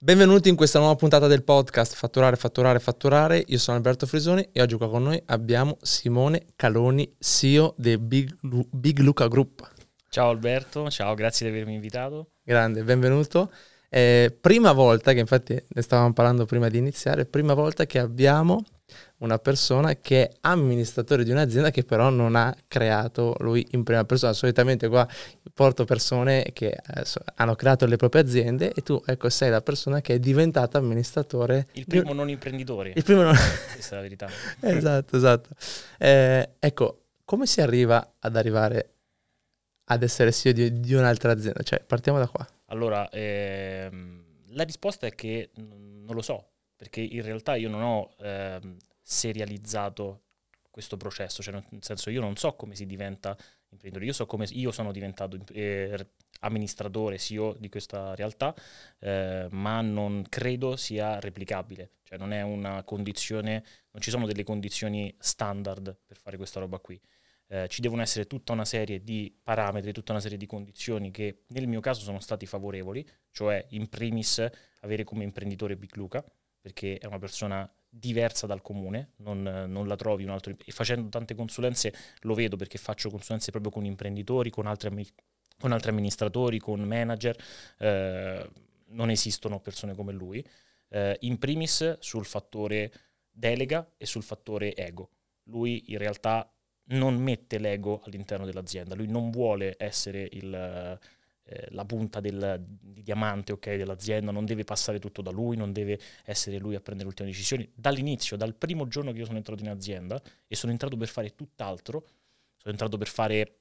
Benvenuti in questa nuova puntata del podcast Fatturare, Fatturare, Fatturare. Io sono Alberto Frisoni e oggi qua con noi abbiamo Simone Caloni, CEO del Big, Lu- Big Luca Group. Ciao Alberto, ciao, grazie di avermi invitato. Grande, benvenuto. Eh, prima volta, che infatti ne stavamo parlando prima di iniziare, prima volta che abbiamo una persona che è amministratore di un'azienda che però non ha creato lui in prima persona. Solitamente qua porto persone che eh, hanno creato le proprie aziende e tu ecco sei la persona che è diventata amministratore. Il primo di... non imprenditore. Il primo non... Questa è la verità. esatto, esatto. Eh, ecco, come si arriva ad arrivare ad essere CEO di, di un'altra azienda? Cioè, partiamo da qua. Allora, ehm, la risposta è che non lo so, perché in realtà io non ho ehm, serializzato questo processo, cioè nel senso io non so come si diventa imprenditore, io so come io sono diventato eh, amministratore CEO di questa realtà, eh, ma non credo sia replicabile, cioè non è una condizione, non ci sono delle condizioni standard per fare questa roba qui. Eh, ci devono essere tutta una serie di parametri, tutta una serie di condizioni che nel mio caso sono stati favorevoli, cioè in primis avere come imprenditore Big Luca, perché è una persona diversa dal comune, non, non, la trovi un altro... E facendo tante consulenze lo vedo perché faccio consulenze proprio con imprenditori, con altri, con altri amministratori, con manager, eh, non esistono persone come lui. Eh, in primis sul fattore delega e sul fattore ego. Lui in realtà non mette l'ego all'interno dell'azienda, lui non vuole essere il eh, la punta del, di diamante okay, dell'azienda, non deve passare tutto da lui, non deve essere lui a prendere le ultime decisioni. Dall'inizio, dal primo giorno che io sono entrato in azienda e sono entrato per fare tutt'altro, sono entrato per fare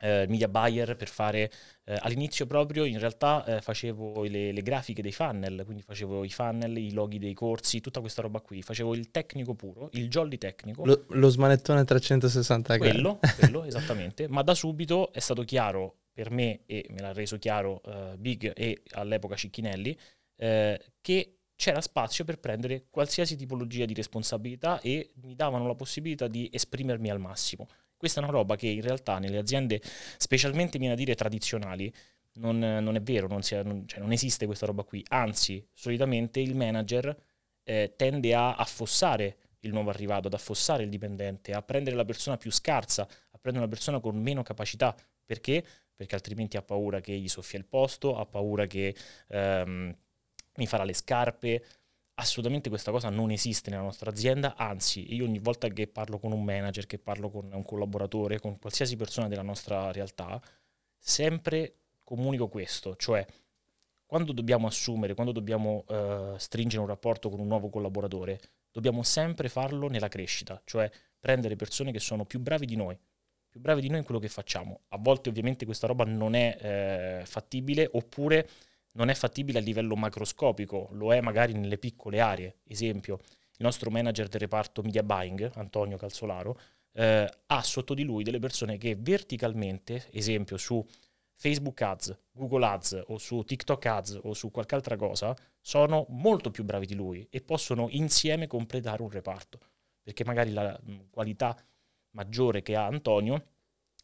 eh, media buyer, per fare eh, all'inizio proprio in realtà eh, facevo le, le, grafiche dei funnel, quindi facevo i funnel, i loghi dei corsi, tutta questa roba qui, facevo il tecnico puro, il jolly tecnico. Lo, lo smanettone 360 gradi. Quello, quello esattamente, ma da subito è stato chiaro per me, e me l'ha reso chiaro uh, Big e all'epoca Cicchinelli, uh, che c'era spazio per prendere qualsiasi tipologia di responsabilità e mi davano la possibilità di esprimermi al massimo. Questa è una roba che in realtà nelle aziende, specialmente viene a dire tradizionali, non, non è vero, non, sia, non, cioè non, esiste questa roba qui. Anzi, solitamente il manager eh, tende a affossare il nuovo arrivato, ad affossare il dipendente, a prendere la persona più scarsa, a prendere una persona con meno capacità. Perché? Perché altrimenti ha paura che gli soffia il posto, ha paura che ehm, mi farà le scarpe. Assolutamente questa cosa non esiste nella nostra azienda, anzi io ogni volta che parlo con un manager, che parlo con un collaboratore, con qualsiasi persona della nostra realtà, sempre comunico questo, cioè quando dobbiamo assumere, quando dobbiamo uh, stringere un rapporto con un nuovo collaboratore, dobbiamo sempre farlo nella crescita, cioè prendere persone che sono più bravi di noi, più bravi di noi in quello che facciamo. A volte ovviamente questa roba non è eh, fattibile oppure non è fattibile a livello macroscopico, lo è magari nelle piccole aree. Esempio, il nostro manager del reparto media buying, Antonio Calzolaro, eh, ha sotto di lui delle persone che verticalmente, esempio su Facebook Ads, Google Ads o su TikTok Ads o su qualche altra cosa, sono molto più bravi di lui e possono insieme completare un reparto, perché magari la qualità maggiore che ha Antonio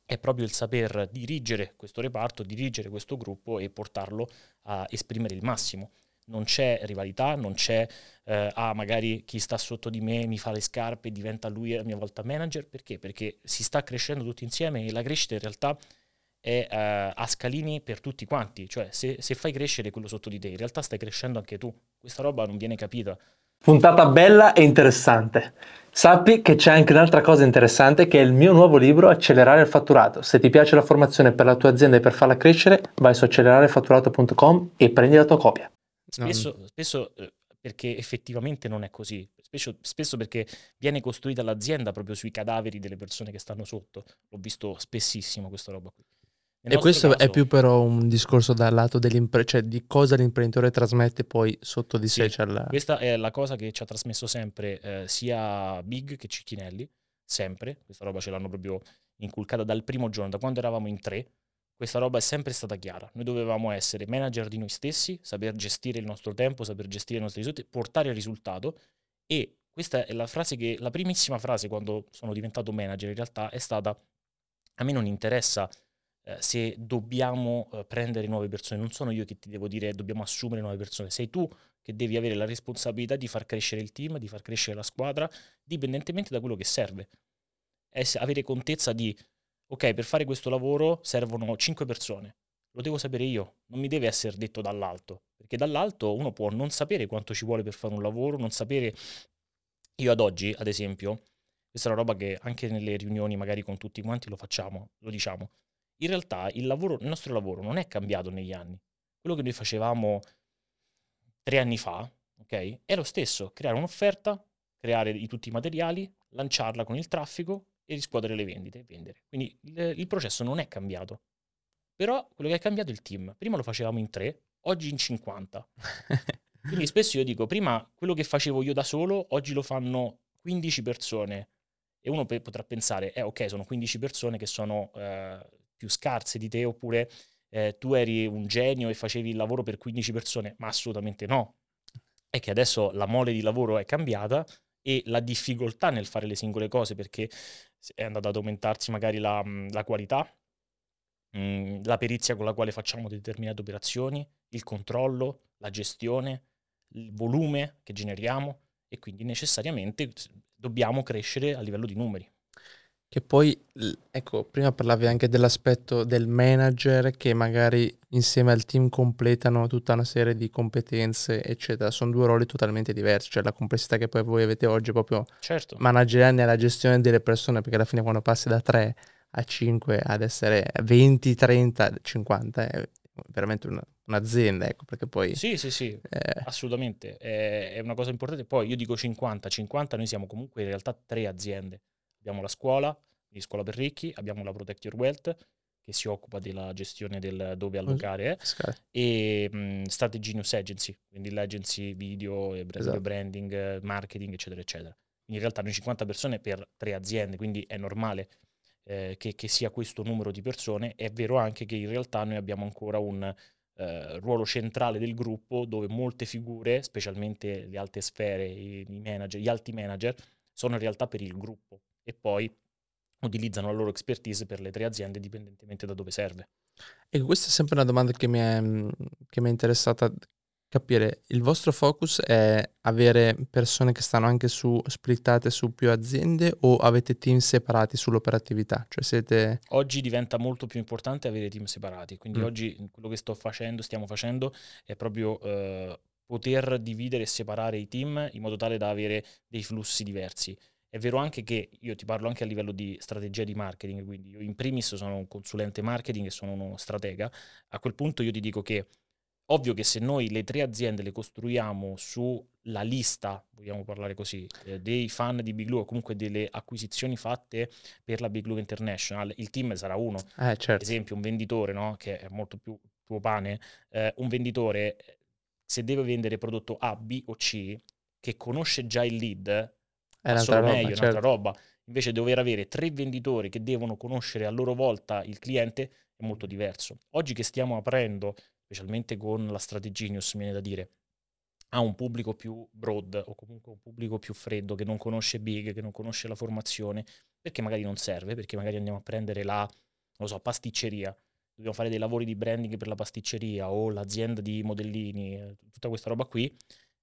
è proprio il saper dirigere questo reparto, dirigere questo gruppo e portarlo a esprimere il massimo. Non c'è rivalità, non c'è, eh, ah magari chi sta sotto di me mi fa le scarpe e diventa lui a mia volta manager, perché? Perché si sta crescendo tutti insieme e la crescita in realtà è uh, a scalini per tutti quanti, cioè se, se, fai crescere quello sotto di te, in realtà stai crescendo anche tu. Questa roba non viene capita. Puntata bella e interessante. Sappi che c'è anche un'altra cosa interessante che è il mio nuovo libro Accelerare il fatturato. Se ti piace la formazione per la tua azienda e per farla crescere, vai su accelerarefatturato.com e prendi la tua copia. Spesso, spesso eh, perché effettivamente non è così, spesso, spesso perché viene costruita l'azienda proprio sui cadaveri delle persone che stanno sotto. L'ho visto spessissimo questa roba qui. Nel e questo caso, è più però un discorso dal lato dell'impresa, cioè di cosa l'imprenditore trasmette poi sotto di sì, sé. Cioè la... Questa è la cosa che ci ha trasmesso sempre eh, sia Big che Cicchinelli, sempre. Questa roba ce l'hanno proprio inculcata dal primo giorno, da quando eravamo in tre. Questa roba è sempre stata chiara. Noi dovevamo essere manager di noi stessi, saper gestire il nostro tempo, saper gestire i nostri risultati, portare il risultato. E questa è la frase che, la primissima frase quando sono diventato manager in realtà è stata: A me non interessa eh, se dobbiamo eh, prendere nuove persone, non sono io che ti devo dire dobbiamo assumere nuove persone, sei tu che devi avere la responsabilità di far crescere il team, di far crescere la squadra, dipendentemente da quello che serve. Es- avere contezza di, ok, per fare questo lavoro servono 5 persone, lo devo sapere io, non mi deve essere detto dall'alto, perché dall'alto uno può non sapere quanto ci vuole per fare un lavoro, non sapere... Io ad oggi, ad esempio, questa è una roba che anche nelle riunioni magari con tutti quanti lo facciamo, lo diciamo, in realtà il, lavoro, il nostro lavoro non è cambiato negli anni. Quello che noi facevamo tre anni fa, ok, è lo stesso, creare un'offerta, creare i, tutti i materiali, lanciarla con il traffico e riscuotere le vendite e vendere. Quindi il, il processo non è cambiato. Però quello che è cambiato è il team. Prima lo facevamo in tre, oggi in 50. Quindi spesso io dico, prima quello che facevo io da solo, oggi lo fanno 15 persone. E uno pe- potrà pensare, eh ok, sono 15 persone che sono eh, più scarse di te, oppure eh, tu eri un genio e facevi il lavoro per 15 persone, ma assolutamente no. È che adesso la mole di lavoro è cambiata e la difficoltà nel fare le singole cose, perché è andata ad aumentarsi magari la, la qualità, Mhmm, la perizia con la quale facciamo determinate operazioni, il controllo, la gestione, il volume che generiamo e quindi necessariamente dobbiamo crescere a livello di numeri. Che poi, ecco, prima parlavi anche dell'aspetto del manager che magari insieme al team completano tutta una serie di competenze, eccetera. Sono due ruoli totalmente diversi, cioè la complessità che poi voi avete oggi è proprio certo. manageriale nella gestione delle persone, perché alla fine quando passi da 3 a 5 ad essere 20, 30, 50 è veramente una, un'azienda, ecco, perché poi... Sì, sì, sì, eh... assolutamente, è, è, una cosa importante. Poi io dico 50, 50 noi siamo comunque in realtà tre aziende. Abbiamo la scuola, quindi scuola per ricchi, abbiamo la Protect Your Wealth, che si occupa della gestione del dove allocare, eh, e mh, Strategy News Agency, quindi l'agency video, esatto. branding, marketing, eccetera, eccetera. Quindi in realtà noi 50 persone per tre aziende, quindi è normale eh, che, che, sia questo numero di persone. È vero anche che in realtà noi abbiamo ancora un eh, ruolo centrale del gruppo dove molte figure, specialmente le alte sfere, i, i manager, gli alti manager, sono in realtà per il gruppo e poi utilizzano la loro expertise per le tre aziende dipendentemente da dove serve. E questa è sempre una domanda che mi è, che mi è interessata capire, il vostro focus è avere persone che stanno anche su splittate su più aziende o avete team separati sull'operatività? Cioè siete... Oggi diventa molto più importante avere team separati, quindi mm. oggi quello che sto facendo, stiamo facendo è proprio eh, poter dividere e separare i team in modo tale da avere dei flussi diversi. È vero anche che io ti parlo anche a livello di strategia di marketing, quindi io in primis sono un consulente marketing e sono uno stratega. A quel punto io ti dico che Ovvio che se noi le tre aziende le costruiamo sulla lista, vogliamo parlare così, eh, dei fan di Big Blue o comunque delle acquisizioni fatte per la Big Blue International, il team sarà uno. Eh, certo. Ad esempio un venditore, no? che è molto più tuo pane, eh, un venditore se deve vendere prodotto A, B o C, che conosce già il lead, è solo roba, meglio, certo. un'altra roba. Invece dover avere tre venditori che devono conoscere a loro volta il cliente è molto diverso. Oggi che stiamo aprendo specialmente con la Strategenius, mi viene da dire, ha un pubblico più broad o comunque un pubblico più freddo che non conosce Big, che non conosce la formazione, perché magari non serve, perché magari andiamo a prendere la, non so, pasticceria, dobbiamo fare dei lavori di branding per la pasticceria o l'azienda di modellini, eh, tutta questa roba qui,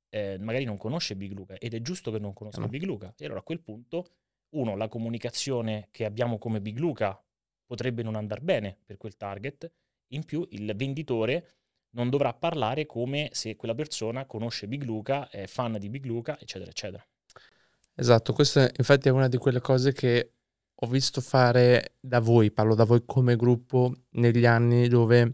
eh, magari non conosce Big Luca ed è giusto che non conosca no. Big Luca. E allora a quel punto, uno, la comunicazione che abbiamo come Big Luca potrebbe non andare bene per quel target, in più il venditore non dovrà parlare come se quella persona conosce Big Luca, è fan di Big Luca, eccetera, eccetera. Esatto, questa infatti è una di quelle cose che ho visto fare da voi, parlo da voi come gruppo negli anni dove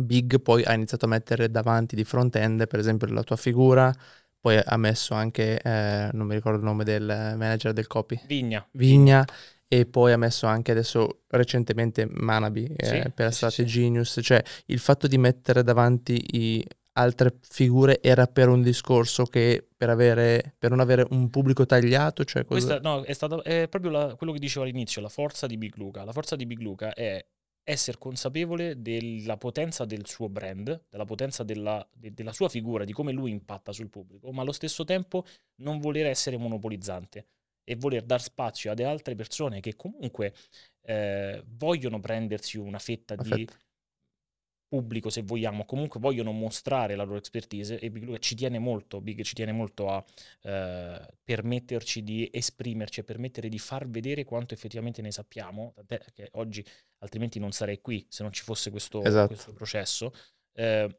Big poi ha iniziato a mettere davanti di front-end, per esempio, la tua figura, poi ha messo anche, eh, non mi ricordo il nome del manager del copy. Vigna. Vigna e poi ha messo anche adesso recentemente Manabi eh, sì, per sì, Strategy sì. Genius, cioè il fatto di mettere davanti altre figure era per un discorso che per, avere, per non avere un pubblico tagliato? Cioè cosa... Questa, no, è, stato, è proprio la, quello che dicevo all'inizio, la forza di Big Luca. La forza di Big Luca è essere consapevole della potenza del suo brand, della potenza della, de, della sua figura, di come lui impatta sul pubblico, ma allo stesso tempo non voler essere monopolizzante e voler dar spazio ad altre persone che comunque eh, vogliono prendersi una fetta Una di fetta. Pubblico, se vogliamo, comunque vogliono mostrare la loro expertise e Big Luca ci tiene molto, Big ci tiene molto a eh, permetterci di esprimerci e permettere di far vedere quanto effettivamente ne sappiamo, che oggi altrimenti non sarei qui se non ci fosse questo, Esatto. questo processo. Eh,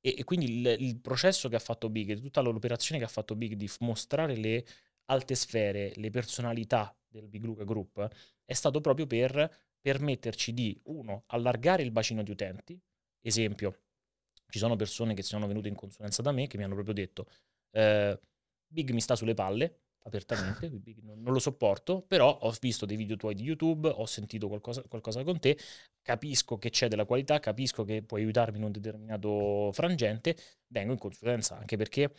e, e quindi il, il processo che ha fatto Big, tutta l'operazione che ha fatto Big di mostrare le alte sfere, le personalità del Big Luca Group, è stato proprio per permetterci di, uno, allargare il bacino di utenti. Esempio, ci sono persone che sono venute in consulenza da me che mi hanno proprio detto, eh, Big mi sta sulle palle, apertamente, non lo sopporto, però ho visto dei video tuoi di YouTube, ho sentito qualcosa, qualcosa con te, capisco che c'è della qualità, capisco che puoi aiutarmi in un determinato frangente, vengo in consulenza, anche perché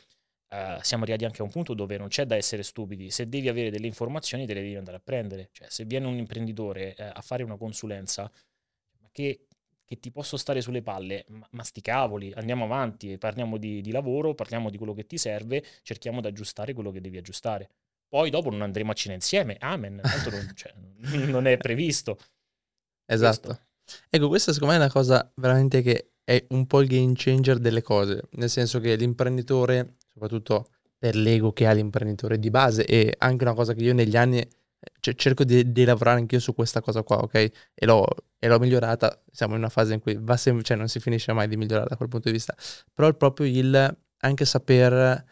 eh, siamo arrivati anche a un punto dove non c'è da essere stupidi, se devi avere delle informazioni te le devi andare a prendere, cioè se viene un imprenditore eh, a fare una consulenza, ma che, che ti posso stare sulle palle, ma, ma sti cavoli, andiamo avanti, parliamo di, di lavoro, parliamo di quello che ti serve, cerchiamo di aggiustare quello che devi aggiustare. Poi dopo non andremo a cena insieme, amen, tanto non, cioè, non è previsto. Esatto. Questo. Ecco, questa secondo me è una cosa veramente che è un po' il game changer delle cose, nel senso che l'imprenditore, soprattutto per l'ego che ha l'imprenditore di base, e anche una cosa che io negli anni eh, ce- cerco di, di lavorare anch'io su questa cosa qua, ok? E l'ho, e l'ho migliorata, siamo in una fase in cui va sempre, cioè non si finisce mai di migliorare da quel punto di vista, però è proprio il anche saper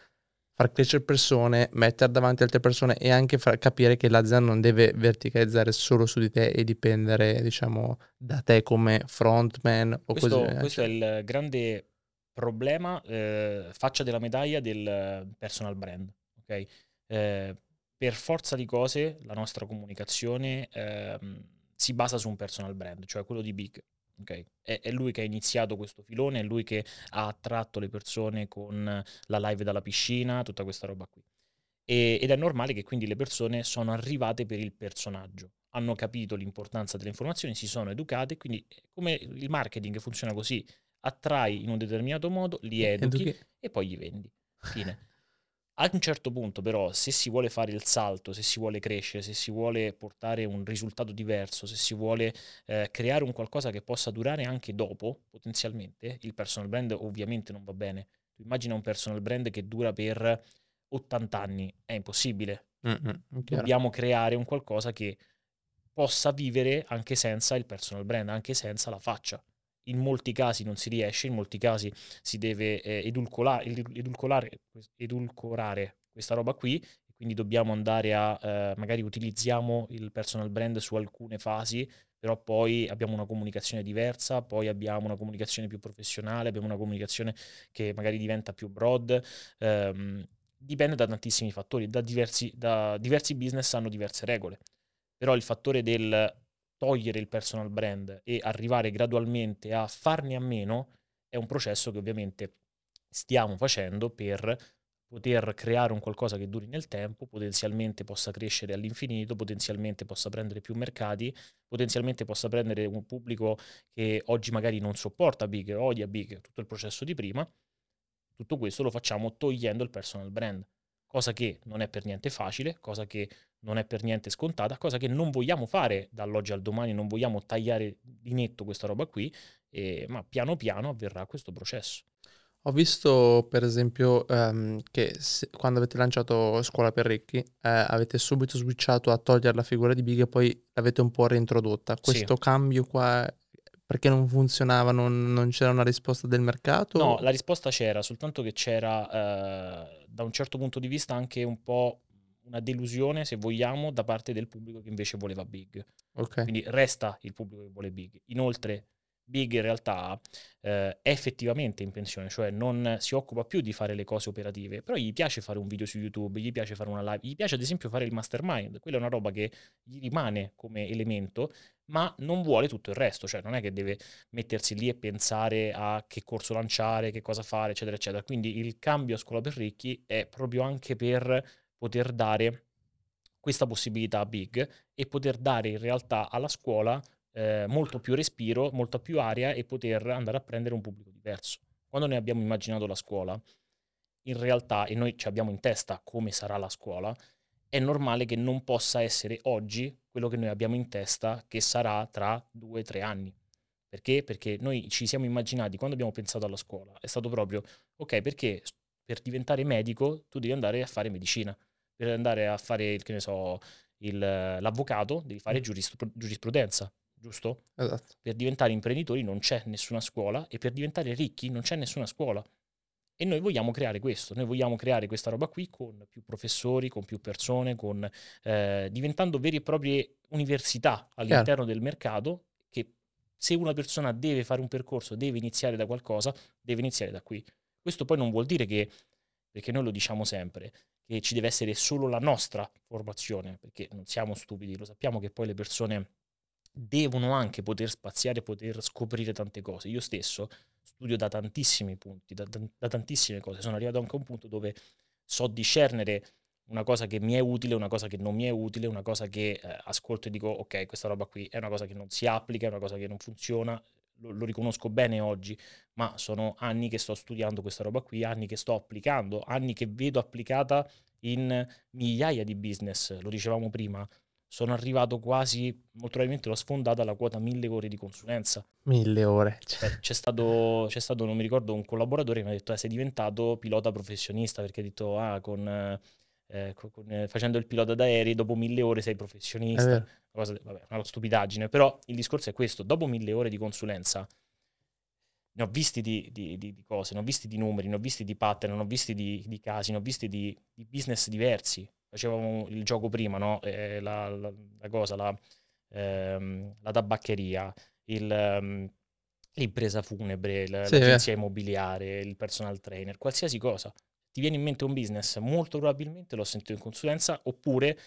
far crescere persone, mettere davanti altre persone e anche far capire che l'azienda non deve verticalizzare solo su di te e dipendere, diciamo, da te come frontman o Questo, così. questo è cioè. il grande problema, eh, faccia della medaglia del personal brand. ok? Eh, per forza di cose la nostra comunicazione ehm, si basa su un personal brand, cioè quello di Big. ok? È, è lui che ha iniziato questo filone, è lui che ha attratto le persone con la live dalla piscina, tutta questa roba qui. E- ed è normale che quindi le persone sono arrivate per il personaggio, hanno capito l'importanza delle informazioni, si sono educate, quindi come il marketing funziona così, attrai in un determinato modo, li educhi Educhi- e poi gli vendi. Fine. A un certo punto, però, se si vuole fare il salto, se si vuole crescere, se si vuole portare un risultato diverso, se si vuole eh, creare un qualcosa che possa durare anche dopo, potenzialmente, il personal brand ovviamente non va bene. Tu immagina un personal brand che dura per 80 anni, è impossibile. Mm, mm, chiaro. Dobbiamo creare un qualcosa che possa vivere anche senza il personal brand, anche senza la faccia. In molti casi non si riesce, in molti casi si deve eh, edulcola- edu- edulcolare- edulcorare questa roba qui, quindi dobbiamo andare a, eh, magari utilizziamo il personal brand su alcune fasi, però poi abbiamo una comunicazione diversa, poi abbiamo una comunicazione più professionale, abbiamo una comunicazione che magari diventa più broad. ehm, dipende da tantissimi fattori, da diversi, da diversi business hanno diverse regole, però il fattore del togliere il personal brand e arrivare gradualmente a farne a meno è un processo che ovviamente stiamo facendo per poter creare un qualcosa che duri nel tempo, potenzialmente possa crescere all'infinito, potenzialmente possa prendere più mercati, potenzialmente possa prendere un pubblico che oggi magari non sopporta Big, odia Big, tutto il processo di prima. Tutto questo lo facciamo togliendo il personal brand, cosa che non è per niente facile, cosa che non è per niente scontata, cosa che non vogliamo fare dall'oggi al domani, non vogliamo tagliare di netto questa roba qui, eh, ma piano piano avverrà questo processo. Ho visto per esempio ehm, che se- quando avete lanciato Scuola per Ricchi eh, avete subito switchato a togliere la figura di Big e poi l'avete un po' reintrodotta. Questo cambio qua perché non funzionava, non, non c'era una risposta del mercato? No, la risposta c'era, soltanto che c'era eh, da un certo punto di vista anche un po' una delusione, se vogliamo, da parte del pubblico che invece voleva Big. Ok, Quindi resta il pubblico che vuole Big. Inoltre, Big in realtà eh, è effettivamente in pensione, cioè non si occupa più di fare le cose operative, però gli piace fare un video su YouTube, gli piace fare una live, gli piace ad esempio fare il mastermind, quella è una roba che gli rimane come elemento, ma non vuole tutto il resto, cioè non è che deve mettersi lì e pensare a che corso lanciare, che cosa fare, eccetera, eccetera. Quindi il cambio a scuola per ricchi è proprio anche per poter dare questa possibilità a Big e poter dare in realtà alla scuola eh, molto più respiro, molta più aria e poter andare a prendere un pubblico diverso. Quando noi abbiamo immaginato la scuola, in realtà, e noi ci abbiamo in testa come sarà la scuola, è normale che non possa essere oggi quello che noi abbiamo in testa che sarà tra due o tre anni. Perché? Perché noi ci siamo immaginati, quando abbiamo pensato alla scuola, è stato proprio, ok, perché per diventare medico tu devi andare a fare medicina, per andare a fare, il, che ne so, il, l'avvocato devi fare mm. giuris- giurisprudenza, giusto? Esatto. Per diventare imprenditori non c'è nessuna scuola e per diventare ricchi non c'è nessuna scuola. E noi vogliamo creare questo, noi vogliamo creare questa roba qui con più professori, con più persone, con, eh, diventando vere e proprie università all'interno Chiaro. del mercato che se una persona deve fare un percorso, deve iniziare da qualcosa, deve iniziare da qui. Questo poi non vuol dire che, perché noi lo diciamo sempre, che ci deve essere solo la nostra formazione, perché non siamo stupidi, lo sappiamo che poi le persone devono anche poter spaziare, poter scoprire tante cose. Io stesso studio da tantissimi punti, da, da, da, tantissime cose. Sono arrivato anche a un punto dove so discernere una cosa che mi è utile, una cosa che non mi è utile, una cosa che eh, ascolto e dico ok, questa roba qui è una cosa che non si applica, è una cosa che non funziona, lo, lo, riconosco bene oggi, ma sono anni che sto studiando questa roba qui, anni che sto applicando, anni che vedo applicata in migliaia di business, lo dicevamo prima, sono arrivato quasi, molto probabilmente l'ho sfondata la quota mille ore di consulenza. Mille ore. Cioè, c'è, stato, c'è stato, non mi ricordo, un collaboratore che mi ha detto, eh, sei diventato pilota professionista, perché ha detto, ah, con, eh, con, eh, facendo il pilota d'aerei, dopo mille ore sei professionista. Una, cosa, vabbè, una stupidaggine, però il discorso è questo, dopo mille ore di consulenza, ne ho visti di, di, di, di, cose, ne ho visti di numeri, ne ho visti di pattern, ne ho visti di, casi, ne ho visti di, business diversi facevamo il gioco prima, no? eh, la, la, la, cosa, la, ehm, la tabaccheria, il, um, l'impresa funebre, l'agenzia sì, eh. immobiliare, il personal trainer, qualsiasi cosa. Ti viene in mente un business, molto probabilmente l'ho sentito in consulenza, oppure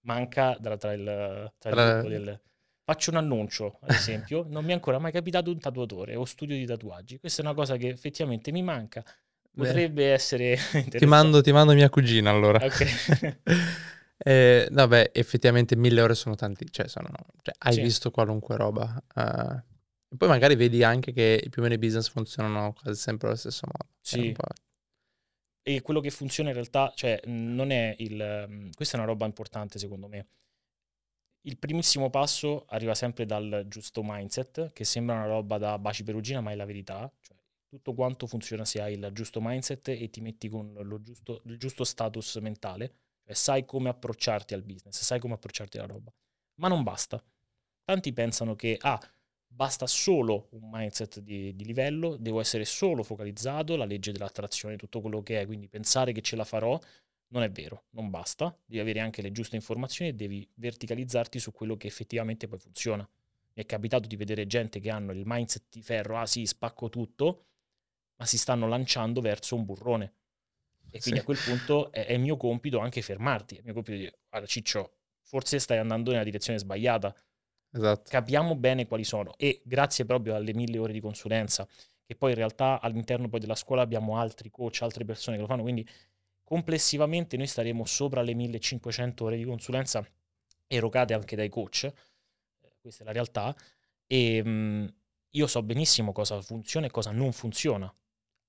manca tra, tra il, tra tra... il del... Faccio un annuncio, ad esempio, non mi è ancora mai capitato un tatuatore o studio di tatuaggi. Questa è una cosa che effettivamente mi manca Potrebbe Beh. essere ti mando, ti mando mia cugina allora. Ok. eh, vabbè, effettivamente mille ore sono tanti, cioè, sono, cioè hai sì. visto qualunque roba. Uh, e poi magari vedi anche che più o meno i business funzionano quasi sempre allo stesso modo. Sì. E quello che funziona in realtà, cioè, non è il... Questa è una roba importante secondo me. Il primissimo passo arriva sempre dal giusto mindset, che sembra una roba da baci perugina, ma è la verità. Cioè, tutto quanto funziona se hai il giusto mindset e ti metti con giusto, il giusto status mentale, cioè sai come approcciarti al business, sai come approcciarti alla roba. Ma non basta. Tanti pensano che, ah, basta solo un mindset di, di livello, devo essere solo focalizzato, la legge dell'attrazione, tutto quello che è, quindi pensare che ce la farò non è vero, non basta, devi avere anche le giuste informazioni e devi verticalizzarti su quello che effettivamente poi funziona. Mi è capitato di vedere gente che hanno il mindset di ferro, ah sì, spacco tutto, ma si stanno lanciando verso un burrone. E quindi sì. a quel punto è, è, mio compito anche fermarti. È mio compito di dire, guarda Ciccio, forse stai andando nella direzione sbagliata. Esatto. Capiamo bene quali sono. E grazie proprio alle mille ore di consulenza, che poi in realtà all'interno poi della scuola abbiamo altri coach, altre persone che lo fanno, quindi complessivamente noi staremo sopra le 1500 ore di consulenza erogate anche dai coach. Eh, questa è la realtà. E mh, mm, io so benissimo cosa funziona e cosa non funziona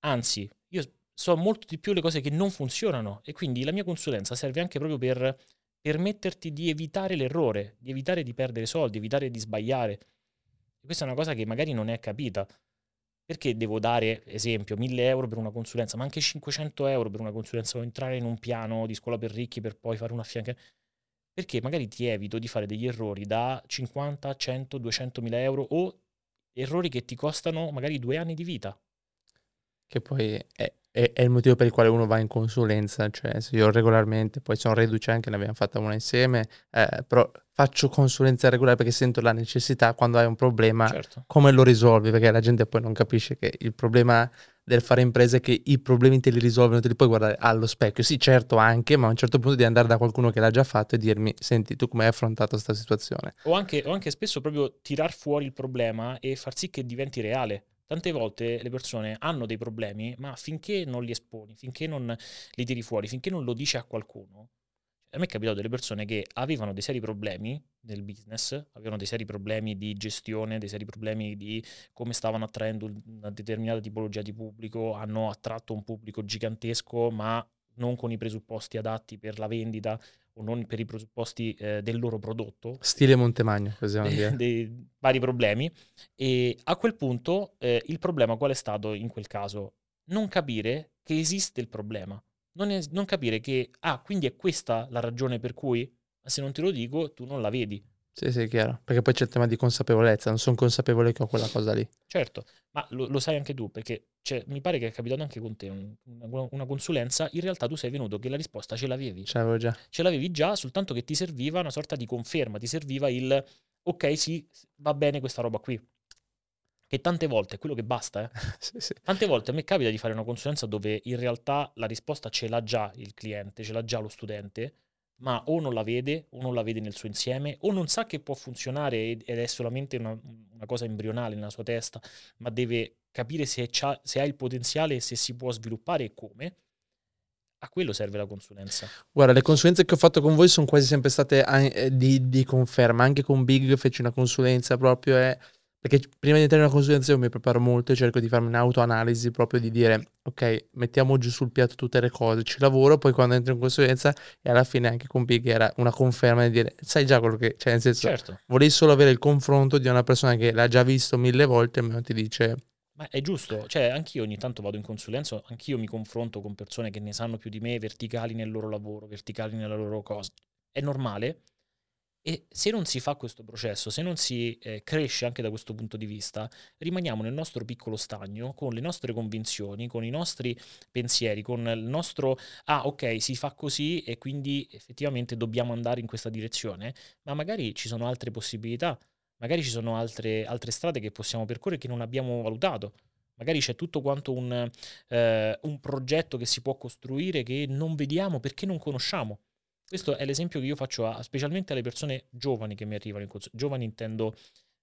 Anzi, io so molto di più le cose che non funzionano e quindi la mia consulenza serve anche proprio per permetterti di evitare l'errore, di evitare di perdere soldi, evitare di sbagliare. E questa è una cosa che magari non è capita. Perché devo dare, esempio, 1000 euro per una consulenza, ma anche 500 euro per una consulenza o entrare in un piano di scuola per ricchi per poi fare una affianca? Perché magari ti evito di fare degli errori da 50, 100, 200 mila euro o errori che ti costano magari due anni di vita che poi è, è, è, il motivo per il quale uno va in consulenza, cioè se io regolarmente, poi sono reduce anche, ne abbiamo fatta una insieme, eh, però faccio consulenza regolare perché sento la necessità quando hai un problema, certo. come lo risolvi, perché la gente poi non capisce che il problema del fare impresa è che i problemi te li risolvono, te li puoi guardare allo specchio, sì certo anche, ma a un certo punto di andare da qualcuno che l'ha già fatto e dirmi, senti tu come hai affrontato questa situazione. O anche, o anche spesso proprio tirar fuori il problema e far sì che diventi reale Tante volte le persone hanno dei problemi, ma finché non li esponi, finché non li tiri fuori, finché non lo dici a qualcuno, a me è capitato delle persone che avevano dei seri problemi nel business, avevano dei seri problemi di gestione, dei seri problemi di come stavano attraendo una determinata tipologia di pubblico, hanno attratto un pubblico gigantesco, ma non con i presupposti adatti per la vendita, o non per i presupposti eh, del loro prodotto. Stile Montemagno, possiamo dire. dei vari problemi. E a quel punto eh, il problema qual è stato in quel caso? Non capire che esiste il problema. Non, è, non capire che, ah, quindi è questa la ragione per cui, se non te lo dico, tu non la vedi. Sì, sì, chiaro. Perché poi c'è il tema di consapevolezza, non sono consapevole che ho quella cosa lì. Certo, ma lo, lo sai anche tu, perché cioè, mi pare che è capitato anche con te un, una, una, consulenza, in realtà tu sei venuto che la risposta ce l'avevi. Ce l'avevo già. Ce l'avevi già, soltanto che ti serviva una sorta di conferma, ti serviva il ok, sì, va bene questa roba qui. Che tante volte è quello che basta, eh. sì, sì. Tante volte a me capita di fare una consulenza dove in realtà la risposta ce l'ha già il cliente, ce l'ha già lo studente, ma o non la vede, o non la vede nel suo insieme, o non sa che può funzionare ed è solamente una, una cosa embrionale nella sua testa, ma deve capire se, se ha il potenziale se si può sviluppare e come. A quello serve la consulenza. Guarda, le consulenze che ho fatto con voi sono quasi sempre state eh, di, di conferma. Anche con Big feci una consulenza proprio. Eh, perché prima di entrare in una consulenza io mi preparo molto e cerco di farmi un'autoanalisi proprio di dire ok, mettiamo giù sul piatto tutte le cose, ci lavoro, poi quando entro in consulenza e alla fine anche con Big era una conferma di dire sai già quello che, cioè nel senso, certo. volevi solo avere il confronto di una persona che l'ha già visto mille volte e non ti dice... Ma è giusto, cioè anch'io ogni tanto vado in consulenza, anch'io mi confronto con persone che ne sanno più di me, verticali nel loro lavoro, verticali nella loro cosa. È normale, e se non si fa questo processo, se non si eh, cresce anche da questo punto di vista, rimaniamo nel nostro piccolo stagno con le nostre convinzioni, con i nostri pensieri, con il nostro ah ok si fa così e quindi effettivamente dobbiamo andare in questa direzione, ma magari ci sono altre possibilità, magari ci sono altre, altre strade che possiamo percorrere che non abbiamo valutato. Magari c'è tutto quanto un, eh, un progetto che si può costruire che non vediamo perché non conosciamo. Questo è l'esempio che io faccio a, specialmente alle persone giovani che mi arrivano in corso. Giovani intendo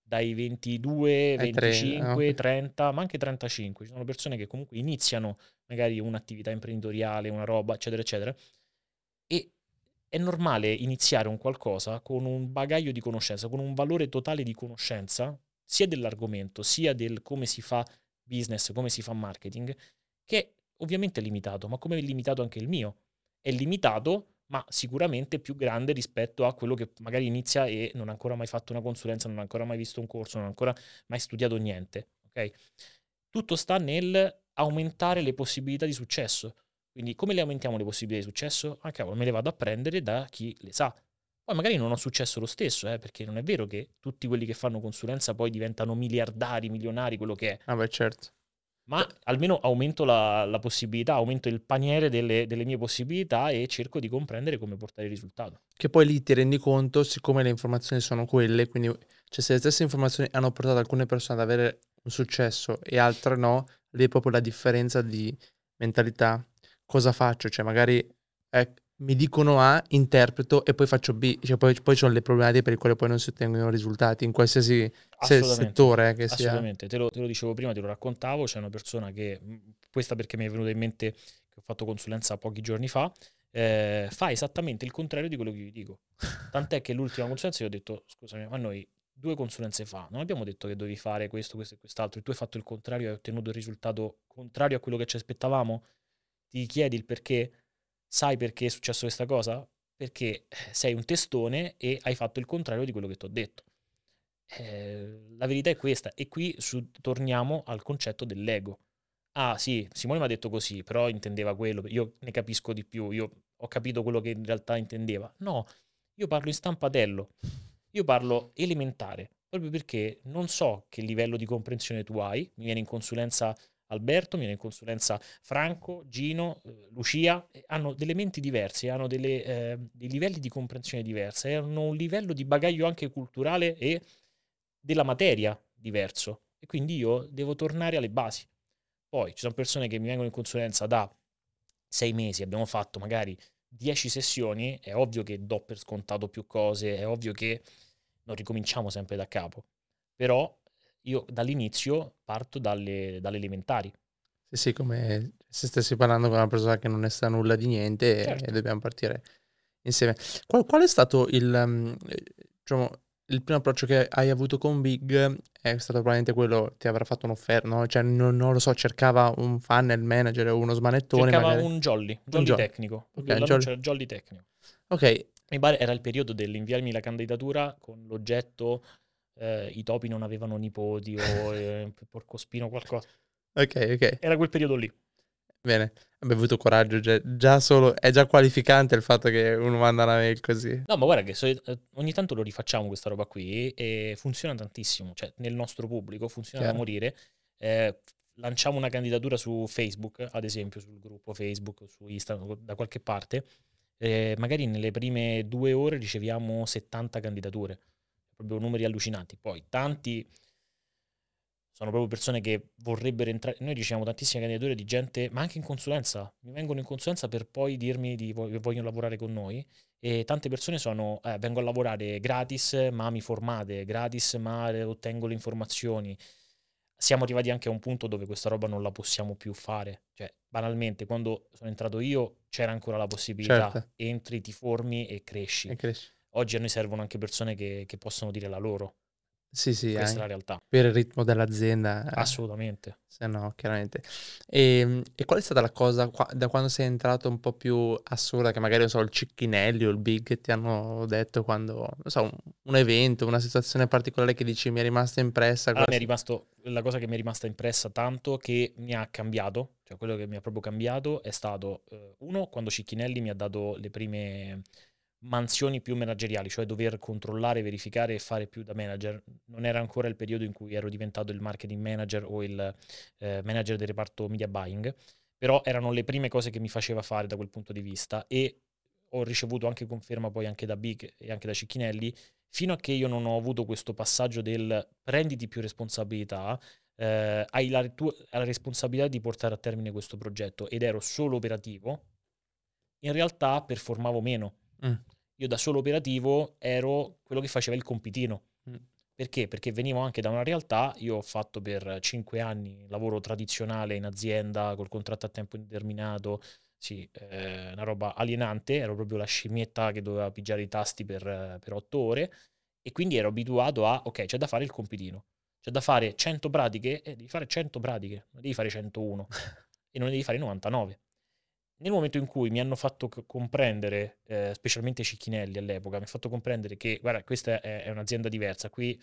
dai 22, 25, 30, ma anche 35. Ci sono persone che comunque iniziano magari un'attività imprenditoriale, una roba, eccetera, eccetera. E è normale iniziare un qualcosa con un bagaglio di conoscenza, con un valore totale di conoscenza, sia dell'argomento, sia del come si fa business, come si fa marketing, che ovviamente è limitato, ma come è limitato anche il mio. È limitato ma sicuramente più grande rispetto a quello che magari inizia e non ha ancora mai fatto una consulenza, non ha ancora mai visto un corso, non ha ancora mai studiato niente. Okay? Tutto sta nel aumentare le possibilità di successo. Quindi come le aumentiamo le possibilità di successo? Ah cavolo, me le vado a prendere da chi le sa. Poi magari non ho successo lo stesso, eh, perché non è vero che tutti quelli che fanno consulenza poi diventano miliardari, milionari, quello che è. Ah beh, certo ma almeno aumento la, la possibilità, aumento il paniere delle, delle, mie possibilità e cerco di comprendere come portare il risultato. Che poi lì ti rendi conto, siccome le informazioni sono quelle, quindi cioè se le stesse informazioni hanno portato alcune persone ad avere un successo e altre no, lì è proprio la differenza di mentalità. Cosa faccio? Cioè magari eh, mi dicono A, interpreto e poi faccio B, cioè poi, poi ci sono le problematiche per le quali poi non si ottengono risultati in qualsiasi se- settore che sia. Assolutamente, te lo, te lo, dicevo prima, te lo raccontavo, c'è una persona che, questa perché mi è venuta in mente che ho fatto consulenza pochi giorni fa, eh, fa esattamente il contrario di quello che vi dico. Tant'è che l'ultima consulenza io ho detto, scusami, ma noi due consulenze fa non abbiamo detto che dovevi fare questo, questo e quest'altro, e tu hai fatto il contrario e hai ottenuto il risultato contrario a quello che ci aspettavamo? Ti chiedi il perché? Sai perché è successo questa cosa? Perché eh, sei un testone e hai fatto il contrario di quello che ti ho detto. Eh, la verità è questa, e qui su, torniamo al concetto dell'ego. Ah sì, Simone mi ha detto così, però intendeva quello, io ne capisco di più, io ho capito quello che in realtà intendeva. No, io parlo in stampatello, io parlo elementare, proprio perché non so che livello di comprensione tu hai, mi viene in consulenza Alberto, mi viene in consulenza Franco, Gino, eh, Lucia, hanno delle menti diverse, hanno delle, eh, dei livelli di comprensione diversi, hanno un livello di bagaglio anche culturale e della materia diverso. E quindi io devo tornare alle basi. Poi ci sono persone che mi vengono in consulenza da sei mesi, abbiamo fatto magari dieci sessioni, è ovvio che do per scontato più cose, è ovvio che non ricominciamo sempre da capo. Però io dall'inizio parto dalle, dalle elementari. Sì, sì, come se stessi parlando con una persona che non ne sa nulla di niente certo. e dobbiamo partire insieme. Qual, qual è stato il, um, diciamo, il primo approccio che hai avuto con Big? È stato probabilmente quello, ti avrà fatto un'offerta, no? Cioè, non, non, lo so, cercava un funnel manager o uno smanettone. Cercava magari. un jolly, jolly un tecnico. Okay, jolly. jolly tecnico. Ok, Mi pare era il periodo dell'inviarmi la candidatura con l'oggetto eh, i topi non avevano nipoti o eh, porcospino qualcosa. Ok, ok. Era quel periodo lì. Bene, abbiamo avuto coraggio, già, già, solo, è già qualificante il fatto che uno manda una mail così. No, ma guarda che so, eh, ogni tanto lo rifacciamo questa roba qui e funziona tantissimo, cioè nel nostro pubblico funziona Chiaro. da morire. Eh, lanciamo una candidatura su Facebook, ad esempio sul gruppo Facebook, su Instagram, da qualche parte, eh, magari nelle prime due ore riceviamo 70 candidature, proprio numeri allucinanti. Poi tanti sono proprio persone che vorrebbero entrare. Noi riceviamo tantissime candidature di gente, ma anche in consulenza. Mi vengono in consulenza per poi dirmi di che vogliono lavorare con noi. E tante persone sono, eh, vengo a lavorare gratis, ma mi formate, gratis, ma ottengo le informazioni. Siamo arrivati anche a un punto dove questa roba non la possiamo più fare. Cioè, banalmente, quando sono entrato io c'era ancora la possibilità. Certo. Entri, ti formi e cresci. e cresci. Oggi a noi servono anche persone che, che possono dire la loro. Sì, sì, Questa è la realtà. Per il ritmo dell'azienda. Eh, Assolutamente. Se no, chiaramente. E, ehm, e, qual è stata la cosa qua, da quando sei entrato un po' più assurda che magari, non so, il Cicchinelli o il Big ti hanno detto quando, non so, un, un evento, una situazione particolare che dici mi è rimasta impressa? Allora, mi è rimasto, la cosa che mi è rimasta impressa tanto che mi ha cambiato, cioè quello che mi ha proprio cambiato è stato, eh, uno, quando Cicchinelli mi ha dato le prime mansioni più manageriali, cioè dover controllare, verificare e fare più da manager. Non era ancora il periodo in cui ero diventato il marketing manager o il eh, manager del reparto media buying, però erano le prime cose che mi faceva fare da quel punto di vista e ho ricevuto anche conferma poi anche da Big e anche da Cicchinelli, fino a che io non ho avuto questo passaggio del prenditi più responsabilità, eh, hai la, tu, la responsabilità di portare a termine questo progetto ed ero solo operativo, in realtà performavo meno Mm. Io da solo operativo ero quello che faceva il compitino. Mm. Perché? Perché venivo anche da una realtà, io ho fatto per cinque anni lavoro tradizionale in azienda col contratto a tempo indeterminato, sì, eh, una roba alienante, ero proprio la scimmietta che doveva pigiare i tasti per, per otto ore e quindi ero abituato a, ok, c'è da fare il compitino, c'è da fare 100 pratiche e devi fare 100 pratiche, non devi fare 101 e non devi fare 99 nel momento in cui mi hanno fatto comprendere, eh, specialmente Cicchinelli all'epoca, mi ha fatto comprendere che, guarda, questa è, è, un'azienda diversa, qui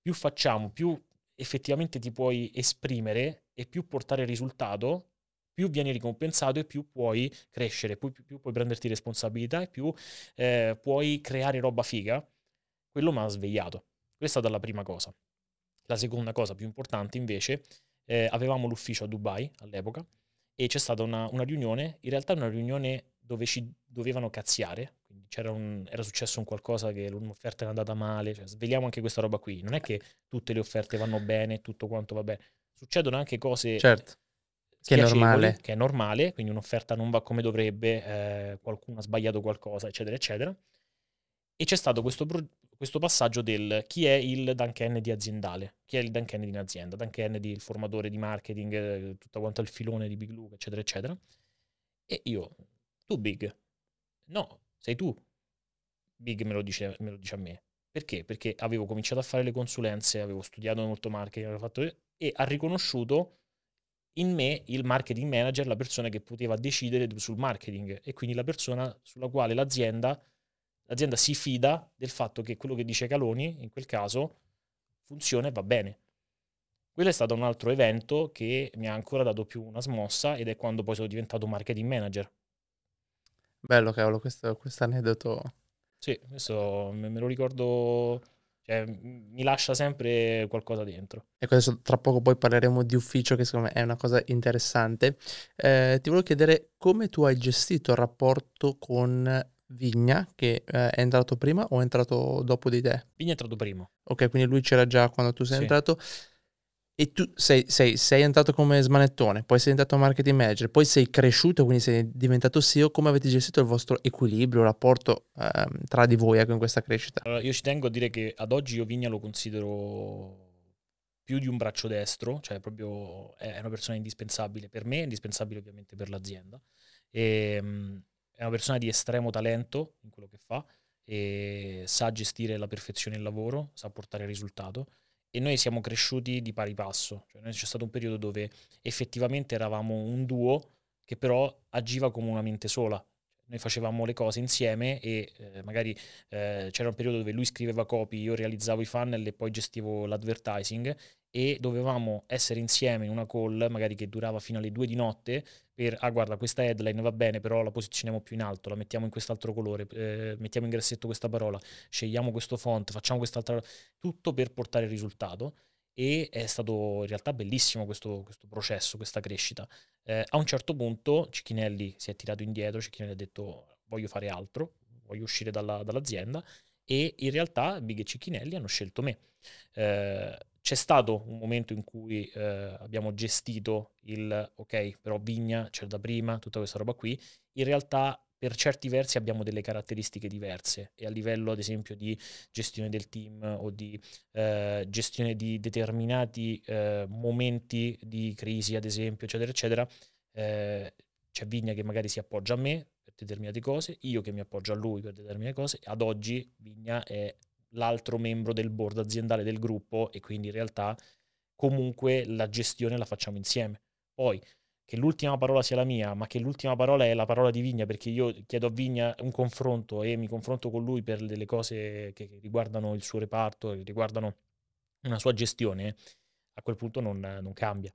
più facciamo, più effettivamente ti puoi esprimere e più portare risultato, più vieni ricompensato e più puoi crescere, più, più, più puoi prenderti responsabilità e più eh, puoi creare roba figa, quello mi ha svegliato. Questa è stata la prima cosa. La seconda cosa più importante invece, eh, avevamo l'ufficio a Dubai all'epoca, e c'è stata una, una, riunione, in realtà una riunione dove ci dovevano cazziare, quindi un, era successo un qualcosa che un'offerta è andata male, cioè svegliamo anche questa roba qui, non è che tutte le offerte vanno bene, tutto quanto va bene, succedono anche cose... Certo. Che è normale. Che è normale, quindi un'offerta non va come dovrebbe, eh, qualcuno ha sbagliato qualcosa, eccetera, eccetera. E c'è stato questo, questo passaggio del chi è il Dan Kennedy aziendale, chi è il Dan Kennedy in azienda, Dan Kennedy il formatore di marketing, eh, tutto quanto il filone di Big Luke, eccetera, eccetera. E io, tu Big, no, sei tu. Big me lo dice, me lo dice a me. Perché? Perché avevo cominciato a fare le consulenze, avevo studiato molto marketing, fatto, e ha riconosciuto in me il marketing manager, la persona che poteva decidere sul marketing e quindi la persona sulla quale l'azienda l'azienda si fida del fatto che quello che dice Caloni, in quel caso, funziona e va bene. Quello è stato un altro evento che mi ha ancora dato più una smossa ed è quando poi sono diventato marketing manager. Bello, cavolo, questo aneddoto. Sì, questo me, lo ricordo, cioè, mi lascia sempre qualcosa dentro. Ecco, adesso tra poco poi parleremo di ufficio, che secondo me è una cosa interessante. Eh, ti volevo chiedere come tu hai gestito il rapporto con Vigna, che eh, è entrato prima o è entrato dopo di te? Vigna è entrato prima. Ok, quindi lui c'era già quando tu sei sì. entrato. E tu sei, sei, sei, entrato come smanettone, poi sei diventato marketing manager, poi sei cresciuto, quindi sei diventato CEO. Come avete gestito il vostro equilibrio, il rapporto ehm, tra di voi ecco, in questa crescita? Allora, io ci tengo a dire che ad oggi io Vigna lo considero più di un braccio destro, cioè proprio è una persona indispensabile per me, indispensabile ovviamente per l'azienda. E, ehm, è una persona di estremo talento in quello che fa e sa gestire la perfezione il lavoro, sa portare risultato e noi siamo cresciuti di pari passo. Cioè, c'è stato un periodo dove effettivamente eravamo un duo che però agiva come una mente sola. noi facevamo le cose insieme e eh, magari eh, c'era un periodo dove lui scriveva copy, io realizzavo i funnel e poi gestivo l'advertising e dovevamo essere insieme in una call, magari che durava fino alle due di notte, per, ah guarda, questa headline va bene, però la posizioniamo più in alto, la mettiamo in quest'altro colore, eh, mettiamo in grassetto questa parola, scegliamo questo font, facciamo quest'altra... tutto per portare il risultato e è stato in realtà bellissimo questo, questo processo, questa crescita. Eh, a un certo punto Cicchinelli si è tirato indietro, Cicchinelli ha detto voglio fare altro, voglio uscire dalla, dall'azienda e in realtà Big e Cicchinelli hanno scelto me. Eh, c'è stato un momento in cui eh, abbiamo gestito il ok, però Vigna c'era da prima, tutta questa roba qui. In realtà per certi versi abbiamo delle caratteristiche diverse e a livello ad esempio di gestione del team o di eh, gestione di determinati eh, momenti di crisi ad esempio eccetera eccetera eh, c'è Vigna che magari si appoggia a me per determinate cose io che mi appoggio a lui per determinate cose ad oggi Vigna è l'altro membro del board aziendale del gruppo e quindi in realtà comunque la gestione la facciamo insieme. Poi che l'ultima parola sia la mia, ma che l'ultima parola è la parola di Vigna, perché io chiedo a Vigna un confronto e mi confronto con lui per delle cose che riguardano il suo reparto, che riguardano una sua gestione, a quel punto non, non cambia.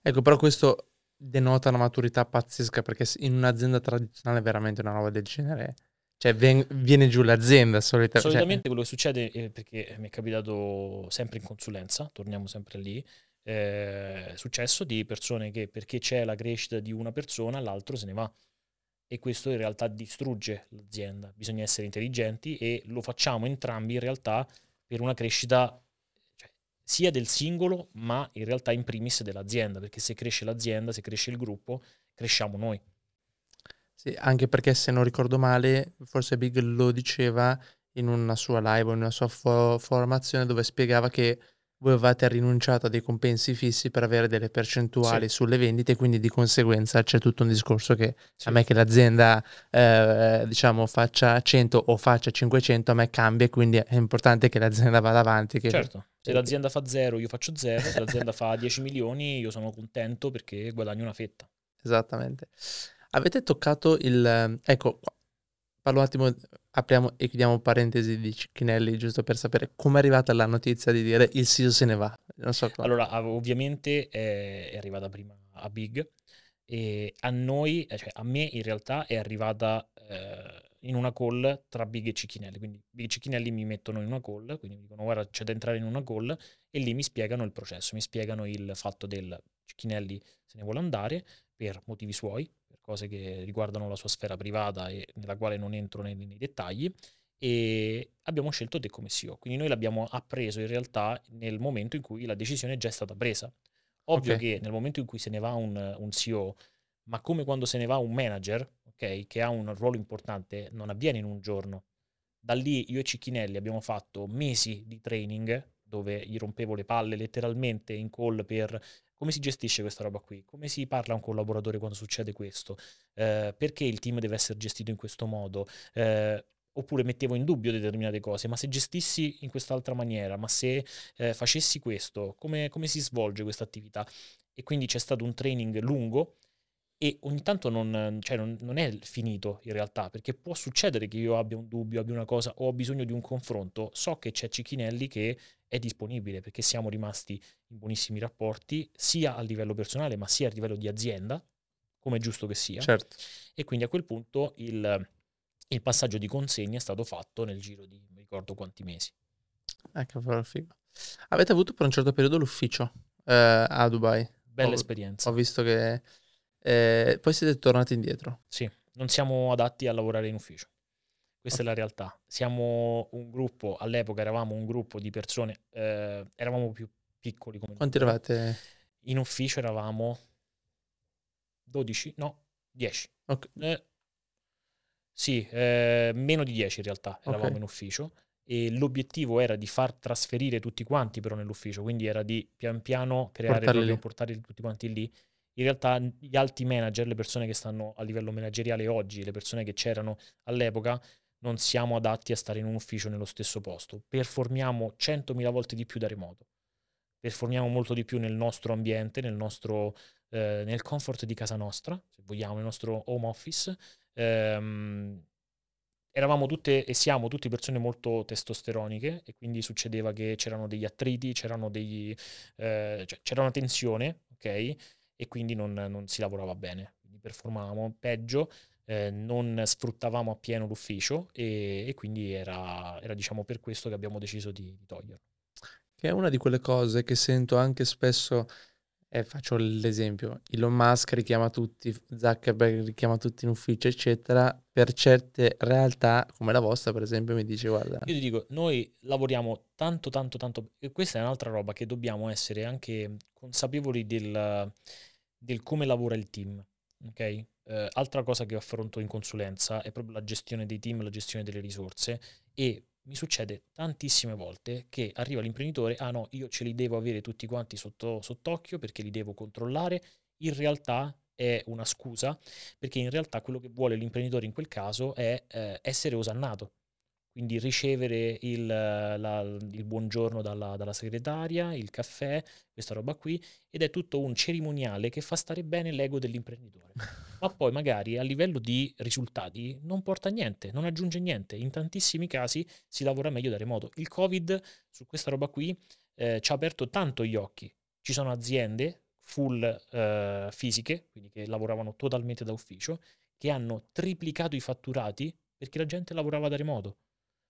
Ecco, però questo denota una maturità pazzesca, perché in un'azienda tradizionale veramente una roba del genere cioè, ven- viene giù l'azienda cioè solitamente. Cioè... quello che succede, è perché mi è capitato sempre in consulenza, torniamo sempre lì, eh, successo di persone che perché c'è la crescita di una persona, l'altro se ne va. E questo in realtà distrugge l'azienda. Bisogna essere intelligenti e lo facciamo entrambi in realtà per una crescita cioè, sia del singolo, ma in realtà in primis dell'azienda, perché se cresce l'azienda, se cresce il gruppo, cresciamo noi. Sì, anche perché se non ricordo male, forse Big lo diceva in una sua live o in una sua fo- formazione dove spiegava che voi avevate rinunciato a dei compensi fissi per avere delle percentuali sì. sulle vendite, quindi di conseguenza c'è tutto un discorso che sì. a me che l'azienda eh, diciamo faccia 100 o faccia 500, a me cambia, quindi è importante che l'azienda vada avanti. Che... Certo, se l'azienda fa 0 io faccio 0, se l'azienda fa 10 milioni io sono contento perché guadagno una fetta. Esattamente. Avete toccato il... Ecco, parlo un attimo, apriamo e chiudiamo parentesi di Cicchinelli, giusto per sapere come è arrivata la notizia di dire il CEO se ne va. So. Allora, ovviamente è, è arrivata prima a Big e a noi, eh, cioè a me in realtà è arrivata eh, in una call tra Big e Cicchinelli. Quindi Big e Cicchinelli mi mettono in una call, quindi mi dicono guarda c'è da entrare in una call e lì mi spiegano il processo, mi spiegano il fatto del Cicchinelli se ne vuole andare per motivi suoi, cose che riguardano la sua sfera privata e nella quale non entro nei, nei dettagli e abbiamo scelto te come CEO. Quindi noi l'abbiamo appreso in realtà nel momento in cui la decisione è già stata presa. Ovvio okay. che nel momento in cui se ne va un, un, CEO, ma come quando se ne va un manager, okay, che ha un ruolo importante, non avviene in un giorno. Da lì io e Cicchinelli abbiamo fatto mesi di training dove gli rompevo le palle letteralmente in call per come si gestisce questa roba qui? Come si parla a un collaboratore quando succede questo? Eh, perché il team deve essere gestito in questo modo? Eh, oppure mettevo in dubbio determinate cose, ma se gestissi in quest'altra maniera, ma se eh, facessi questo, come, come si svolge questa attività? E quindi c'è stato un training lungo e ogni tanto non, cioè non, non, è finito in realtà, perché può succedere che io abbia un dubbio, abbia una cosa o ho bisogno di un confronto. So che c'è Cicchinelli che è disponibile perché siamo rimasti in buonissimi rapporti, sia a livello personale ma sia a livello di azienda, come è giusto che sia. Certo. E quindi a quel punto il, il passaggio di consegna è stato fatto nel giro di non ricordo quanti mesi. Ecco, figo. Avete avuto per un certo periodo l'ufficio eh, a Dubai? Bella ho, esperienza. Ho visto che eh, poi siete tornati indietro. Sì, non siamo adatti a lavorare in ufficio. Questa okay. è la realtà. Siamo un gruppo, all'epoca eravamo un gruppo di persone, eh, eravamo più piccoli come Quanti gruppo. eravate? In ufficio eravamo 12, no, 10. Okay. Eh, sì, eh, meno di 10 in realtà eravamo okay. in ufficio e l'obiettivo era di far trasferire tutti quanti però nell'ufficio, quindi era di pian piano creare portarli proprio, portarli tutti quanti lì in realtà gli alti manager, le persone che stanno a livello manageriale oggi, le persone che c'erano all'epoca, non siamo adatti a stare in un ufficio nello stesso posto. Performiamo 100.000 volte di più da remoto. Performiamo molto di più nel nostro ambiente, nel, nostro, eh, nel comfort di casa nostra, se vogliamo, nel nostro home office. ehm, eravamo tutte e siamo tutte persone molto testosteroniche e quindi succedeva che c'erano degli attriti, c'erano degli, eh, cioè, c'era una tensione, ok? E quindi non, non si lavorava bene, quindi performavamo peggio, eh, non sfruttavamo appieno l'ufficio e, e quindi era, era, diciamo per questo che abbiamo deciso di, di toglierlo. Che è una di quelle cose che sento anche spesso eh, faccio l'esempio, Elon Musk richiama tutti, Zuckerberg richiama tutti in ufficio, eccetera, per certe realtà come la vostra, per esempio, mi dice guarda... Io ti dico, noi lavoriamo tanto, tanto, tanto, e questa è un'altra roba che dobbiamo essere anche consapevoli del, del come lavora il team, ok? Eh, altra cosa che affronto in consulenza è proprio la gestione dei team, la gestione delle risorse e mi succede tantissime volte che arriva l'imprenditore, ah no, io ce li devo avere tutti quanti sotto, sott'occhio perché li devo controllare, in realtà è una scusa, perché in realtà quello che vuole l'imprenditore in quel caso è eh, essere osannato, quindi ricevere il, la, il buongiorno dalla, dalla, segretaria, il caffè, questa roba qui, ed è tutto un cerimoniale che fa stare bene l'ego dell'imprenditore. Ma poi magari a livello di risultati non porta niente, non aggiunge niente. In tantissimi casi si lavora meglio da remoto. Il Covid su questa roba qui eh, ci ha aperto tanto gli occhi. Ci sono aziende full eh, fisiche, quindi che lavoravano totalmente da ufficio, che hanno triplicato i fatturati perché la gente lavorava da remoto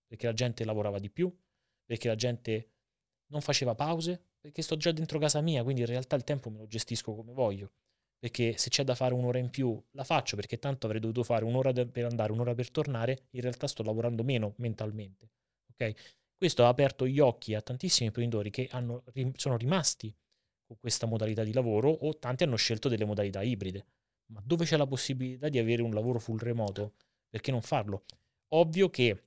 perché la gente lavorava di più, perché la gente non faceva pause, perché sto già dentro casa mia, quindi in realtà il tempo me lo gestisco come voglio. Perché se c'è da fare un'ora in più, la faccio, perché tanto avrei dovuto fare un'ora per andare, un'ora per tornare, in realtà sto lavorando meno mentalmente. Okay? Questo ha aperto gli occhi a tantissimi imprenditori che hanno, sono rimasti con questa modalità di lavoro o tanti hanno scelto delle modalità ibride. Ma dove c'è la possibilità di avere un lavoro full remoto? Perché non farlo? Ovvio che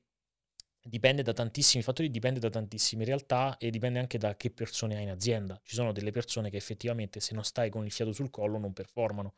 dipende da tantissimi fattori, dipende da tantissime realtà e dipende anche da che persone hai in azienda. Ci sono delle persone che effettivamente se non stai con il fiato sul collo non performano.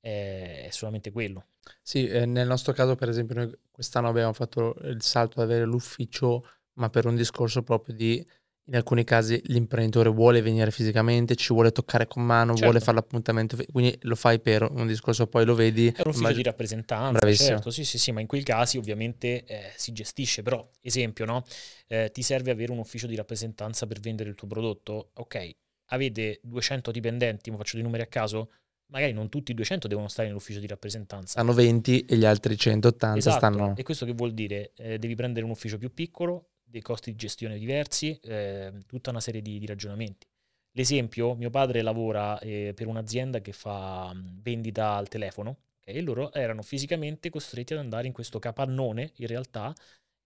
È solamente quello. Sì, eh, nel nostro caso per esempio noi quest'anno abbiamo fatto il salto ad avere l'ufficio, ma per un discorso proprio di in alcuni casi l'imprenditore vuole venire fisicamente, ci vuole toccare con mano, certo. vuole fare l'appuntamento, quindi lo fai per un discorso, poi lo vedi. È un ufficio immag- di rappresentanza, Bravissimo. certo, sì, sì, sì, ma in quei casi ovviamente eh, si gestisce, però, esempio, no? Eh, ti serve avere un ufficio di rappresentanza per vendere il tuo prodotto, ok, avete 200 dipendenti, ma faccio dei numeri a caso, magari non tutti i 200 devono stare nell'ufficio di rappresentanza. Hanno 20 e gli altri 180 esatto. stanno... E questo che vuol dire? Eh, devi prendere un ufficio più piccolo, dei costi di gestione diversi, eh, tutta una serie di, di, ragionamenti. L'esempio, mio padre lavora eh, per un'azienda che fa vendita al telefono okay, e loro erano fisicamente costretti ad andare in questo capannone in realtà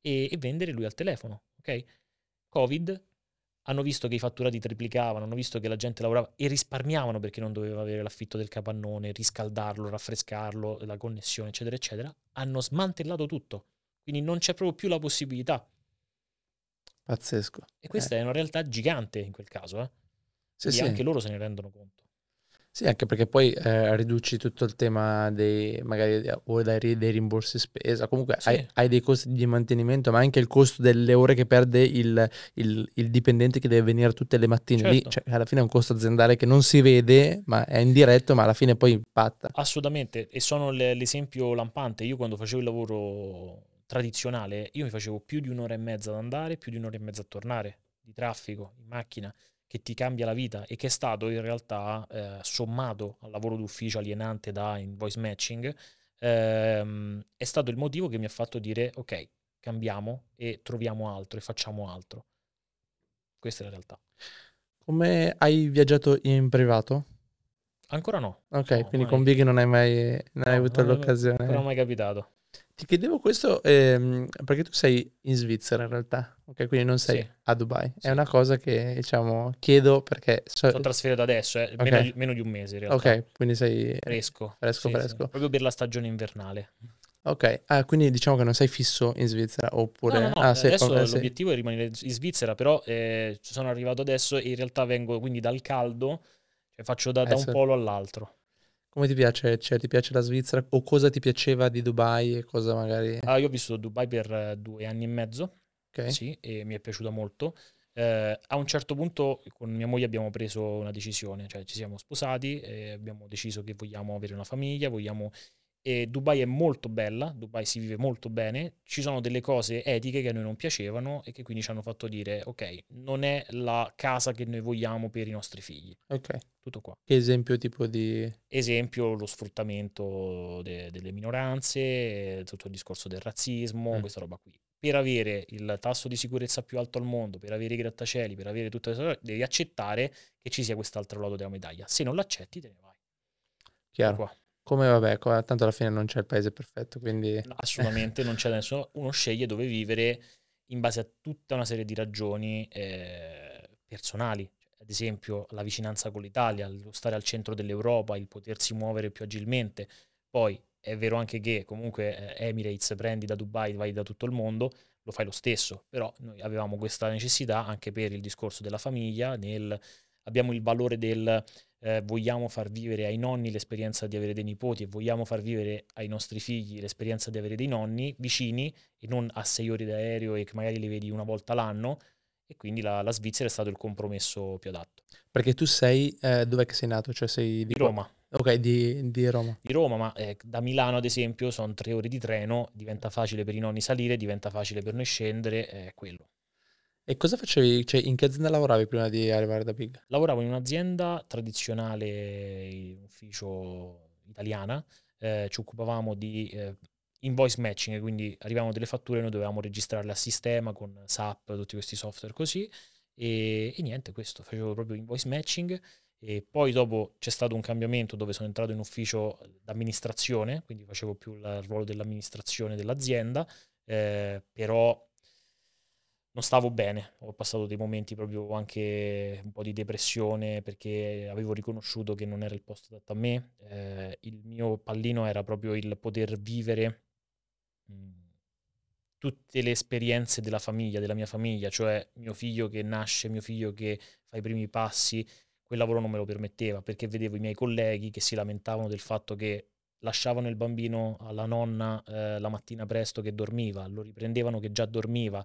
e, e vendere lui al telefono. Okay? Covid, hanno visto che i fatturati triplicavano, hanno visto che la gente lavorava e risparmiavano perché non doveva avere l'affitto del capannone, riscaldarlo, raffrescarlo, la connessione, eccetera, eccetera. Hanno smantellato tutto. Quindi non c'è proprio più la possibilità Pazzesco. E questa eh. è una realtà gigante in quel caso, eh? Sì, sì. anche loro se ne rendono conto. Sì, anche perché poi eh, riduci tutto il tema dei magari o dai, dei rimborsi spesa, comunque sì. hai, hai, dei costi di mantenimento, ma anche il costo delle ore che perde il, il, il dipendente che deve venire tutte le mattine certo. lì, cioè alla fine è un costo aziendale che non si vede, ma è indiretto, ma alla fine poi impatta. Assolutamente, e sono l'esempio lampante. Io quando facevo il lavoro tradizionale, io mi facevo più di un'ora e mezza ad andare, più di un'ora e mezza a tornare di traffico in macchina che ti cambia la vita e che è stato in realtà eh, sommato al lavoro d'ufficio alienante da invoice matching, ehm, è stato il motivo che mi ha fatto dire ok, cambiamo e troviamo altro e facciamo altro. Questa è la realtà. Come hai viaggiato in privato? Ancora no. Ok, no, quindi mai. con Big non hai mai non no, hai avuto non l'occasione. Non è mai capitato. Ti chiedevo questo ehm, perché tu sei in Svizzera in realtà, ok? Quindi non sei sì. a Dubai. Sì. È una cosa che diciamo chiedo perché. So... Sono trasferito adesso, eh, okay. meno, di, meno, di, un mese in realtà. Ok, quindi sei fresco. Fresco, sì, fresco. Proprio per la stagione invernale. Ok, ah, quindi diciamo che non sei fisso in Svizzera oppure... No, no, no. Ah, adesso okay, l'obiettivo è rimanere in Svizzera, però eh, sono arrivato adesso e in realtà vengo quindi dal caldo, cioè faccio da, da un polo all'altro. Come ti piace? Cioè, ti piace la Svizzera? O cosa ti piaceva di Dubai e cosa magari... Ah, io ho vissuto a Dubai per eh, due anni e mezzo, okay. sì, e mi è piaciuta molto. Eh, a un certo punto con mia moglie abbiamo preso una decisione, cioè ci siamo sposati e abbiamo deciso che vogliamo avere una famiglia, vogliamo E Dubai è molto bella, Dubai si vive molto bene, ci sono delle cose etiche che a noi non piacevano e che quindi ci hanno fatto dire ok, non è la casa che noi vogliamo per i nostri figli. Ok. Tutto qua. Che esempio tipo di... Esempio lo sfruttamento de- delle minoranze, tutto il discorso del razzismo, Mm. questa roba qui. Per avere il tasso di sicurezza più alto al mondo, per avere i grattacieli, per avere tutte queste cose, devi accettare che ci sia quest'altro lato della medaglia. Se non l'accetti, te ne vai. Chiaro. Qua. Come vabbè, tanto alla fine non c'è il paese perfetto, quindi... No, assolutamente non c'è nessuno. Uno sceglie dove vivere in base a tutta una serie di ragioni eh, personali. Ad esempio, la vicinanza con l'Italia, lo stare al centro dell'Europa, il potersi muovere più agilmente. Poi è vero anche che comunque eh, Emirates prendi da Dubai, vai da tutto il mondo, lo fai lo stesso. Però noi avevamo questa necessità anche per il discorso della famiglia, nel, abbiamo il valore del eh, vogliamo far vivere ai nonni l'esperienza di avere dei nipoti e vogliamo far vivere ai nostri figli l'esperienza di avere dei nonni vicini e non a sei ore d'aereo e che magari li vedi una volta l'anno. E quindi la, la Svizzera è stato il compromesso più adatto. Perché tu sei... eh, dov'è che sei nato? Cioè sei di Di Roma. Ok, di, di Roma. Di Roma, ma eh, da Milano ad esempio sono tre ore di treno, diventa facile per i nonni salire, diventa facile per noi scendere, è quello. E cosa facevi? Cioè, in che azienda lavoravi prima di arrivare da Big? Lavoravo in un'azienda tradizionale, in ufficio italiana, eh, ci occupavamo di eh, invoice matching, quindi arrivavano delle fatture e noi dovevamo registrarle a sistema con SAP, tutti questi software così, e, e niente, questo, facevo proprio invoice matching e poi dopo c'è stato un cambiamento dove sono entrato in ufficio d'amministrazione, quindi facevo più il ruolo dell'amministrazione dell'azienda, eh, però non stavo bene, ho passato dei momenti proprio anche un po' di depressione perché avevo riconosciuto che non era il posto adatto a me, eh, il mio pallino era proprio il poter vivere tutte le esperienze della famiglia, della mia famiglia, cioè mio figlio che nasce, mio figlio che fa i primi passi, quel lavoro non me lo permetteva perché vedevo i miei colleghi che si lamentavano del fatto che lasciavano il bambino alla nonna eh, la mattina presto che dormiva, lo riprendevano che già dormiva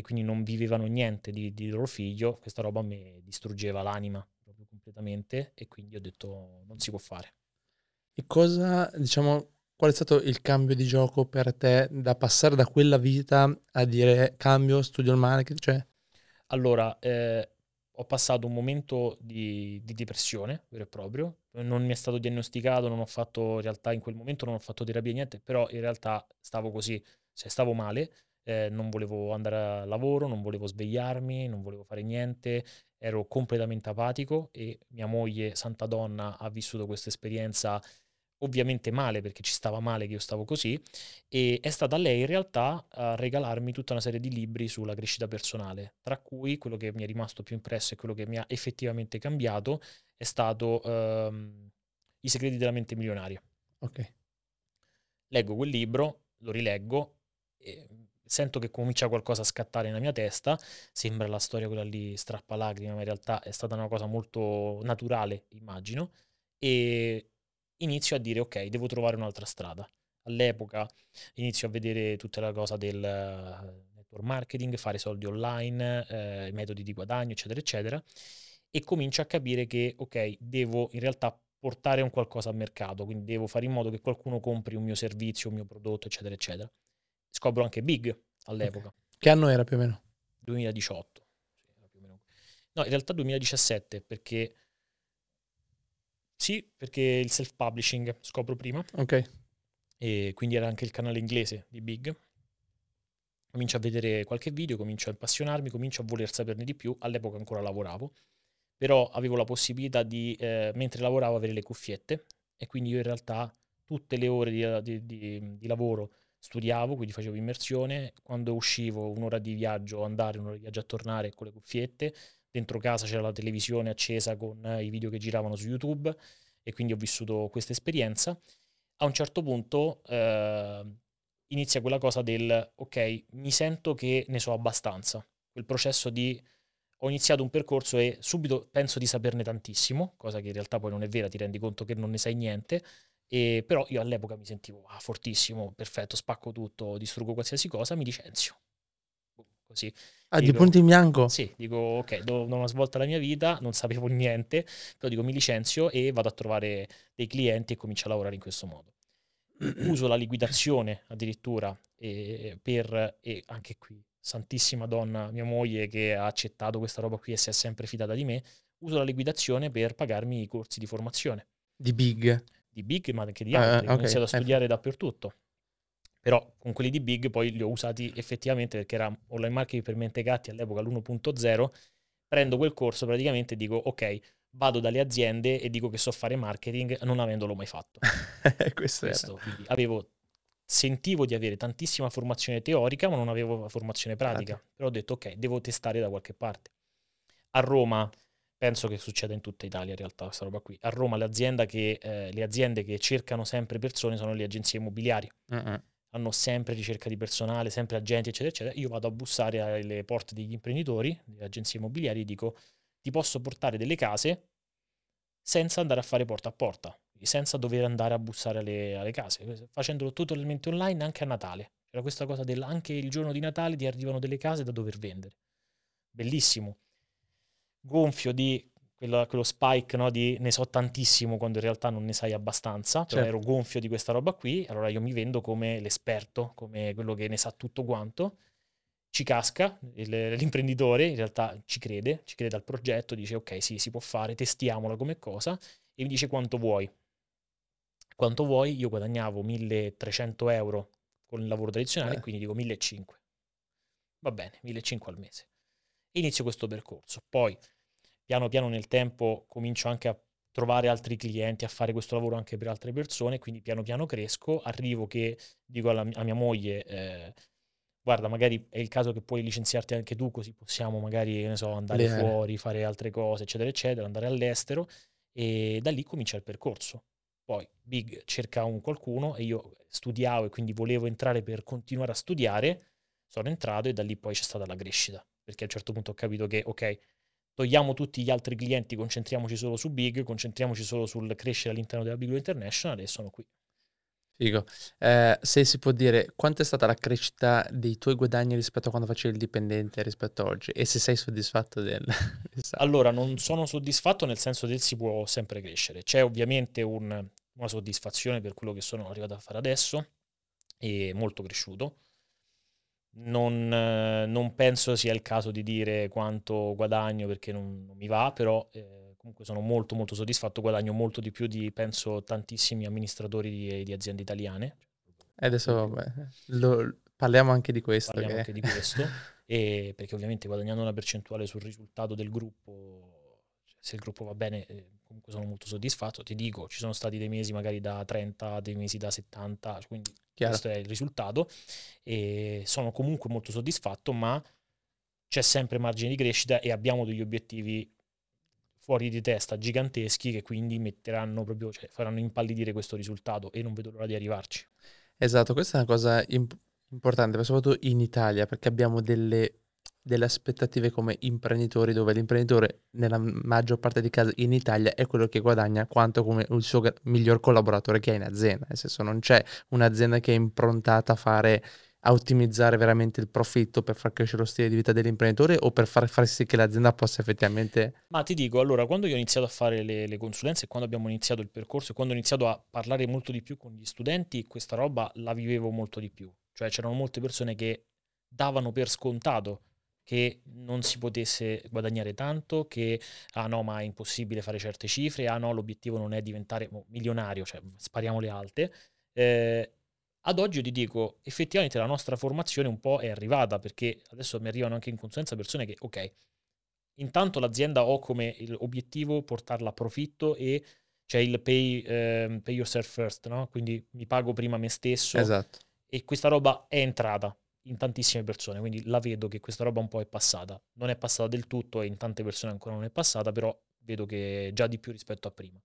e quindi non vivevano niente di, di loro figlio, questa roba mi distruggeva l'anima proprio completamente e quindi ho detto non si può fare. E cosa, diciamo, qual è stato il cambio di gioco per te da passare da quella vita a dire cambio, studio il marketing? Cioè, Allora, eh, ho passato un momento di, di depressione vero e proprio, non mi è stato diagnosticato, non ho fatto, in realtà in quel momento non ho fatto terapia, niente, però in realtà stavo così, cioè stavo male, eh, non volevo andare a lavoro, non volevo svegliarmi, non volevo fare niente, ero completamente apatico e mia moglie, santa donna, ha vissuto questa esperienza ovviamente male perché ci stava male che io stavo così e è stata lei in realtà a regalarmi tutta una serie di libri sulla crescita personale, tra cui quello che mi è rimasto più impresso e quello che mi ha effettivamente cambiato è stato ehm, I segreti della mente milionaria. ok. Leggo quel libro, lo rileggo e sento che comincia qualcosa a scattare nella mia testa, sembra la storia quella lì strappalacrime, ma in realtà è stata una cosa molto naturale, immagino, e inizio a dire ok, devo trovare un'altra strada. All'epoca inizio a vedere tutta la cosa del eh, network marketing, fare soldi online, eh, metodi di guadagno, eccetera, eccetera, e comincio a capire che ok, devo in realtà portare un qualcosa al mercato, quindi devo fare in modo che qualcuno compri un mio servizio, un mio prodotto, eccetera, eccetera. Scopro anche Big all'epoca, Che anno era più o meno? 2018. Sì, era più o meno- No, in realtà 2017, perché sì, perché il self-publishing scopro prima Ok. e quindi era anche il canale inglese di Big. Comincio a vedere qualche video, comincio a appassionarmi, comincio a voler saperne di più. All'epoca ancora lavoravo, però avevo la possibilità di, eh, mentre lavoravo, avere le cuffiette e quindi io in realtà tutte le ore di, di- di- di lavoro studiavo, quindi facevo immersione. Quando uscivo un'ora di viaggio andare, un'ora di viaggio a tornare con le cuffiette. Dentro casa c'era la televisione accesa con eh, i video che giravano su YouTube e quindi ho vissuto questa esperienza a un certo punto eh, inizia quella cosa del ok, mi sento che ne so abbastanza. Quel processo di ho iniziato un percorso e subito penso di saperne tantissimo, cosa che in realtà poi non è vera, ti rendi conto che non ne sai niente. E però io all'epoca mi sentivo ah, fortissimo, perfetto, spacco tutto, distruggo qualsiasi cosa, mi licenzio. Boom, Così. Ah, di Dico- punto in bianco? Sì, dico ok, do una svolta alla mia vita, non sapevo niente, però dico mi licenzio e vado a trovare dei clienti e comincio a lavorare in questo modo. uso la liquidazione addirittura e, per, e anche qui, santissima donna, mia moglie che ha accettato questa roba qui e si è sempre fidata di me, uso la liquidazione per pagarmi i corsi di formazione. Di Big? Di Big, ma anche di altri. Uh, okay. Ho iniziato a studiare dappertutto. Però con quelli di Big poi li ho usati effettivamente perché era online marketing per mentecatti all'epoca l'1.0. Prendo quel corso praticamente e dico ok, vado dalle aziende e dico che so fare marketing non avendolo mai fatto. Questo, Questo avevo, sentivo di avere tantissima formazione teorica ma non avevo formazione pratica. Okay. Però ho detto ok, devo testare da qualche parte. A Roma penso che succeda in tutta Italia in realtà questa roba qui. A Roma che, eh, le aziende che cercano sempre persone sono le agenzie immobiliari. Uh-uh hanno sempre ricerca di personale, sempre agenti, eccetera, eccetera. Io vado a bussare alle porte degli imprenditori, delle agenzie immobiliari, e dico ti posso portare delle case senza andare a fare porta a porta, senza dover andare a bussare alle, alle case, facendolo totalmente online anche a Natale. C'era questa cosa del anche il giorno di Natale ti arrivano delle case da dover vendere. Bellissimo. Gonfio di quello, quello spike no, di ne so tantissimo quando in realtà non ne sai abbastanza, certo. ero gonfio di questa roba qui, allora io mi vendo come l'esperto, come quello che ne sa tutto quanto, ci casca, il, l'imprenditore in realtà ci crede, ci crede al progetto, dice ok sì si può fare, testiamola come cosa e mi dice quanto vuoi. Quanto vuoi, io guadagnavo 1300 euro con il lavoro tradizionale, eh. quindi dico 1500. Va bene, 1500 al mese. Inizio questo percorso. Poi piano piano nel tempo comincio anche a trovare altri clienti, a fare questo lavoro anche per altre persone, quindi piano piano cresco, arrivo che dico alla, a mia moglie, eh, guarda magari è il caso che puoi licenziarti anche tu, così possiamo magari, so, andare Le fuori, fare altre cose, eccetera, eccetera, andare all'estero e da lì comincia il percorso. Poi Big cerca un qualcuno e io studiavo e quindi volevo entrare per continuare a studiare, sono entrato e da lì poi c'è stata la crescita, perché a un certo punto ho capito che, ok, togliamo tutti gli altri clienti, concentriamoci solo su Big, concentriamoci solo sul crescere all'interno della Big International e sono qui. Figo. Eh, se si può dire, quanto è stata la crescita dei tuoi guadagni rispetto a quando facevi il dipendente rispetto a oggi? E se sei soddisfatto del... allora, non sono soddisfatto nel senso che si può sempre crescere. C'è ovviamente un, una soddisfazione per quello che sono arrivato a fare adesso, e molto cresciuto non, eh, non, penso sia il caso di dire quanto guadagno perché non, non mi va, però eh, comunque sono molto molto soddisfatto, guadagno molto di più di penso tantissimi amministratori di, di aziende italiane. E adesso vabbè, lo, parliamo anche di questo. Parliamo che... anche di questo, e perché ovviamente guadagnando una percentuale sul risultato del gruppo, cioè, se il gruppo va bene, eh, comunque sono molto soddisfatto. Ti dico, ci sono stati dei mesi magari da 30, dei mesi da 70, quindi Chiaro. questo è il risultato. E sono comunque molto soddisfatto, ma c'è sempre margine di crescita e abbiamo degli obiettivi fuori di testa giganteschi che quindi metteranno proprio, cioè faranno impallidire questo risultato e non vedo l'ora di arrivarci. Esatto, questa è una cosa imp- importante, soprattutto in Italia, perché abbiamo delle delle aspettative come imprenditori, dove l'imprenditore nella maggior parte dei casi in Italia è quello che guadagna quanto come il suo miglior collaboratore che ha in azienda, nel senso non c'è un'azienda che è improntata a fare a ottimizzare veramente il profitto per far crescere lo stile di vita dell'imprenditore o per far, far sì che l'azienda possa effettivamente... Ma ti dico, allora, quando io ho iniziato a fare le, le consulenze, quando abbiamo iniziato il percorso e quando ho iniziato a parlare molto di più con gli studenti, questa roba la vivevo molto di più. Cioè c'erano molte persone che davano per scontato che non si potesse guadagnare tanto, che ah no, ma è impossibile fare certe cifre, ah no, l'obiettivo non è diventare milionario, cioè spariamo le alte. Eh, ad oggi io ti dico, effettivamente la nostra formazione un po' è arrivata, perché adesso mi arrivano anche in consulenza persone che, ok, intanto l'azienda ho come obiettivo portarla a profitto e c'è il pay, eh, pay yourself first, no? Quindi mi pago prima me stesso. Esatto. E questa roba è entrata in tantissime persone, quindi la vedo che questa roba un po' è passata. Non è passata del tutto e in tante persone ancora non è passata, però vedo che già di più rispetto a prima.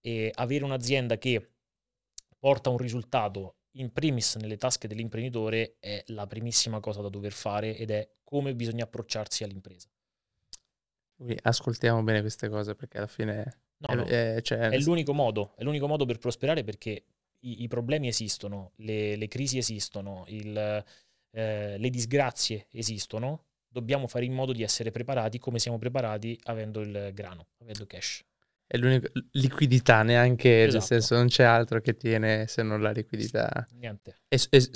E avere un'azienda che porta un risultato in primis nelle tasche dell'imprenditore è la primissima cosa da dover fare ed è come bisogna approcciarsi all'impresa. Ascoltiamo bene queste cose perché alla fine no, no, è, è, cioè... è, l'unico modo, è l'unico modo per prosperare perché i, i problemi esistono, le, le crisi esistono, il, eh, le disgrazie esistono, dobbiamo fare in modo di essere preparati come siamo preparati avendo il grano, avendo cash. È l'unica liquidità, neanche, Esatto. nel senso non c'è altro che tiene se non la liquidità. Niente. E- e-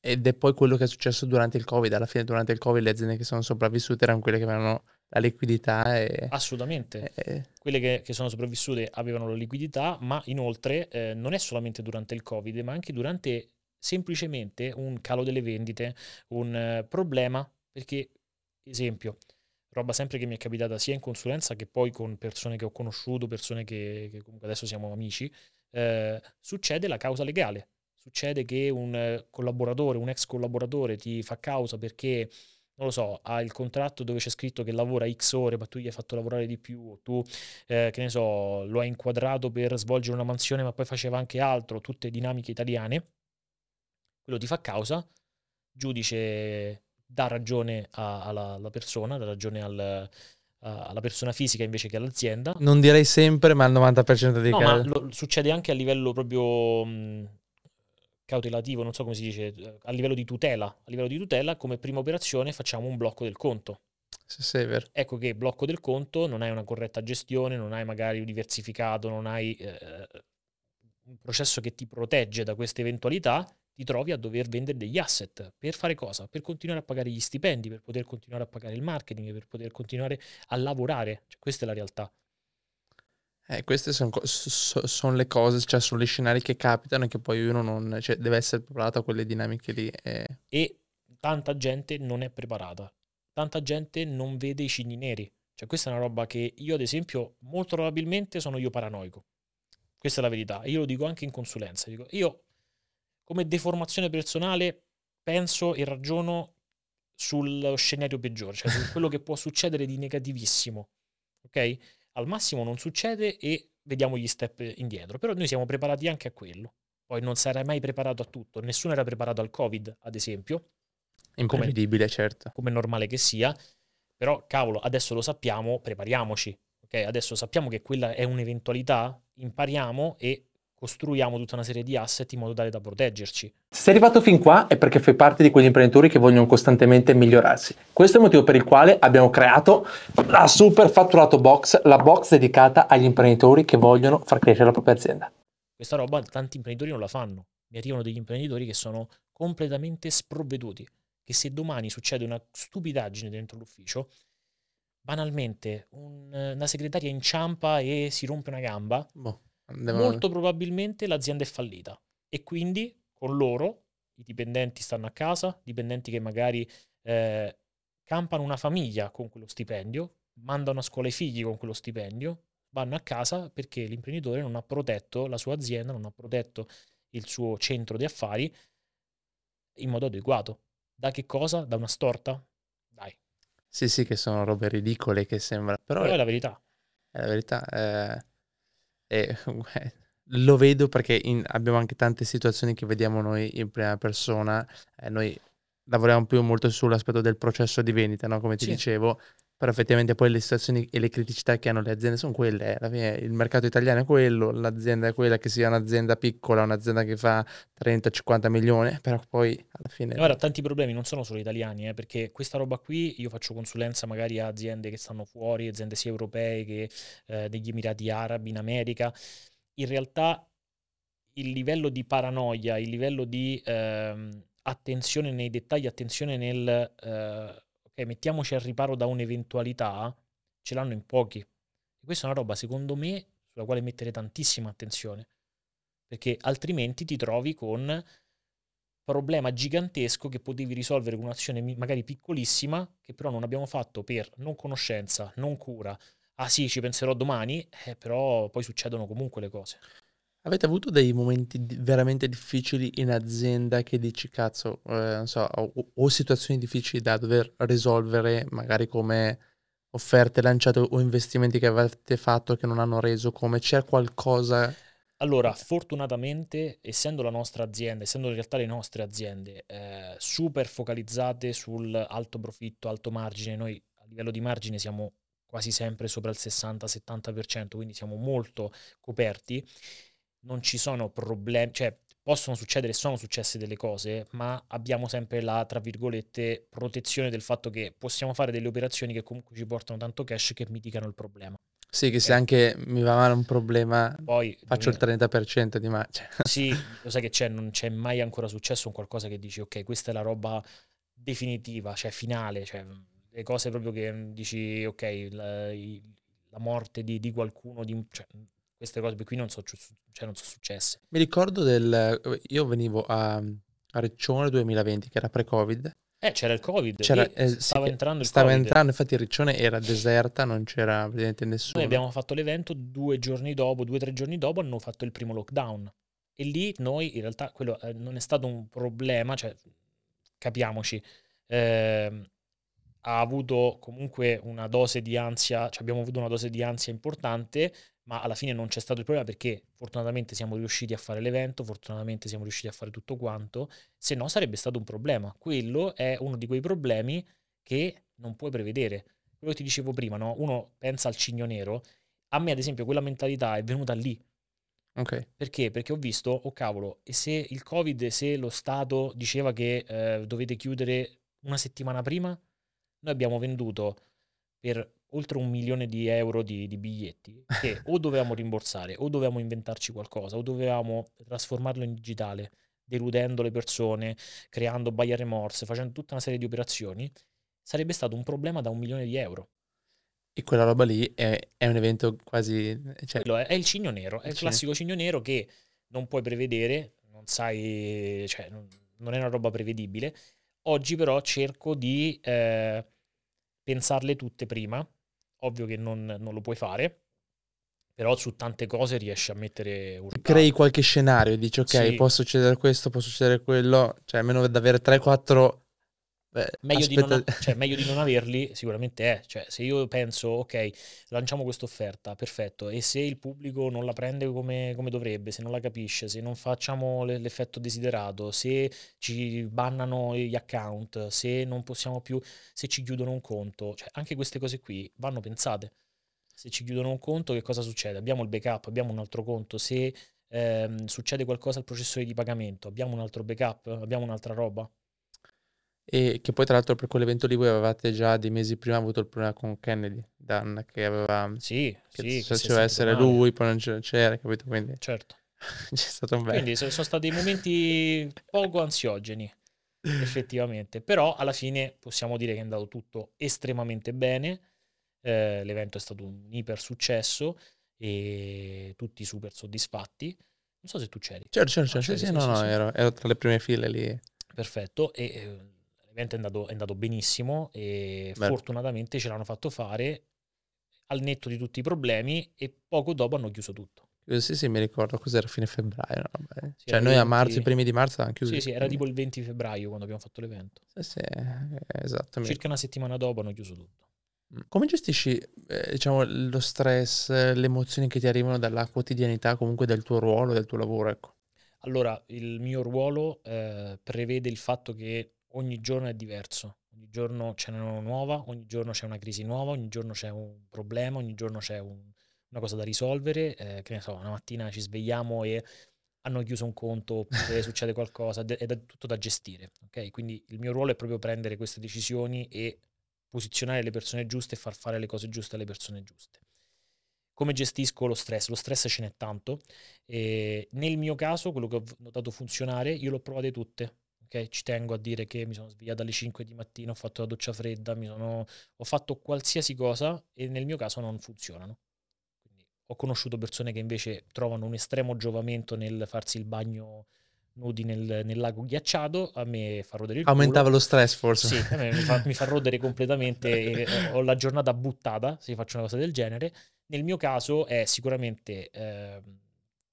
ed è poi quello che è successo durante il Covid. Alla fine, durante il Covid, le aziende che sono sopravvissute erano quelle che avevano la liquidità e... Assolutamente. e- Quelle che, che sono sopravvissute avevano la liquidità, ma inoltre eh, non è solamente durante il Covid, ma anche durante semplicemente un calo delle vendite, un eh, problema, perché, esempio, roba sempre che mi è capitata sia in consulenza che poi con persone che ho conosciuto, persone che, che comunque adesso siamo amici, eh, succede la causa legale. Succede che un eh, collaboratore, un ex collaboratore ti fa causa perché, non lo so, ha il contratto dove c'è scritto che lavora X ore, ma tu gli hai fatto lavorare di più, o tu, eh, che ne so, lo hai inquadrato per svolgere una mansione, ma poi faceva anche altro, tutte dinamiche italiane. Quello ti fa causa, giudice dà ragione a- alla, alla persona, dà ragione al- a- alla persona fisica invece che all'azienda. Non direi sempre, ma al 90% dei No, ma casi. lo- succede anche a livello proprio mh, cautelativo, non so come si dice, a livello di tutela. A livello di tutela, come prima operazione facciamo un blocco del conto. Sì, sì. Ecco che blocco del conto non hai una corretta gestione, non hai magari diversificato, non hai eh, un processo che ti protegge da queste eventualità, ti trovi a dover vendere degli asset. Per fare cosa? Per continuare a pagare gli stipendi, per poter continuare a pagare il marketing, per poter continuare a lavorare. Cioè, questa è la realtà. Eh, queste sono le cose, cioè sono gli scenari che capitano e che poi uno non... Cioè, deve essere preparato a quelle dinamiche lì. e- E tanta gente non è preparata. Tanta gente non vede i cigni neri. Cioè, questa è una roba che io, ad esempio, molto probabilmente sono io paranoico. Questa è la verità. Io lo dico anche in consulenza. Dico, io, come deformazione personale, penso e ragiono sullo scenario peggiore, cioè su quello che può succedere di negativissimo. Ok? Al massimo non succede e vediamo gli step indietro. Però noi siamo preparati anche a quello. Poi non sarai mai preparato a tutto. Nessuno era preparato al Covid, ad esempio Imprevedibile, certo. come è normale che sia, però cavolo, adesso lo sappiamo, prepariamoci, ok? Adesso sappiamo che quella è un'eventualità, impariamo e costruiamo tutta una serie di asset in modo tale da proteggerci. Se sei arrivato fin qua è perché fai parte di quegli imprenditori che vogliono costantemente migliorarsi. Questo è il motivo per il quale abbiamo creato la Super Fatturato Box, la box dedicata agli imprenditori che vogliono far crescere la propria azienda. Questa roba tanti imprenditori non la fanno. Mi arrivano degli imprenditori che sono completamente sprovveduti, che se domani succede una stupidaggine dentro l'ufficio, banalmente un- una segretaria inciampa e si rompe una gamba, Boh, andiamo- molto probabilmente l'azienda è fallita e quindi con loro i dipendenti stanno a casa, dipendenti che magari eh, campano una famiglia con quello stipendio, mandano a scuola i figli con quello stipendio, vanno a casa perché l'imprenditore non ha protetto la sua azienda, non ha protetto il suo centro di affari in modo adeguato. Da che cosa? Da una storta? Dai, Sì, sì, che sono robe ridicole che sembra. Però però è è la verità. la verità. eh, e, eh, lo vedo perché in- abbiamo anche tante situazioni che vediamo noi in prima persona. eh, noi lavoriamo più molto sull'aspetto del processo di vendita, no? Come ti Sì. dicevo. Però effettivamente poi le situazioni e le criticità che hanno le aziende sono quelle. eh, Alla fine il mercato italiano è quello, l'azienda è quella, che sia un'azienda piccola, un'azienda che fa 30-50 milioni, però poi alla fine... Guarda, tanti problemi non sono solo italiani, eh, perché questa roba qui io faccio consulenza magari a aziende che stanno fuori, aziende sia europee che eh, degli Emirati Arabi, in America. In realtà il livello di paranoia, il livello di ehm, attenzione nei dettagli, attenzione nel eh, ok, mettiamoci al riparo da un'eventualità, ce l'hanno in pochi. E questa è una roba, secondo me, sulla quale mettere tantissima attenzione, perché altrimenti ti trovi con problema gigantesco che potevi risolvere con un'azione magari piccolissima, che però non abbiamo fatto per non conoscenza, non cura. Ah sì, ci penserò domani, eh, però poi succedono comunque le cose. Avete avuto dei momenti veramente difficili in azienda che dici, cazzo, eh, non so, o, o situazioni difficili da dover risolvere, magari come offerte lanciate o investimenti che avete fatto che non hanno reso, come c'è qualcosa... Allora, fortunatamente, essendo la nostra azienda, essendo in realtà le nostre aziende eh, super focalizzate sul alto profitto, alto margine, noi a livello di margine siamo quasi sempre sopra il 60-70%, quindi siamo molto coperti, non ci sono problemi, cioè possono succedere, sono successe delle cose, ma abbiamo sempre la, tra virgolette, protezione del fatto che possiamo fare delle operazioni che comunque ci portano tanto cash che mitigano il problema. Sì, che se anche mi va male un problema, Poi faccio il 30% di marcia. Sì, lo sai che c'è, non c'è mai ancora successo un qualcosa che dici, ok, questa è la roba definitiva, cioè finale, cioè le cose proprio che dici, ok, la, la morte di, di qualcuno, di, cioè, queste cose qui non sono cioè, non so successe. Mi ricordo del... Io venivo a, a Reccione 2020, che era pre-Covid, eh, c'era il Covid, c'era, eh, stava sì, entrando il stava COVID. entrando, infatti Riccione era deserta, non c'era praticamente nessuno. Noi abbiamo fatto l'evento, due giorni dopo, due o tre giorni dopo hanno fatto il primo lockdown. E lì noi, in realtà, quello eh, non è stato un problema, cioè, capiamoci, eh, ha avuto comunque una dose di ansia, cioè abbiamo avuto una dose di ansia importante, ma alla fine non c'è stato il problema perché fortunatamente siamo riusciti a fare l'evento, fortunatamente siamo riusciti a fare tutto quanto, se no sarebbe stato un problema. Quello è uno di quei problemi che non puoi prevedere. Quello che ti dicevo prima, no? uno pensa al cigno nero, a me ad esempio quella mentalità è venuta lì. Ok. Perché? Perché ho visto, oh cavolo, e se il Covid, se lo Stato diceva che eh, dovete chiudere una settimana prima, noi abbiamo venduto per oltre un milione di euro di, di, biglietti che o dovevamo rimborsare o dovevamo inventarci qualcosa o dovevamo trasformarlo in digitale deludendo le persone, creando buyer remorse, facendo tutta una serie di operazioni, sarebbe stato un problema da un milione di euro. E quella roba lì è, è un evento quasi... Cioè... È, è, il cigno nero, è il, il classico cigno nero che non puoi prevedere, non sai, cioè non, non è una roba prevedibile. Oggi però cerco di eh, pensarle tutte prima, ovvio che non, non lo puoi fare, però su tante cose riesci a mettere un crei qualche scenario dici ok sì. può succedere questo può succedere quello cioè almeno ad avere 3-4 meglio, di non, cioè, meglio di non averli sicuramente è cioè se io penso ok lanciamo questa offerta perfetto e se il pubblico non la prende come, come dovrebbe se non la capisce se non facciamo l'effetto desiderato se ci bannano gli account se non possiamo più se ci chiudono un conto cioè anche queste cose qui vanno pensate se ci chiudono un conto che cosa succede? Abbiamo il backup, abbiamo un altro conto, se ehm, succede qualcosa al processore di pagamento, abbiamo un altro backup, abbiamo un'altra roba. E che poi tra l'altro per quell'evento lì voi avevate già dei mesi prima avuto il problema con Kennedy, Dan, che aveva... Sì, che sì. Che doveva essere male. lui, poi non c'era, capito? Quindi... Certo. C'è stato un bel... Quindi sono stati momenti poco ansiogeni, effettivamente. Però alla fine possiamo dire che è andato tutto estremamente bene eh, l'evento è stato un iper successo e tutti super soddisfatti. Non so se tu c'eri. Certo, certo, certo. Sì, sì, no, no, ero, ero, tra le prime file lì. Perfetto, e eh, l'evento è andato, è andato benissimo e Beh. fortunatamente ce l'hanno fatto fare al netto di tutti i problemi e poco dopo hanno chiuso tutto. Sì, sì, mi ricordo, cos'era fine febbraio. No? Sì, cioè noi 20... a marzo, i primi di marzo avevamo chiuso. Sì, sì, era tipo il 20 febbraio quando abbiamo fatto l'evento. Sì, sì, esattamente. Circa una settimana dopo hanno chiuso tutto. Come gestisci, eh, diciamo, lo stress, le emozioni che ti arrivano dalla quotidianità, comunque del tuo ruolo, del tuo lavoro, ecco? Allora, il mio ruolo eh, prevede il fatto che ogni giorno è diverso, ogni giorno c'è una nuova, ogni giorno c'è una crisi nuova, ogni giorno c'è un problema, ogni giorno c'è un, una cosa da risolvere. Eh, che ne so, una mattina ci svegliamo e hanno chiuso un conto, oppure succede qualcosa, ed è tutto da gestire. ok? Quindi il mio ruolo è proprio prendere queste decisioni e posizionare le persone giuste e far fare le cose giuste alle persone giuste. Come gestisco lo stress? Lo stress ce n'è tanto. E nel mio caso, quello che ho notato funzionare, io l'ho provate tutte. Okay? Ci tengo a dire che mi sono svegliato alle 5 di mattina, ho fatto la doccia fredda, sono... ho fatto qualsiasi cosa e nel mio caso non funzionano. Quindi ho conosciuto persone che invece trovano un estremo giovamento nel farsi il bagno nudi nel, nel, lago ghiacciato, a me fa rodere il Aumentava culo. lo stress forse. Sì, mi fa, mi fa rodere completamente, eh, ho la giornata buttata se faccio una cosa del genere. Nel mio caso è sicuramente eh,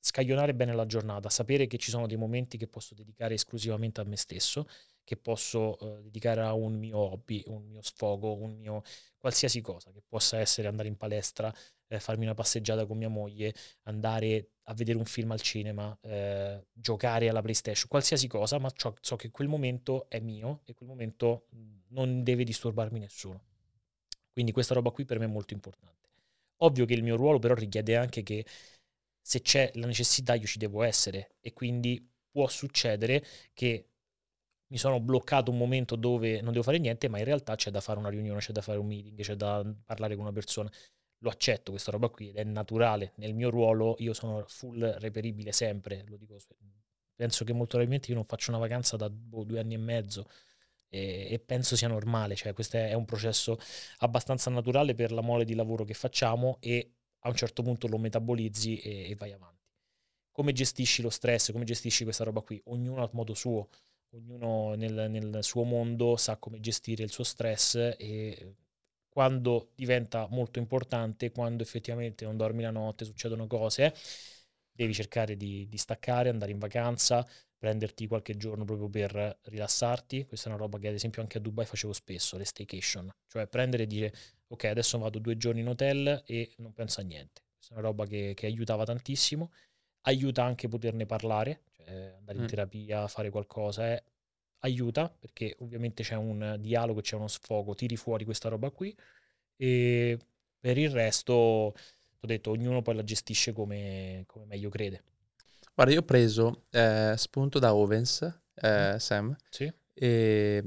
scaglionare bene la giornata, sapere che ci sono dei momenti che posso dedicare esclusivamente a me stesso, che posso eh, dedicare a un mio hobby, un mio sfogo, un mio qualsiasi cosa, che possa essere andare in palestra, eh, farmi una passeggiata con mia moglie, andare a vedere un film al cinema, eh, giocare alla PlayStation, qualsiasi cosa, ma so, so, che quel momento è mio e quel momento non deve disturbarmi nessuno. Quindi questa roba qui per me è molto importante. Ovvio che il mio ruolo però richiede anche che se c'è la necessità io ci devo essere e quindi può succedere che mi sono bloccato un momento dove non devo fare niente, ma in realtà c'è da fare una riunione, c'è da fare un meeting, c'è da parlare con una persona lo accetto questa roba qui ed è naturale. Nel mio ruolo io sono full reperibile sempre, lo dico, penso che molto probabilmente io non faccio una vacanza da boh, due anni e mezzo e, e, penso sia normale, cioè questo è un processo abbastanza naturale per la mole di lavoro che facciamo e a un certo punto lo metabolizzi e, e vai avanti. Come gestisci lo stress, come gestisci questa roba qui? Ognuno a modo suo, ognuno nel, nel suo mondo sa come gestire il suo stress e quando diventa molto importante, quando effettivamente non dormi la notte, succedono cose, devi cercare di, di, staccare, andare in vacanza, prenderti qualche giorno proprio per rilassarti. Questa è una roba che ad esempio anche a Dubai facevo spesso, le staycation, cioè prendere e dire ok adesso vado due giorni in hotel e non penso a niente. Questa è una roba che, che aiutava tantissimo, aiuta anche poterne parlare, cioè andare in mm. terapia, fare qualcosa, eh, aiuta perché ovviamente c'è un dialogo, c'è uno sfogo, tiri fuori questa roba qui e per il resto, ho detto, ognuno poi la gestisce come, come meglio crede. Guarda, io ho preso eh, spunto da Owens, eh, mm. Sam, sì. e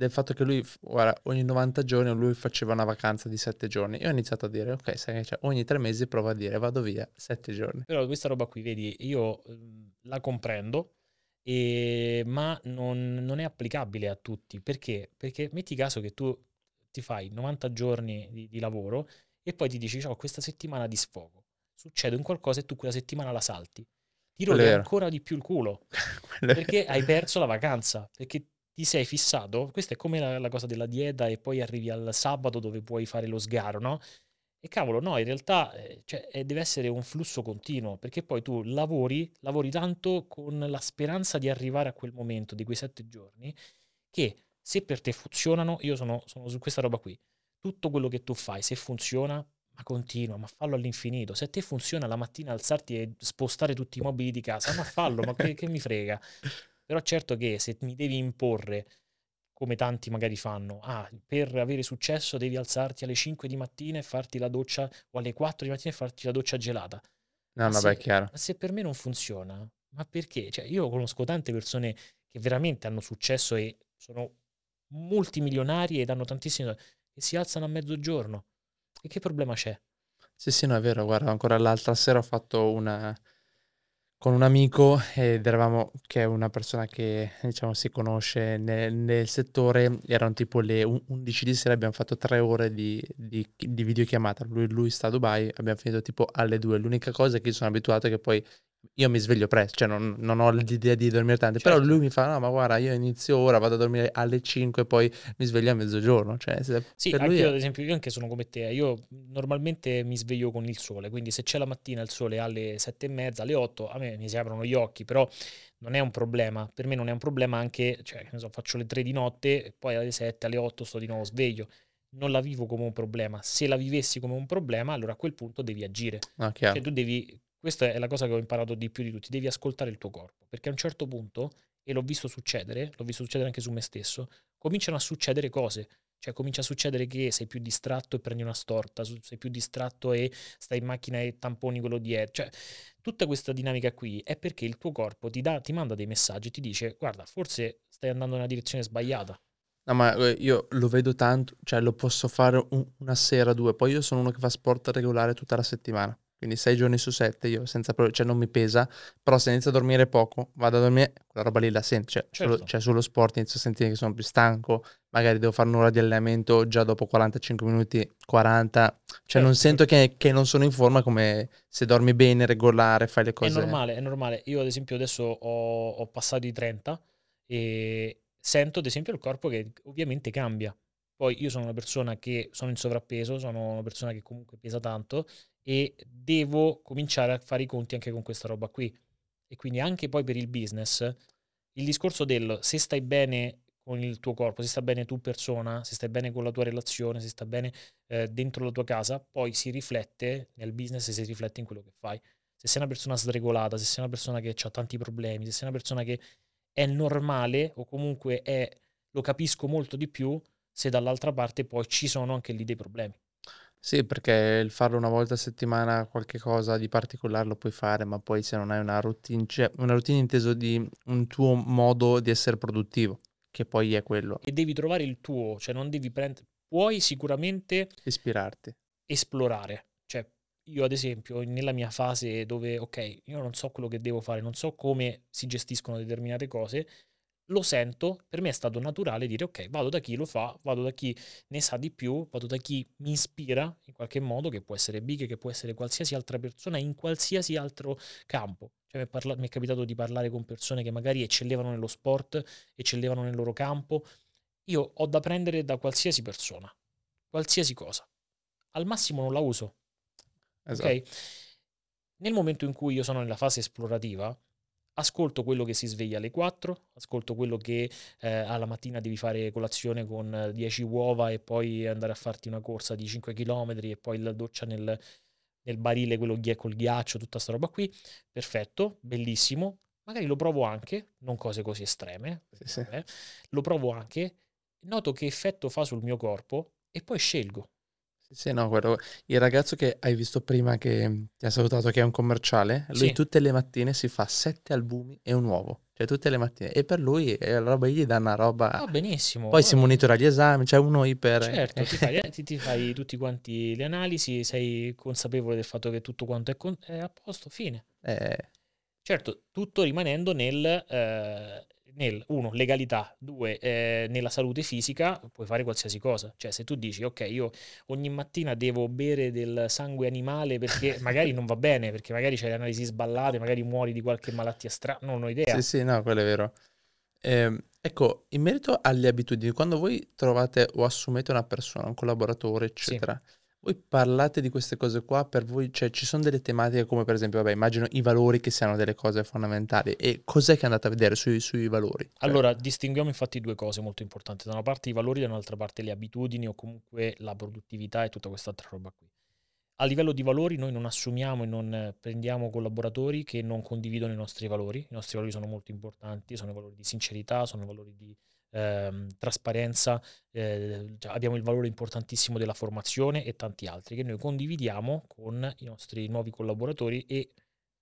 del fatto che lui, guarda, ogni 90 giorni lui faceva una vacanza di 7 giorni. Io ho iniziato a dire, ok, sai, cioè, ogni 3 mesi provo a dire vado via 7 giorni. Però questa roba qui, vedi, io la comprendo, e, ma non, non, è applicabile a tutti. Perché? Perché metti caso che tu ti fai 90 giorni di, di lavoro e poi ti dici, ho questa settimana di sfogo. Succede un qualcosa e tu quella settimana la salti. Ti rodi ancora di più il culo. perché hai perso la vacanza. Perché ti sei fissato. Questa è come la, la cosa della dieta e poi arrivi al sabato dove puoi fare lo sgaro, no? E cavolo, no, in realtà eh, cioè, eh, deve essere un flusso continuo, perché poi tu lavori, lavori tanto con la speranza di arrivare a quel momento di quei sette giorni, che se per te funzionano, io sono, sono su questa roba qui, tutto quello che tu fai, se funziona, ma continua, ma fallo all'infinito. Se a te funziona la mattina alzarti e spostare tutti i mobili di casa, ma fallo, ma che, che mi frega. Però certo che se mi devi imporre come tanti magari fanno, ah, per avere successo devi alzarti alle 5 di mattina e farti la doccia, o alle 4 di mattina e farti la doccia gelata. No, ma vabbè, è chiaro. Ma se per me non funziona, ma perché? Cioè, io conosco tante persone che veramente hanno successo e sono multimilionari ed hanno tantissimi che si alzano a mezzogiorno. E che problema c'è? Sì, sì, no, è vero. Guarda, ancora l'altra sera ho fatto una, con un amico ed eravamo, che è una persona che diciamo si conosce nel, nel settore, erano tipo le 11 di sera, abbiamo fatto tre ore di, di, di videochiamata, lui, lui sta a Dubai, abbiamo finito tipo alle 2, l'unica cosa che sono abituato è che poi io mi sveglio presto, cioè non, non ho l'idea di dormire tanto, certo. però lui mi fa, no ma guarda io inizio ora, vado a dormire alle 5 e poi mi sveglio a mezzogiorno. Cioè, sì, anche io ad esempio, io anche sono come te, io normalmente mi sveglio con il sole, quindi se c'è la mattina il sole alle 7 e mezza, alle 8, a me mi si aprono gli occhi, però non è un problema, per me non è un problema anche, cioè, so, faccio le 3 di notte, poi alle 7, alle 8 sto di nuovo sveglio non la vivo come un problema. Se la vivessi come un problema, allora a quel punto devi agire. Ah, cioè, tu devi questa è la cosa che ho imparato di più di tutti, devi ascoltare il tuo corpo, perché a un certo punto, e l'ho visto succedere, l'ho visto succedere anche su me stesso, cominciano a succedere cose, cioè comincia a succedere che sei più distratto e prendi una storta, sei più distratto e stai in macchina e tamponi quello dietro, cioè tutta questa dinamica qui è perché il tuo corpo ti, dà, ti manda dei messaggi e ti dice guarda, forse stai andando nella direzione sbagliata. No, ma eh, io lo vedo tanto, cioè lo posso fare un, una sera, due, poi io sono uno che fa sport regolare tutta la settimana quindi sei giorni su sette io senza problemi, cioè non mi pesa, però se inizio a dormire poco, vado a dormire, quella roba lì la sento, cioè, certo. solo, cioè sullo sport inizio a sentire che sono più stanco, magari devo fare un'ora di allenamento già dopo 45 minuti, 40, cioè certo. non sento che, che, non sono in forma come se dormi bene, regolare, fai le cose. È normale, è normale, io ad esempio adesso ho, ho passato i 30 e sento ad esempio il corpo che ovviamente cambia. Poi io sono una persona che sono in sovrappeso, sono una persona che comunque pesa tanto e devo cominciare a fare i conti anche con questa roba qui. E quindi anche poi per il business, il discorso del se stai bene con il tuo corpo, se stai bene tu persona, se stai bene con la tua relazione, se stai bene eh, dentro la tua casa, poi si riflette nel business e si riflette in quello che fai. Se sei una persona sregolata, se sei una persona che ha tanti problemi, se sei una persona che è normale o comunque è, lo capisco molto di più, se dall'altra parte poi ci sono anche lì dei problemi. Sì, perché il farlo una volta a settimana qualche cosa di particolare lo puoi fare, ma poi se non hai una routine, cioè una routine inteso di un tuo modo di essere produttivo, che poi è quello. E devi trovare il tuo, cioè non devi prendere, puoi sicuramente ispirarti. esplorare. Cioè, io ad esempio, nella mia fase dove, ok, io non so quello che devo fare, non so come si gestiscono determinate cose, lo sento, per me è stato naturale dire ok, vado da chi lo fa, vado da chi ne sa di più, vado da chi mi ispira in qualche modo, che può essere Big, che può essere qualsiasi altra persona in qualsiasi altro campo. Cioè, mi, è parla- mi è capitato di parlare con persone che magari eccellevano nello sport, eccellevano nel loro campo. Io ho da prendere da qualsiasi persona, qualsiasi cosa. Al massimo non la uso. Esatto. Ok? Nel momento in cui io sono nella fase esplorativa, ascolto quello che si sveglia alle 4, ascolto quello che eh, alla mattina devi fare colazione con 10 uova e poi andare a farti una corsa di 5 km e poi la doccia nel, nel barile, quello ghi- col ghiaccio, tutta sta roba qui. Perfetto, bellissimo. Magari lo provo anche, non cose così estreme, Sì, sì. eh, lo provo anche, noto che effetto fa sul mio corpo e poi scelgo. Sì, no, quello- il ragazzo che hai visto prima che ti ha salutato, che è un commerciale, lui Sì. tutte le mattine si fa sette albumi e un uovo, cioè tutte le mattine. E per lui è la roba gli dà una roba. Va benissimo. Poi si guarda. monitora gli esami, c'è uno iper. Certo, ti fai, ti- ti fai tutti quanti le analisi, sei consapevole del fatto che tutto quanto è, con- è a posto, fine. Eh, Certo, tutto rimanendo nel, eh, nel uno, legalità, due, eh, nella salute fisica, puoi fare qualsiasi cosa. Cioè, se tu dici, ok, io ogni mattina devo bere del sangue animale perché magari non va bene, perché magari c'hai le analisi sballate, magari muori di qualche malattia strana, non ho idea. Sì, sì, no, quello è vero. Ehm, ecco, in merito alle abitudini, quando voi trovate o assumete una persona, un collaboratore, eccetera, voi parlate di queste cose qua, per voi, cioè, ci sono delle tematiche come per esempio, vabbè, immagino i valori che siano delle cose fondamentali. E cos'è che andate a vedere sui, sui valori? Cioè, Allora, distinguiamo infatti due cose molto importanti. Da una parte i valori, dall'altra parte le abitudini o comunque la produttività e tutta quest'altra roba qui. A livello di valori noi non assumiamo e non prendiamo collaboratori che non condividono i nostri valori. I nostri valori sono molto importanti, sono i valori di sincerità, sono i valori di ehm, trasparenza, eh, abbiamo il valore importantissimo della formazione e tanti altri che noi condividiamo con i nostri nuovi collaboratori e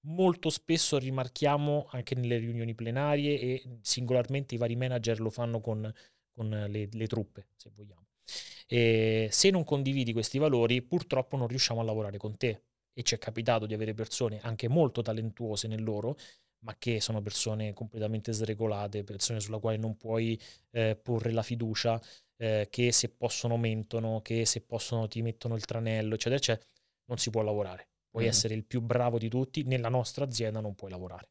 molto spesso rimarchiamo anche nelle riunioni plenarie e singolarmente i vari manager lo fanno con, con le, le truppe, se vogliamo. E se non condividi questi valori, purtroppo non riusciamo a lavorare con te. E ci è capitato di avere persone anche molto talentuose nel loro, ma che sono persone completamente sregolate, persone sulla quale non puoi eh, porre la fiducia, eh, che se possono mentono, che se possono ti mettono il tranello, eccetera, eccetera, non si può lavorare. Puoi Mm. essere il più bravo di tutti, nella nostra azienda non puoi lavorare.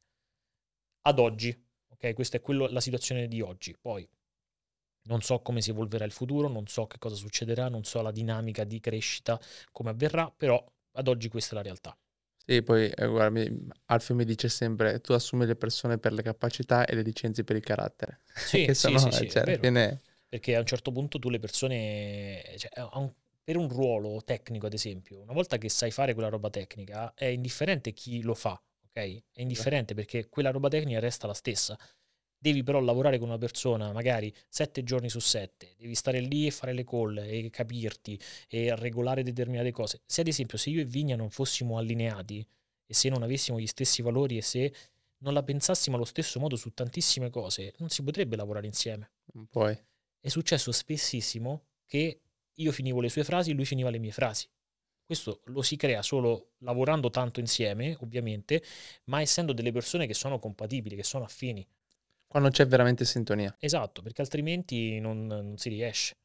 Ad oggi, ok? Questa è quello- la situazione di oggi. Poi non so come si evolverà il futuro, non so che cosa succederà, non so la dinamica di crescita come avverrà, però ad oggi questa è la realtà. Sì, poi eh, guarda, mi- Alfio mi dice sempre, tu assumi le persone per le capacità e le licenzi per il carattere. Sì, che sì, sono, sì, sì, cioè, è fine... Perché a un certo punto tu le persone, cioè, un- per un ruolo tecnico, ad esempio, una volta che sai fare quella roba tecnica, è indifferente chi lo fa, ok? È indifferente perché quella roba tecnica resta la stessa. Devi però lavorare con una persona magari sette giorni su sette, devi stare lì e fare le call e capirti e regolare determinate cose. Se ad esempio se io e Vigna non fossimo allineati e se non avessimo gli stessi valori e se non la pensassimo allo stesso modo su tantissime cose, non si potrebbe lavorare insieme. Puoi. È successo spessissimo che io finivo le sue frasi e lui finiva le mie frasi. Questo lo si crea solo lavorando tanto insieme, ovviamente, ma essendo delle persone che sono compatibili, che sono affini. Quando c'è veramente sintonia. Esatto, perché altrimenti non, non si riesce.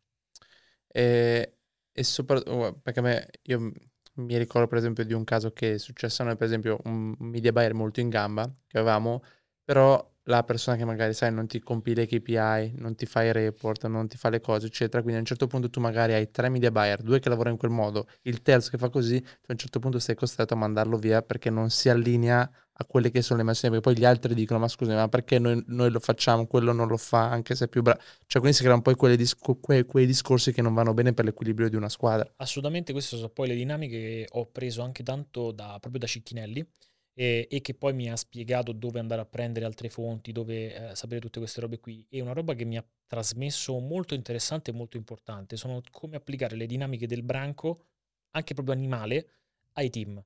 E, e sopra- oh, perché a me, io mi ricordo per esempio di un caso che è successo a noi, per esempio un media buyer molto in gamba che avevamo, però la persona che magari sai non ti compila i KPI, non ti fa i report, non ti fa le cose, eccetera, quindi a un certo punto tu magari hai tre media buyer, due che lavorano in quel modo, il terzo che fa così, tu a un certo punto sei costretto a mandarlo via perché non si allinea a quelle che sono le mansioni, perché poi gli altri dicono ma scusi, ma perché noi, noi lo facciamo, quello non lo fa, anche se è più bravo. Cioè quindi si creano poi disco- que- quei discorsi che non vanno bene per l'equilibrio di una squadra. Assolutamente, queste sono poi le dinamiche che ho preso anche tanto da, proprio da Ciccinelli e, e che poi mi ha spiegato dove andare a prendere altre fonti, dove eh, sapere tutte queste robe qui. E una roba che mi ha trasmesso molto interessante e molto importante sono come applicare le dinamiche del branco, anche proprio animale, ai team.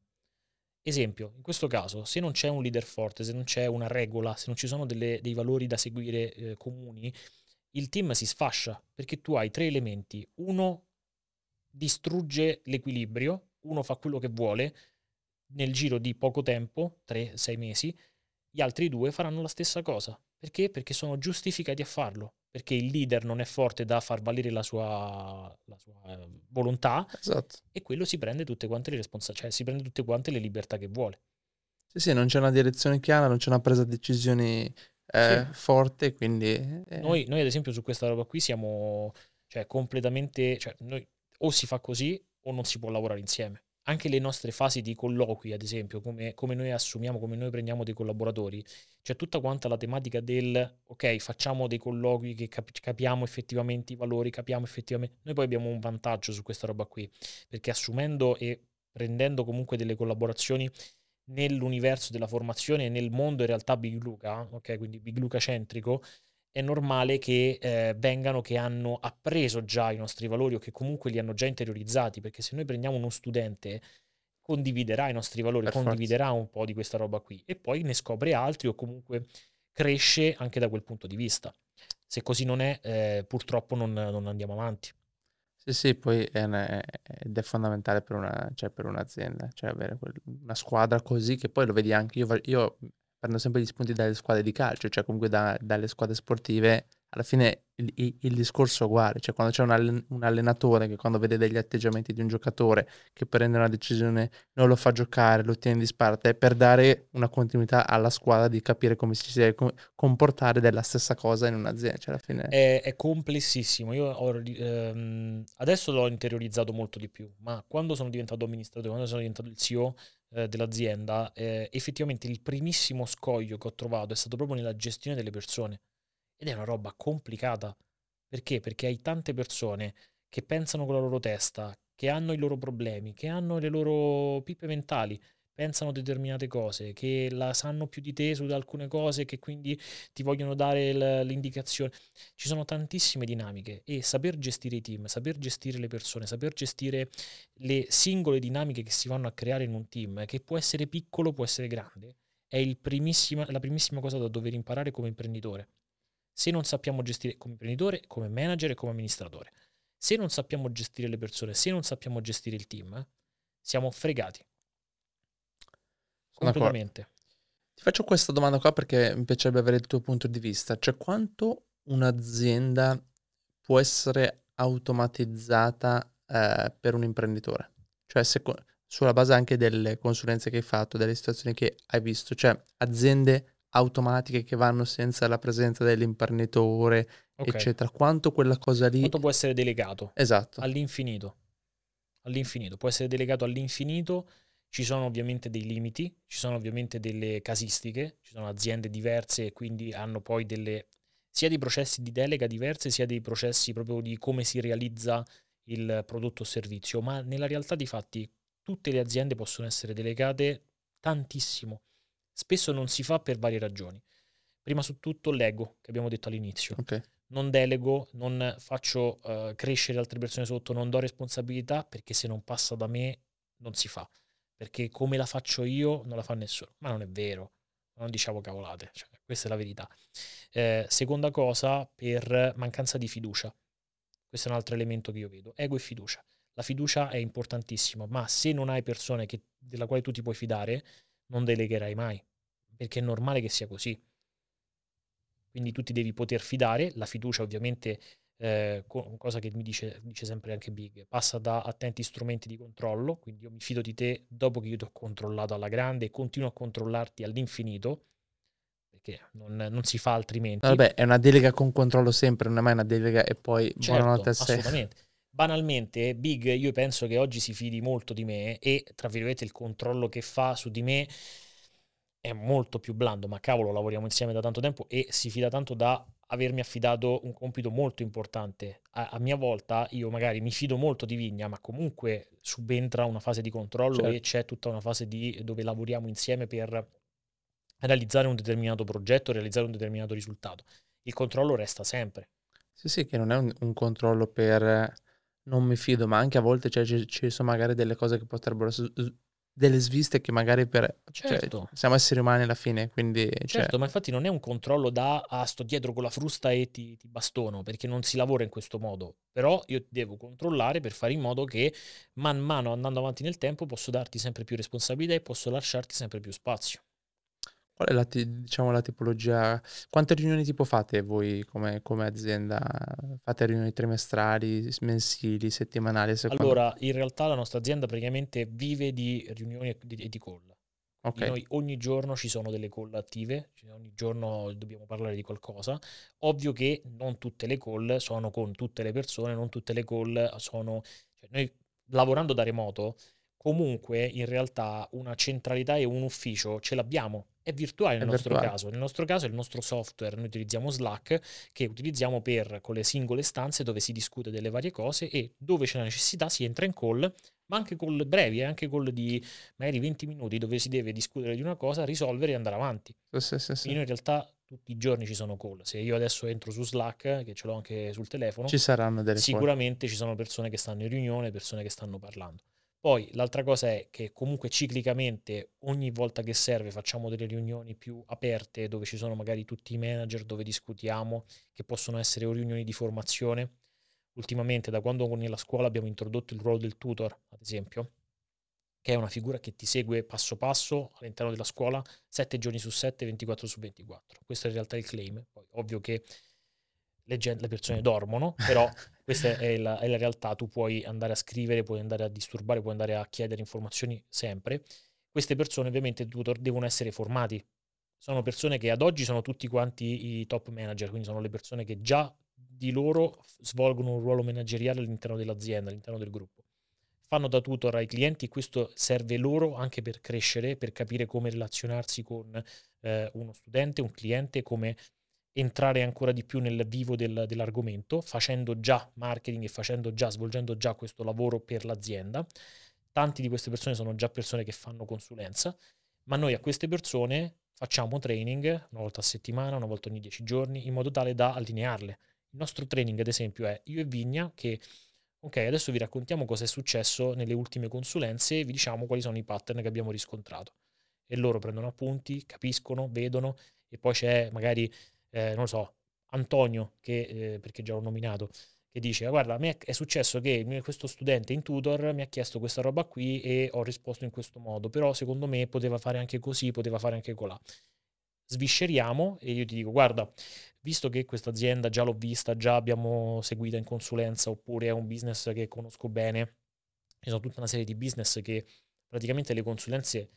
Esempio, in questo caso, se non c'è un leader forte, se non c'è una regola, se non ci sono delle- dei valori da seguire eh, comuni, il team si sfascia perché tu hai tre elementi. Uno distrugge l'equilibrio, uno fa quello che vuole, nel giro di poco tempo, 3-6 mesi, gli altri due faranno la stessa cosa. Perché? Perché sono giustificati a farlo. Perché il leader non è forte da far valere la sua, la sua eh, volontà Esatto. e quello si prende tutte quante le responsabilità, cioè si prende tutte quante le libertà che vuole. Sì, sì, non c'è una direzione chiara, non c'è una presa di decisioni eh, forte, quindi... eh, Noi, noi, ad esempio, su questa roba qui siamo cioè, completamente. Cioè, noi, o si fa così o non si può lavorare insieme. Anche le nostre fasi di colloqui, ad esempio, come, come noi assumiamo, come noi prendiamo dei collaboratori, c'è tutta quanta la tematica del ok, facciamo dei colloqui che cap- capiamo effettivamente i valori, capiamo effettivamente. Noi poi abbiamo un vantaggio su questa roba qui, perché assumendo e prendendo comunque delle collaborazioni nell'universo della formazione e nel mondo in realtà Big Luca, ok, quindi Big Luca centrico, è normale che eh, vengano che hanno appreso già i nostri valori o che comunque li hanno già interiorizzati, perché se noi prendiamo uno studente condividerà i nostri valori, Per condividerà un po' di questa roba qui e poi ne scopre altri o comunque cresce anche da quel punto di vista. Se così non è, eh, purtroppo non, non andiamo avanti. Sì, sì, poi è, una- ed è fondamentale per, una, cioè per un'azienda, cioè avere quel- una squadra così che poi lo vedi anche, io, io prendo sempre gli spunti dalle squadre di calcio, cioè comunque da- dalle squadre sportive, alla fine il, il- il discorso è uguale, cioè quando c'è un, allen- un allenatore che quando vede degli atteggiamenti di un giocatore che prende una decisione non lo fa giocare, lo tiene in disparte, è per dare una continuità alla squadra di capire come si deve co- comportare della stessa cosa in un'azienda, cioè alla fine... È, è complessissimo. Io ho, ehm, adesso l'ho interiorizzato molto di più, ma quando sono diventato amministratore, quando sono diventato il CEO eh, dell'azienda, eh, effettivamente il primissimo scoglio che ho trovato è stato proprio nella gestione delle persone. Ed è una roba complicata. Perché? Perché hai tante persone che pensano con la loro testa, che hanno i loro problemi, che hanno le loro pippe mentali, pensano determinate cose, che la sanno più di te su alcune cose, che quindi ti vogliono dare l- l'indicazione. Ci sono tantissime dinamiche e saper gestire i team, saper gestire le persone, saper gestire le singole dinamiche che si vanno a creare in un team, che può essere piccolo, può essere grande, è primissima- la primissima cosa da dover imparare come imprenditore. Se non sappiamo gestire come imprenditore, come manager e come amministratore, se non sappiamo gestire le persone, se non sappiamo gestire il team, siamo fregati. Sono d'accordo. Completamente. Ti faccio questa domanda qua perché mi piacerebbe avere il tuo punto di vista. Cioè, quanto un'azienda può essere automatizzata eh, per un imprenditore? Cioè, seco- sulla base anche delle consulenze che hai fatto, delle situazioni che hai visto, cioè aziende automatiche che vanno senza la presenza dell'imprenditore, Ok. eccetera. Quanto quella cosa lì... Quanto può essere delegato? Esatto. all'infinito. All'infinito, può essere delegato all'infinito. Ci sono ovviamente dei limiti, ci sono ovviamente delle casistiche, ci sono aziende diverse e quindi hanno poi delle sia dei processi di delega diversi, sia dei processi proprio di come si realizza il prodotto o servizio, ma nella realtà di fatti tutte le aziende possono essere delegate tantissimo. Spesso non si fa per varie ragioni. Prima su tutto l'ego, che abbiamo detto all'inizio Ok. non delego, non faccio eh, crescere altre persone sotto, non do responsabilità perché se non passa da me non si fa. Perché come la faccio io non la fa nessuno. Ma non è vero, non diciamo cavolate, cioè, questa è la verità. Eh, seconda cosa, per mancanza di fiducia. Questo è un altro elemento che io vedo. Ego e fiducia. La fiducia è importantissima, ma se non hai persone che- della quale tu ti puoi fidare, non delegherai mai. Perché è normale che sia così quindi tu ti devi poter fidare, la fiducia ovviamente, eh, co- cosa che mi dice, dice sempre anche Big, passa da attenti strumenti di controllo, quindi io mi fido di te dopo che io ti ho controllato alla grande e continuo a controllarti all'infinito, perché non, non si fa altrimenti. Vabbè, è una delega con controllo sempre, non è mai una delega e poi Certo, buonanotte a sé. assolutamente. Banalmente, Big, io penso che oggi si fidi molto di me e, tra virgolette, il controllo che fa su di me è molto più blando, ma cavolo, lavoriamo insieme da tanto tempo e si fida tanto da avermi affidato un compito molto importante. A, a mia volta, io magari mi fido molto di Vigna, ma comunque subentra una fase di controllo Certo. e c'è tutta una fase di, dove lavoriamo insieme per realizzare un determinato progetto, realizzare un determinato risultato. Il controllo resta sempre. Sì, sì, che non è un, un controllo per non mi fido, ma anche a volte cioè, ci, ci sono magari delle cose che potrebbero delle sviste che magari per... Certo. Cioè, siamo esseri umani alla fine, quindi... cioè, Certo, ma infatti non è un controllo da ah, sto dietro con la frusta e ti, ti bastono, perché non si lavora in questo modo. Però io devo controllare per fare in modo che man mano andando avanti nel tempo posso darti sempre più responsabilità e posso lasciarti sempre più spazio. Qual è la, diciamo, la tipologia? Quante riunioni tipo fate voi come, come azienda? Fate riunioni trimestrali, mensili, settimanali? a seconda- Allora, in realtà la nostra azienda praticamente vive di riunioni e di, di call. Ok, Noi ogni giorno ci sono delle call attive, cioè ogni giorno dobbiamo parlare di qualcosa. Ovvio che non tutte le call sono con tutte le persone, non tutte le call sono... cioè noi lavorando da remoto, comunque in realtà una centralità e un ufficio ce l'abbiamo. È virtuale nel È nostro virtuale. caso. Nel nostro caso è il nostro software, noi utilizziamo Slack che utilizziamo per con le singole stanze dove si discute delle varie cose e dove c'è la necessità si entra in call, ma anche call brevi, eh, anche call di magari 20 minuti dove si deve discutere di una cosa, risolvere e andare avanti. Sì, sì, sì, sì. In realtà tutti i giorni ci sono call. Se io adesso entro su Slack, che ce l'ho anche sul telefono, Ci saranno delle sicuramente ci sono persone che stanno in riunione, persone che stanno parlando. Poi l'altra cosa è che comunque ciclicamente ogni volta che serve facciamo delle riunioni più aperte dove ci sono magari tutti i manager dove discutiamo, che possono essere riunioni di formazione. Ultimamente da quando nella scuola abbiamo introdotto il ruolo del tutor, ad esempio, che è una figura che ti segue passo passo all'interno della scuola 7 giorni su 7, 24 su 24. Questo è in realtà il claim. Poi ovvio che le, gen- le persone dormono, però questa è la, è la realtà. Tu puoi andare a scrivere, puoi andare a disturbare, puoi andare a chiedere informazioni sempre. Queste persone ovviamente tutor devono essere formati. Sono persone che ad oggi sono tutti quanti i top manager, quindi sono le persone che già di loro svolgono un ruolo manageriale all'interno dell'azienda, all'interno del gruppo. Fanno da tutor ai clienti e questo serve loro anche per crescere, per capire come relazionarsi con eh, uno studente, un cliente, come entrare ancora di più nel vivo del- dell'argomento, facendo già marketing e facendo già, svolgendo già questo lavoro per l'azienda. Tanti di queste persone sono già persone che fanno consulenza, ma noi a queste persone facciamo training una volta a settimana, una volta ogni dieci giorni, in modo tale da allinearle. Il nostro training, ad esempio, è io e Vigna che, ok, adesso vi raccontiamo cosa è successo nelle ultime consulenze e vi diciamo quali sono i pattern che abbiamo riscontrato. E loro prendono appunti, capiscono, vedono, e poi c'è magari, eh, non lo so, Antonio, che, eh, perché già l'ho nominato, che dice, "Ah, guarda, a me è successo che questo studente in tutor mi ha chiesto questa roba qui e ho risposto in questo modo, però secondo me poteva fare anche così, poteva fare anche colà. Svisceriamo e io ti dico, guarda, visto che questa azienda già l'ho vista, già abbiamo seguita in consulenza, oppure è un business che conosco bene, ci sono tutta una serie di business che praticamente le consulenze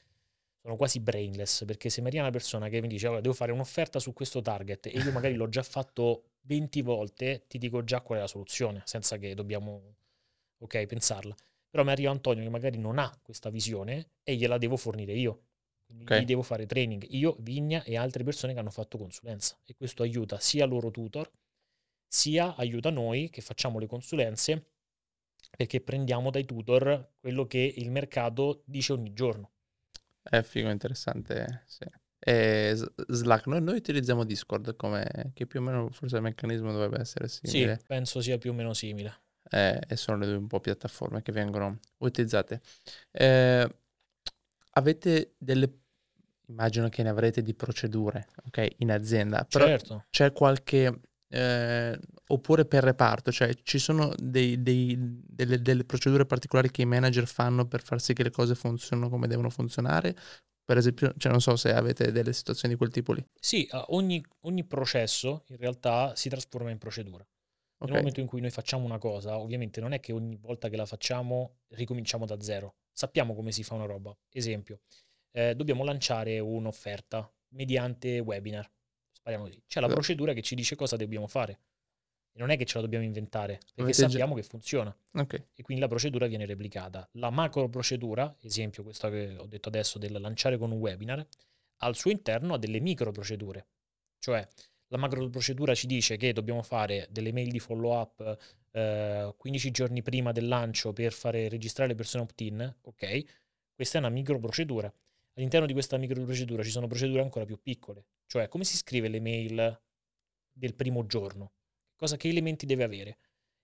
sono quasi brainless, perché se mi arriva una persona che mi dice, "Allora, devo fare un'offerta su questo target e io magari l'ho già fatto 20 volte, ti dico già qual è la soluzione, senza che dobbiamo, ok, pensarla. Però mi arriva Antonio che magari non ha questa visione e gliela devo fornire io. Quindi Ok. gli devo fare training io, Vigna e altre persone che hanno fatto consulenza. E questo aiuta sia loro tutor, sia aiuta noi che facciamo le consulenze perché prendiamo dai tutor quello che il mercato dice ogni giorno. È figo, interessante, sì. E Slack, noi, noi utilizziamo Discord come, che più o meno forse il meccanismo dovrebbe essere simile. Sì, penso sia più o meno simile. eh, e sono le due un po' piattaforme che vengono utilizzate. Eh, avete delle, immagino che ne avrete di procedure, ok, in azienda, però certo. c'è qualche, eh, oppure per reparto, cioè ci sono dei- dei- delle, delle procedure particolari che i manager fanno per far sì che le cose funzionino come devono funzionare? Per esempio, cioè non so se avete delle situazioni di quel tipo lì. Sì, eh, ogni, ogni processo in realtà si trasforma in procedura. Nel Ok, momento in cui noi facciamo una cosa, ovviamente non è che ogni volta che la facciamo ricominciamo da zero. Sappiamo come si fa una roba. Esempio, eh, dobbiamo lanciare un'offerta mediante webinar. Spariamo così. C'è la Sì. procedura che ci dice cosa dobbiamo fare. Non è che ce la dobbiamo inventare, perché Avete già- sappiamo che funziona. ok, e quindi la procedura viene replicata. La macro procedura, esempio questa che ho detto adesso del lanciare con un webinar, al suo interno ha delle micro procedure. Cioè la macro procedura ci dice che dobbiamo fare delle mail di follow up eh, 15 giorni prima del lancio per fare registrare le persone opt-in, ok? Questa è una micro procedura. All'interno di questa micro procedura ci sono procedure ancora più piccole, cioè come si scrive le mail del primo giorno, cosa che elementi deve avere.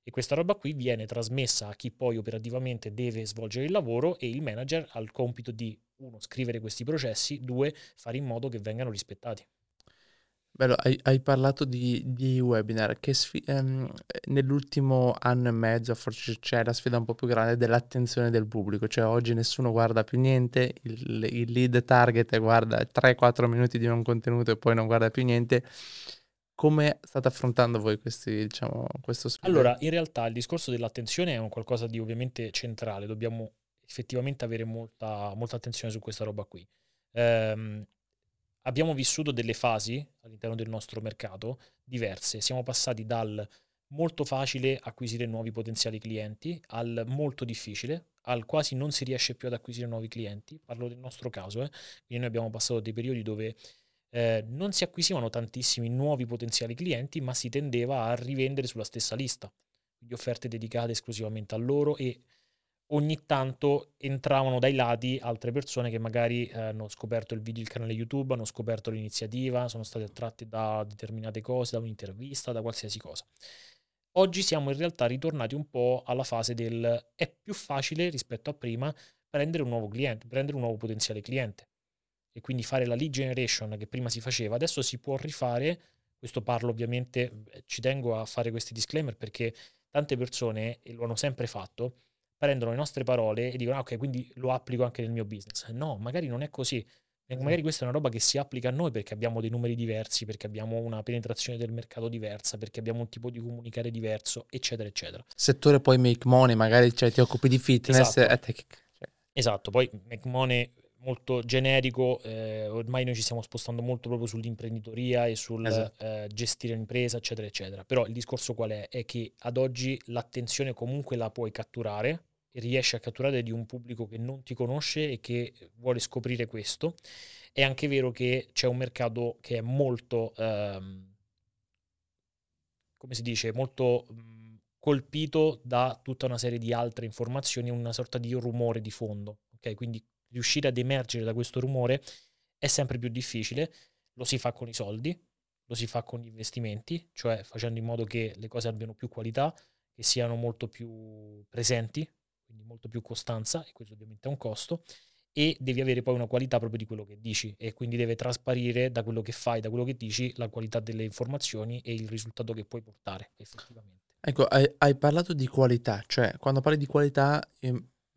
E questa roba qui viene trasmessa a chi poi operativamente deve svolgere il lavoro e il manager ha il compito di, uno, scrivere questi processi, due, fare in modo che vengano rispettati. Bello, hai, hai parlato di, di webinar, che sfi- ehm, nell'ultimo anno e mezzo forse c'è la sfida un po' più grande dell'attenzione del pubblico, cioè oggi nessuno guarda più niente, il, il lead target guarda 3-4 minuti di un contenuto e poi non guarda più niente. Come state affrontando voi questi, diciamo, questo sfida? Allora, in realtà il discorso dell'attenzione è un qualcosa di ovviamente centrale, dobbiamo effettivamente avere molta, molta attenzione su questa roba qui. Ehm, abbiamo vissuto delle fasi all'interno del nostro mercato diverse. Siamo passati dal molto facile acquisire nuovi potenziali clienti al molto difficile, al quasi non si riesce più ad acquisire nuovi clienti. Parlo del nostro caso, eh. quindi noi abbiamo passato dei periodi dove eh, non si acquisivano tantissimi nuovi potenziali clienti, ma si tendeva a rivendere sulla stessa lista, quindi offerte dedicate esclusivamente a loro e ogni tanto entravano dai lati altre persone che magari eh, hanno scoperto il video, il canale YouTube, hanno scoperto l'iniziativa, sono state attratte da determinate cose, da un'intervista, da qualsiasi cosa. Oggi siamo in realtà ritornati un po' alla fase del è più facile rispetto a prima prendere un nuovo cliente, prendere un nuovo potenziale cliente e quindi fare la lead generation che prima si faceva, adesso si può rifare, questo parlo ovviamente, eh, ci tengo a fare questi disclaimer perché tante persone, e lo hanno sempre fatto, prendono le nostre parole e dicono, ah, ok, quindi lo applico anche nel mio business. No, magari non è così. Magari questa è una roba che si applica a noi perché abbiamo dei numeri diversi, perché abbiamo una penetrazione del mercato diversa, perché abbiamo un tipo di comunicare diverso, eccetera, eccetera. Settore poi make money, magari cioè, ti occupi di fitness. Esatto. Te... Cioè. esatto, poi make money molto generico, eh, ormai noi ci stiamo spostando molto proprio sull'imprenditoria e sul esatto. eh, gestire l'impresa, eccetera, eccetera. Però il discorso qual è? È che ad oggi l'attenzione comunque la puoi catturare, riesci a catturare di un pubblico che non ti conosce e che vuole scoprire questo. È anche vero che c'è un mercato che è molto, ehm, come si dice, molto mh, colpito da tutta una serie di altre informazioni, una sorta di rumore di fondo. Okay? Quindi riuscire ad emergere da questo rumore è sempre più difficile. Lo si fa con i soldi, lo si fa con gli investimenti, cioè facendo in modo che le cose abbiano più qualità, che siano molto più presenti quindi molto più costanza e questo ovviamente è un costo e devi avere poi una qualità proprio di quello che dici e quindi deve trasparire da quello che fai, da quello che dici, la qualità delle informazioni e il risultato che puoi portare effettivamente. Ecco, hai, hai parlato di qualità, cioè quando parli di qualità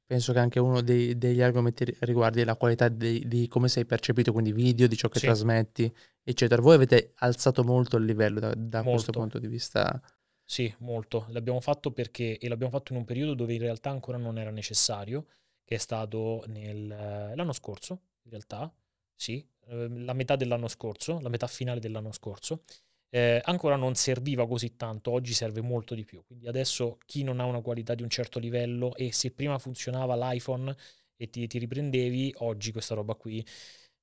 penso che anche uno dei, degli argomenti riguardi la qualità di, di, come sei percepito, quindi video, di ciò che sì. trasmetti, eccetera. Voi avete alzato molto il livello da, da questo punto di vista. Sì, molto. L'abbiamo fatto perché, e l'abbiamo fatto in un periodo dove in realtà ancora non era necessario, che è stato nel, l'anno scorso, in realtà, sì, ehm, la metà dell'anno scorso, la metà finale dell'anno scorso. Eh, ancora non serviva così tanto, oggi serve molto di più. Quindi adesso chi non ha una qualità di un certo livello e se prima funzionava l'iPhone e ti, ti riprendevi, oggi questa roba qui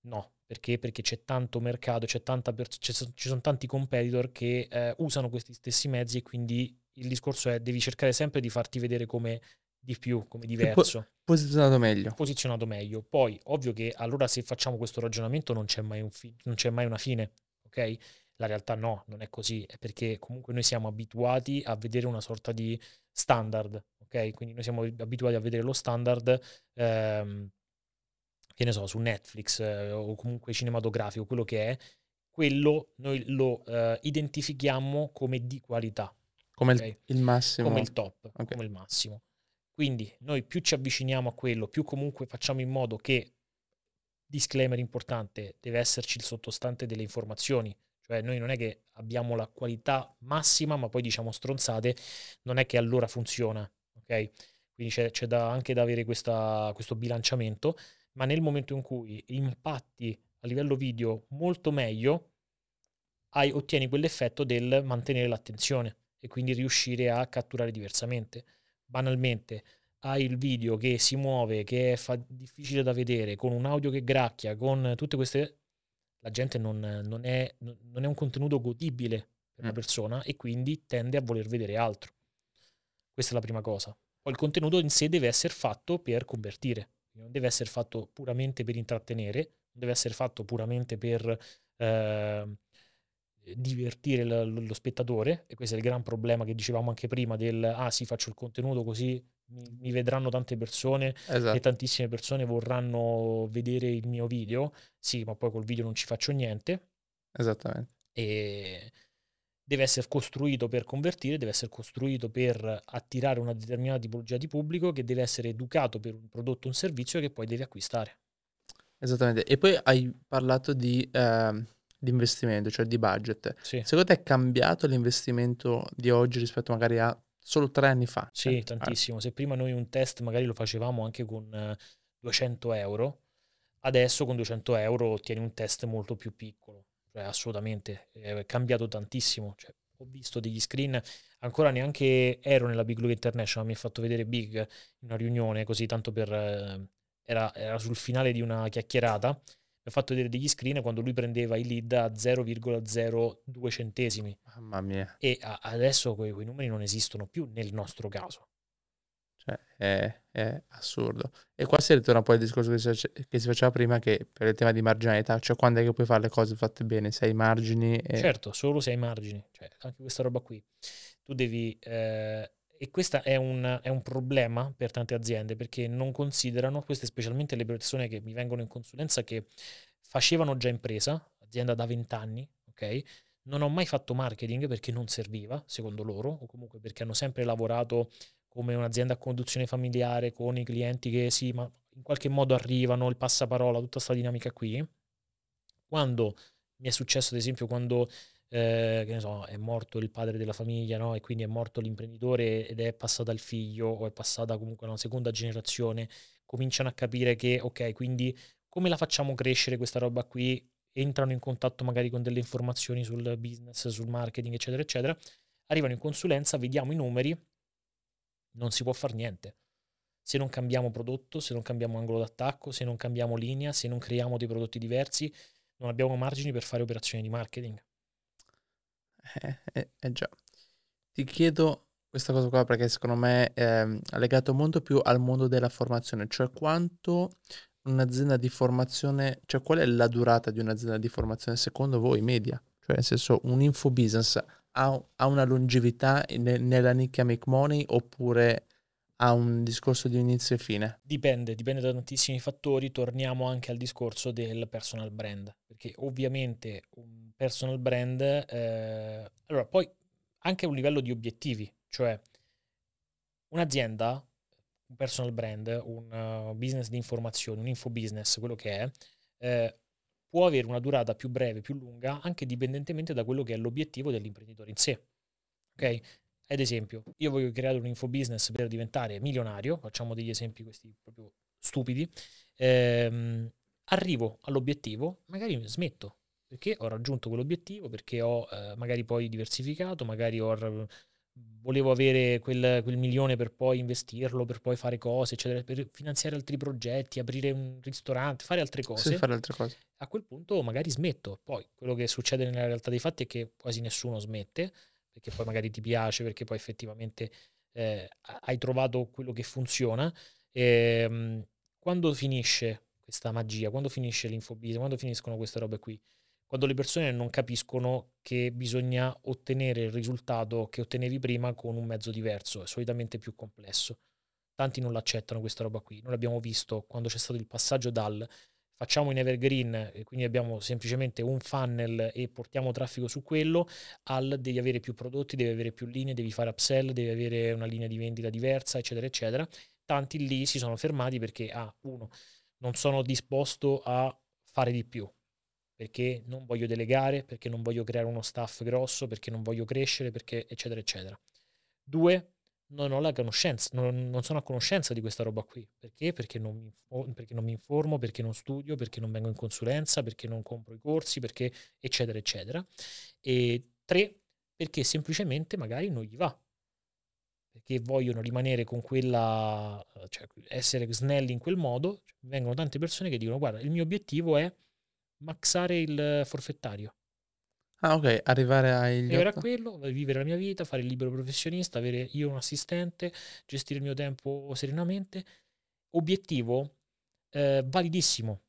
no, perché? Perché c'è tanto mercato, c'è tanta per- c'è, ci sono tanti competitor che eh, usano questi stessi mezzi e quindi il discorso è devi cercare sempre di farti vedere come di più, come diverso. Po- posizionato meglio. Posizionato meglio. Poi, ovvio che allora se facciamo questo ragionamento non c'è mai, un fi- non c'è mai una fine, ok? La realtà no, non è così, è perché comunque noi siamo abituati a vedere una sorta di standard, ok? Quindi noi siamo abituati a vedere lo standard ehm, che ne so, su Netflix eh, o comunque cinematografico, quello che è, quello noi lo eh, identifichiamo come di qualità. Come okay? il, massimo. Come il top, okay. come il massimo. Quindi noi più ci avviciniamo a quello, più comunque facciamo in modo che, disclaimer importante, deve esserci il sottostante delle informazioni. Cioè noi non è che abbiamo la qualità massima, ma poi diciamo stronzate, non è che allora funziona. Ok? Quindi c'è, c'è da, anche da avere questa, questo bilanciamento ma nel momento in cui impatti a livello video molto meglio, hai, ottieni quell'effetto del mantenere l'attenzione e quindi riuscire a catturare diversamente. Banalmente, hai il video che si muove, che è fa- difficile da vedere, con un audio che gracchia, con tutte queste... La gente non, non, è, non è, un contenuto godibile per una mm. persona e quindi tende a voler vedere altro. Questa è la prima cosa. Poi il contenuto in sé deve essere fatto per convertire non deve essere fatto puramente per intrattenere, non deve essere fatto puramente per eh, divertire lo spettatore, e questo è il gran problema che dicevamo anche prima del ah sì faccio il contenuto così mi, vedranno tante persone Esatto. e tantissime persone vorranno vedere il mio video, sì ma poi col video non ci faccio niente Esattamente. e deve essere costruito per convertire, deve essere costruito per attirare una determinata tipologia di pubblico che deve essere educato per un prodotto o un servizio che poi deve acquistare. Esattamente. E poi hai parlato di, ehm, di investimento, cioè di budget. Sì, Secondo te è cambiato l'investimento di oggi rispetto magari a solo tre anni fa? sì, Cioè, tantissimo. Se prima noi un test magari lo facevamo anche con eh, 200 euro, adesso con 200 euro ottieni un test molto più piccolo. Cioè, assolutamente, è cambiato tantissimo. Cioè, ho visto degli screen, ancora neanche ero nella Big Blue International, mi ha fatto vedere Big in una riunione, così tanto per... eh, era, era sul finale di una chiacchierata, ha fatto vedere degli screen quando lui prendeva il lead a 0,02 centesimi Mamma mia, e a- adesso quei, quei numeri non esistono più nel nostro caso. cioè, è, è assurdo. E qua si ritorna poi al discorso che si, che si faceva prima, che per il tema di marginalità, cioè quando è che puoi fare le cose fatte bene, se hai margini e... Certo, solo se hai margini, cioè anche questa roba qui. Tu devi... eh, e questo è un, è un problema per tante aziende perché non considerano, queste specialmente le persone che mi vengono in consulenza che facevano già impresa, azienda da 20 anni, ok? Non ho mai fatto marketing perché non serviva, secondo loro, o comunque perché hanno sempre lavorato come un'azienda a conduzione familiare con i clienti che sì, ma in qualche modo arrivano, il passaparola, tutta questa dinamica qui. Quando mi è successo, ad esempio, quando eh, che ne so, è morto il padre della famiglia, no? E quindi è morto l'imprenditore ed è passata al figlio o è passata comunque a una seconda generazione, cominciano a capire che, ok, quindi come la facciamo crescere questa roba qui? Entrano in contatto magari con delle informazioni sul business, sul marketing, eccetera, eccetera. Arrivano in consulenza, vediamo i numeri, non si può fare niente. Se non cambiamo prodotto, se non cambiamo angolo d'attacco, se non cambiamo linea, se non creiamo dei prodotti diversi, non abbiamo margini per fare operazioni di marketing. Eh, eh, eh già. Ti chiedo questa cosa qua perché secondo me ehm, è legato molto più al mondo della formazione, cioè quanto un'azienda di formazione, cioè qual è la durata di un'azienda di formazione secondo voi media? Cioè nel senso un infobusiness ha, ha una longevità ne- nella nicchia make money oppure ha un discorso di inizio e fine? Dipende, dipende da tantissimi fattori. Torniamo anche al discorso del personal brand, perché ovviamente un personal brand, eh, allora poi anche a un livello di obiettivi, cioè un'azienda, un personal brand, un uh, business di informazione, un infobusiness, quello che è, eh, può avere una durata più breve, più lunga, anche dipendentemente da quello che è l'obiettivo dell'imprenditore in sé. Ok? Ad esempio, io voglio creare un infobusiness per diventare milionario, facciamo degli esempi questi proprio stupidi, ehm, arrivo all'obiettivo, magari smetto, perché ho raggiunto quell'obiettivo, perché ho eh, magari poi diversificato, magari ho, volevo avere quel, quel milione per poi investirlo, per poi fare cose, eccetera, per finanziare altri progetti, aprire un ristorante, fare altre cose Se fare altre cose. a quel punto magari smetto. Poi quello che succede nella realtà dei fatti è che quasi nessuno smette, perché poi magari ti piace, perché poi effettivamente eh, hai trovato quello che funziona. E, mh, quando finisce questa magia, quando finisce l'infobusiness, quando finiscono queste robe qui, quando le persone non capiscono che bisogna ottenere il risultato che ottenevi prima con un mezzo diverso, è solitamente più complesso. Tanti non l'accettano questa roba qui. Noi l'abbiamo visto quando c'è stato il passaggio dal facciamo in evergreen e quindi abbiamo semplicemente un funnel e portiamo traffico su quello, al devi avere più prodotti, devi avere più linee, devi fare upsell, devi avere una linea di vendita diversa, eccetera, eccetera. Tanti lì si sono fermati perché, ah, uno, non sono disposto a fare di più, perché non voglio delegare, perché non voglio creare uno staff grosso, perché non voglio crescere, perché eccetera, eccetera. Due, non ho la conoscenza, non, non sono a conoscenza di questa roba qui. Perché? Perché non, mi, perché non mi informo, perché non studio, perché non vengo in consulenza, perché non compro i corsi, perché eccetera, eccetera. E tre, perché semplicemente magari non gli va. Perché vogliono rimanere con quella, cioè essere snelli in quel modo. Vengono tante persone che dicono: Guarda, il mio obiettivo è maxare il forfettario. Ah ok, arrivare agli Arrivare a quello, vivere la mia vita, fare il libero professionista, avere io un assistente, gestire il mio tempo serenamente. Obiettivo eh, validissimo,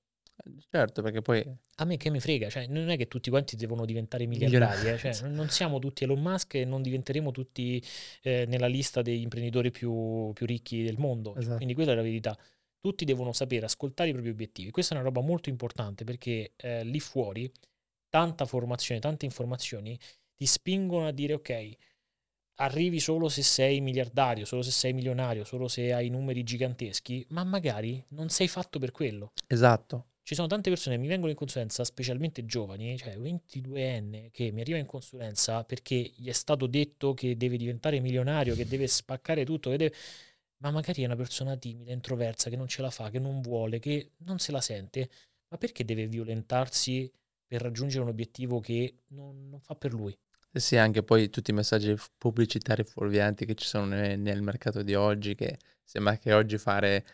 Certo, perché poi A me che mi frega, cioè non è che tutti quanti devono diventare miliardari, eh, cioè, non- siamo tutti Elon Musk e non diventeremo tutti eh, nella lista degli imprenditori più, più ricchi del mondo. Cioè, Esatto. Quindi quella è la verità. Tutti devono sapere ascoltare i propri obiettivi. Questa è una roba molto importante perché eh, lì fuori tanta formazione, tante informazioni ti spingono a dire ok, arrivi solo se sei miliardario, solo se sei milionario, solo se hai numeri giganteschi, ma magari non sei fatto per quello. esatto. Ci sono tante persone che mi vengono in consulenza, specialmente giovani, cioè 22enne, che mi arriva in consulenza perché gli è stato detto che deve diventare milionario, che deve spaccare tutto, che deve- ma magari è una persona timida, introversa, che non ce la fa, che non vuole, che non se la sente. Ma perché deve violentarsi per raggiungere un obiettivo che non, non fa per lui? Sì, anche poi tutti i messaggi pubblicitari fuorvianti che ci sono ne- nel mercato di oggi, che sembra che oggi fare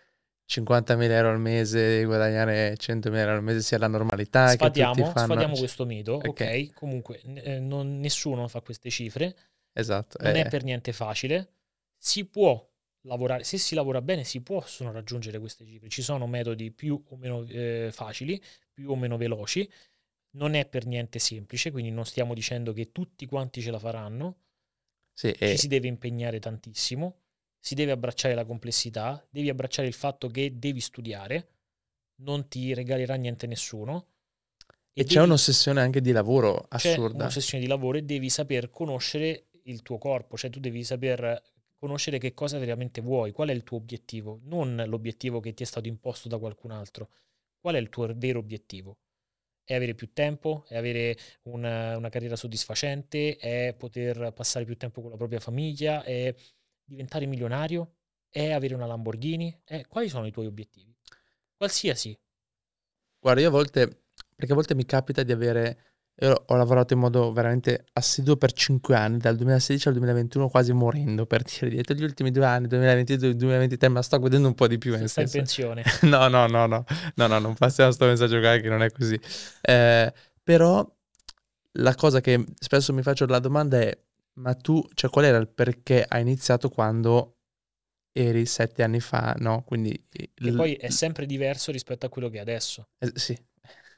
50.000 euro al mese e guadagnare 100.000 euro al mese sia la normalità, che tutti Sfatiamo, fanno... sfatiamo questo mito, ok? ok. Comunque, eh, non- nessuno fa queste cifre, Esatto. non eh, è per niente facile. Si può lavorare, se si lavora bene, si possono raggiungere queste cifre. Ci sono metodi più o meno eh, facili, più o meno veloci. Non è per niente semplice, quindi non stiamo dicendo che tutti quanti ce la faranno. sì, Ci e- si deve impegnare tantissimo, si deve abbracciare la complessità, devi abbracciare il fatto che devi studiare, non ti regalerà niente nessuno. e c'è devi- un'ossessione anche di lavoro c'è assurda. un'ossessione di lavoro e devi saper conoscere il tuo corpo, cioè tu devi saper conoscere che cosa veramente vuoi, qual è il tuo obiettivo, non l'obiettivo che ti è stato imposto da qualcun altro. Qual è il tuo vero obiettivo? È avere più tempo? È avere una, una carriera soddisfacente? È poter passare più tempo con la propria famiglia? È diventare milionario? È avere una Lamborghini? È- quali sono i tuoi obiettivi? Qualsiasi. Guarda, io a volte, perché a volte mi capita di avere, io ho lavorato in modo veramente assiduo per 5 anni, dal 2016 al 2021, quasi morendo, per dire, dietro gli ultimi due anni, 2022 e 2023, ma sto godendo un po' di più. Stai in pensione. No, no, no, no, no, no, non passiamo sto messaggio qua che non è così. Eh, però la cosa che spesso mi faccio la domanda è, ma tu, cioè qual era il perché hai iniziato quando eri sette anni fa, no? Quindi... Che il- poi è sempre diverso rispetto a quello che è adesso. eh, sì,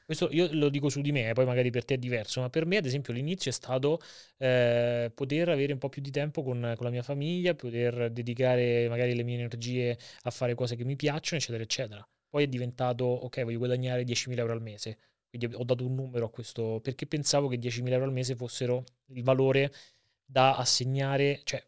Questo io lo dico su di me, poi magari per te è diverso, ma per me ad esempio l'inizio è stato eh, poter avere un po' più di tempo con, con la mia famiglia, poter dedicare magari le mie energie a fare cose che mi piacciono, eccetera, eccetera. Poi è diventato, ok, voglio guadagnare 10.000 euro al mese, quindi ho dato un numero a questo, perché pensavo che 10.000 euro al mese fossero il valore da assegnare, cioè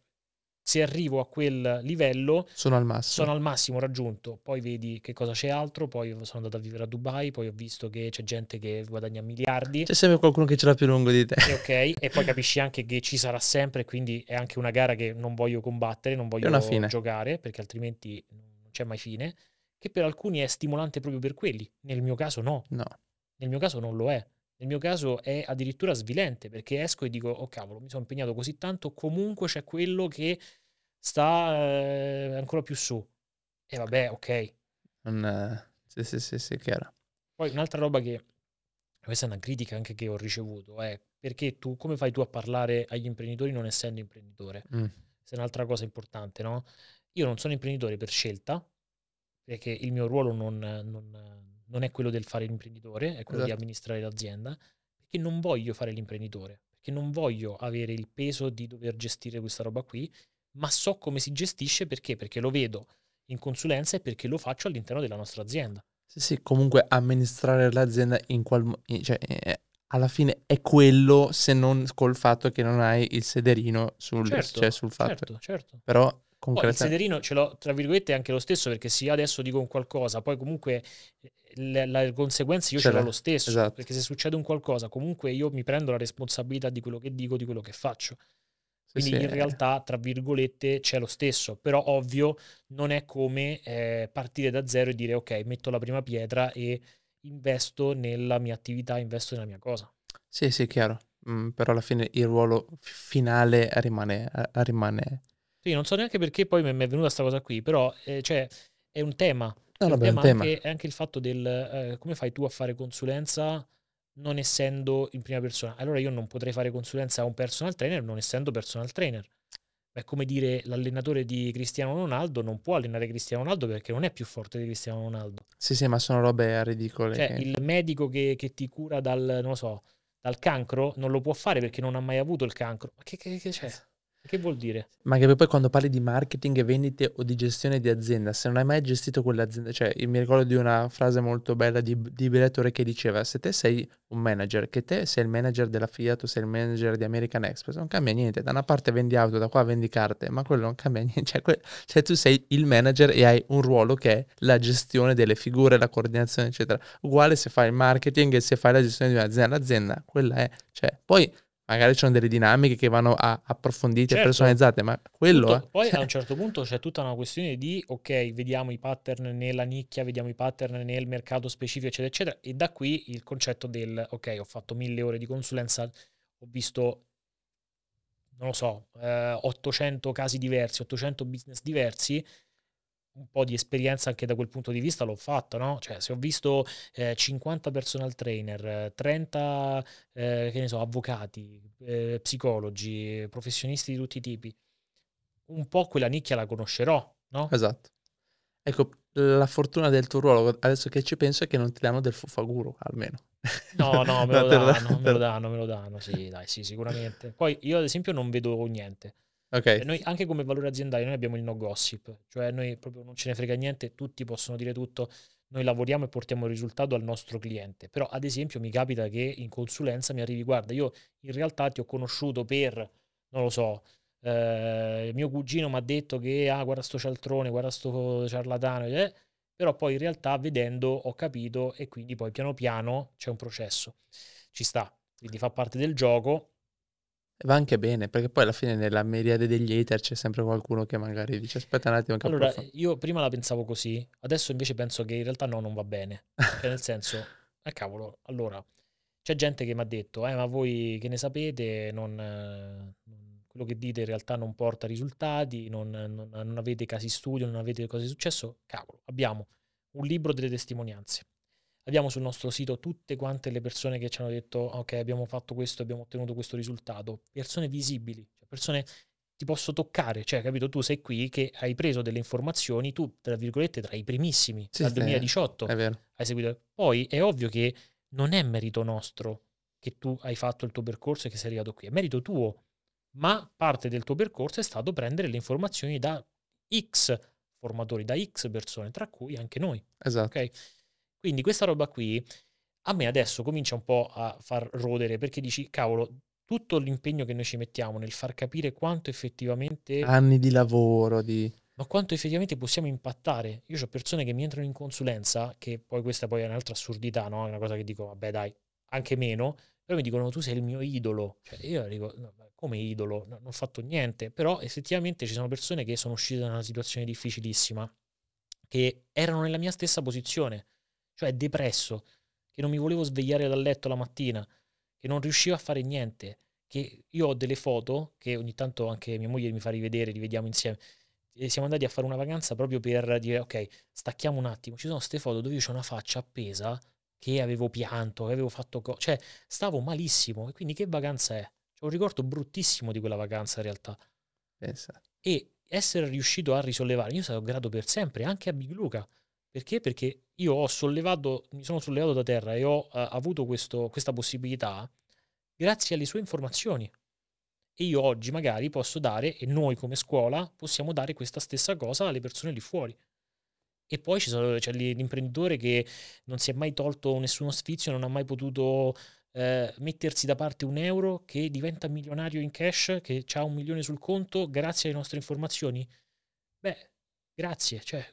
se arrivo a quel livello sono al massimo. sono al massimo raggiunto, poi vedi che cosa c'è altro, poi sono andato a vivere a Dubai, poi ho visto che c'è gente che guadagna miliardi, C'è sempre qualcuno che ce l'ha più lungo di te. e ok, e poi capisci anche che ci sarà sempre, quindi è anche una gara che non voglio combattere, non voglio giocare, perché altrimenti non c'è mai fine, che per alcuni è stimolante proprio per quelli, nel mio caso no, No, nel mio caso non lo è. Nel mio caso è addirittura svilente perché esco e dico, oh cavolo, mi sono impegnato così tanto, comunque c'è quello che sta eh, ancora più su. E vabbè, ok. non, eh, sì, sì, sì, sì, chiaro. Poi un'altra roba che, questa è una critica anche che ho ricevuto, è perché tu, come fai tu a parlare agli imprenditori non essendo imprenditore? Mm. Questa è un'altra cosa importante, no? Io non sono imprenditore per scelta, perché il mio ruolo non, non- non è quello del fare l'imprenditore, è quello di Esatto. amministrare l'azienda, perché non voglio fare l'imprenditore, perché non voglio avere il peso di dover gestire questa roba qui, ma so come si gestisce perché? Perché lo vedo in consulenza e perché lo faccio all'interno della nostra azienda. Sì, sì, comunque amministrare l'azienda in qual mo- in- cioè, eh, alla fine è quello se non col fatto che non hai il sederino sul, Certo, cioè, sul fatto. certo, certo. Però Poi il concretamente sederino ce l'ho, tra virgolette, anche lo stesso, perché se io adesso dico un qualcosa, poi comunque eh, le, le conseguenze io Ce ce l'ho lo stesso, esatto. perché se succede un qualcosa, comunque io mi prendo la responsabilità di quello che dico, di quello che faccio. Quindi sì, in eh, realtà, tra virgolette, c'è lo stesso, però ovvio non è come eh, partire da zero e dire ok, metto la prima pietra e investo nella mia attività, investo nella mia cosa. Sì, sì, chiaro. Mm, però alla fine il ruolo finale rimane, eh, rimane... Sì, non so neanche perché poi mi mi è venuta questa cosa qui, però eh, cioè, è un tema. È No, è un tema tema. Anche, è anche il fatto del eh, come fai tu a fare consulenza non essendo in prima persona. Allora io non potrei fare consulenza a un personal trainer non essendo personal trainer. È come dire l'allenatore di Cristiano Ronaldo non può allenare Cristiano Ronaldo perché non è più forte di Cristiano Ronaldo. Sì, sì, ma sono robe ridicole. Cioè, che- il medico che, che ti cura dal, non lo so, dal cancro non lo può fare perché non ha mai avuto il cancro. Ma che, che, che c'è? Che vuol dire? Ma che poi quando parli di marketing e vendite o di gestione di azienda, se non hai mai gestito quell'azienda, cioè io mi ricordo di una frase molto bella di, di Briatore che diceva, se te sei un manager, che te sei il manager della Fiat o sei il manager di American Express, non cambia niente, da una parte vendi auto, da qua vendi carte, ma quello non cambia niente, cioè, que- cioè tu sei il manager e hai un ruolo che è la gestione delle figure, la coordinazione, eccetera. Uguale se fai il marketing e se fai la gestione di un'azienda, l'azienda, quella è, cioè, poi magari ci sono delle dinamiche che vanno approfondite, Certo. personalizzate, ma quello Tutto- è. poi a un certo punto c'è tutta una questione di, ok, vediamo i pattern nella nicchia, vediamo i pattern nel mercato specifico, eccetera, eccetera, e da qui il concetto del, ok, ho fatto mille ore di consulenza, ho visto, non lo so, eh, 800 casi diversi, 800 business diversi, un po' di esperienza anche da quel punto di vista l'ho fatta, no? Cioè, se ho visto eh, 50 personal trainer, eh, 30, eh, che ne so, avvocati, eh, psicologi, professionisti di tutti i tipi, un po' quella nicchia la conoscerò, no? Esatto. Ecco, la fortuna del tuo ruolo, adesso che ci penso, è che non ti danno del fufaguru, almeno. No, no, me lo danno, me lo danno, me lo danno, sì, dai, sì, sicuramente. Poi io ad esempio non vedo niente. Ok, Cioè, Noi, anche come valore aziendale, noi abbiamo il no gossip, cioè noi proprio non ce ne frega niente, tutti possono dire tutto, noi lavoriamo e portiamo il risultato al nostro cliente. Però, ad esempio, mi capita che in consulenza mi arrivi, guarda, io in realtà ti ho conosciuto per, non lo so, eh, mio cugino mi ha detto che, ah, guarda sto cialtrone, guarda sto ciarlatano, eh, però poi in realtà vedendo ho capito e quindi poi piano piano c'è un processo. Ci sta, quindi fa parte del gioco. Va anche bene, perché poi alla fine nella miriade degli hater c'è sempre qualcuno che magari dice aspetta un attimo che Allora, approfond-" io prima la pensavo così, adesso invece penso che in realtà no, non va bene. Cioè, nel senso, eh cavolo, allora, c'è gente che mi ha detto, eh, ma voi che ne sapete, non, eh, quello che dite in realtà non porta risultati, non, non- non avete casi studio, non avete cose successo. Cavolo, abbiamo un libro delle testimonianze. Abbiamo sul nostro sito tutte quante le persone che ci hanno detto, ok, abbiamo fatto questo, abbiamo ottenuto questo risultato. Persone visibili, cioè persone ti posso toccare, cioè, capito? Tu sei qui che hai preso delle informazioni, tu, tra virgolette, tra i primissimi, Sì, dal sì, 2018 È vero. hai seguito. Poi è ovvio che non è merito nostro che tu hai fatto il tuo percorso e che sei arrivato qui, è merito tuo. Ma parte del tuo percorso è stato prendere le informazioni da X formatori, da X persone, tra cui anche noi. Esatto. Ok? Quindi questa roba qui a me adesso comincia un po' a far rodere perché dici, cavolo, tutto l'impegno che noi ci mettiamo nel far capire quanto effettivamente Anni di lavoro, di... ma quanto effettivamente possiamo impattare? Io ho persone che mi entrano in consulenza, che poi questa poi è un'altra assurdità, no? È una cosa che dico, vabbè dai, anche meno, però mi dicono tu sei il mio idolo. Cioè, io dico, "No, come idolo? No, non ho fatto niente. Però effettivamente ci sono persone che sono uscite da una situazione difficilissima, che erano nella mia stessa posizione, cioè depresso, che non mi volevo svegliare dal letto la mattina, che non riuscivo a fare niente, che io ho delle foto che ogni tanto anche mia moglie mi fa rivedere, rivediamo insieme. E siamo andati a fare una vacanza proprio per dire ok, stacchiamo un attimo. Ci sono queste foto dove io ho una faccia appesa che avevo pianto, che avevo fatto cose, cioè stavo malissimo. E quindi che vacanza è? C'ho un ricordo bruttissimo di quella vacanza in realtà. pensa. E essere riuscito a risollevare, io sarò grato per sempre, anche a Big Luca. Perché? Perché io ho sollevato, mi sono sollevato da terra e ho eh, avuto questo- questa possibilità grazie alle sue informazioni. E io oggi magari posso dare, e noi come scuola possiamo dare questa stessa cosa alle persone lì fuori. E poi sono- c'è l'imprenditore che non si è mai tolto nessuno sfizio, non ha mai potuto eh, mettersi da parte un euro, che diventa milionario in cash, che ha un milione sul conto grazie alle nostre informazioni. Beh, grazie, cioè,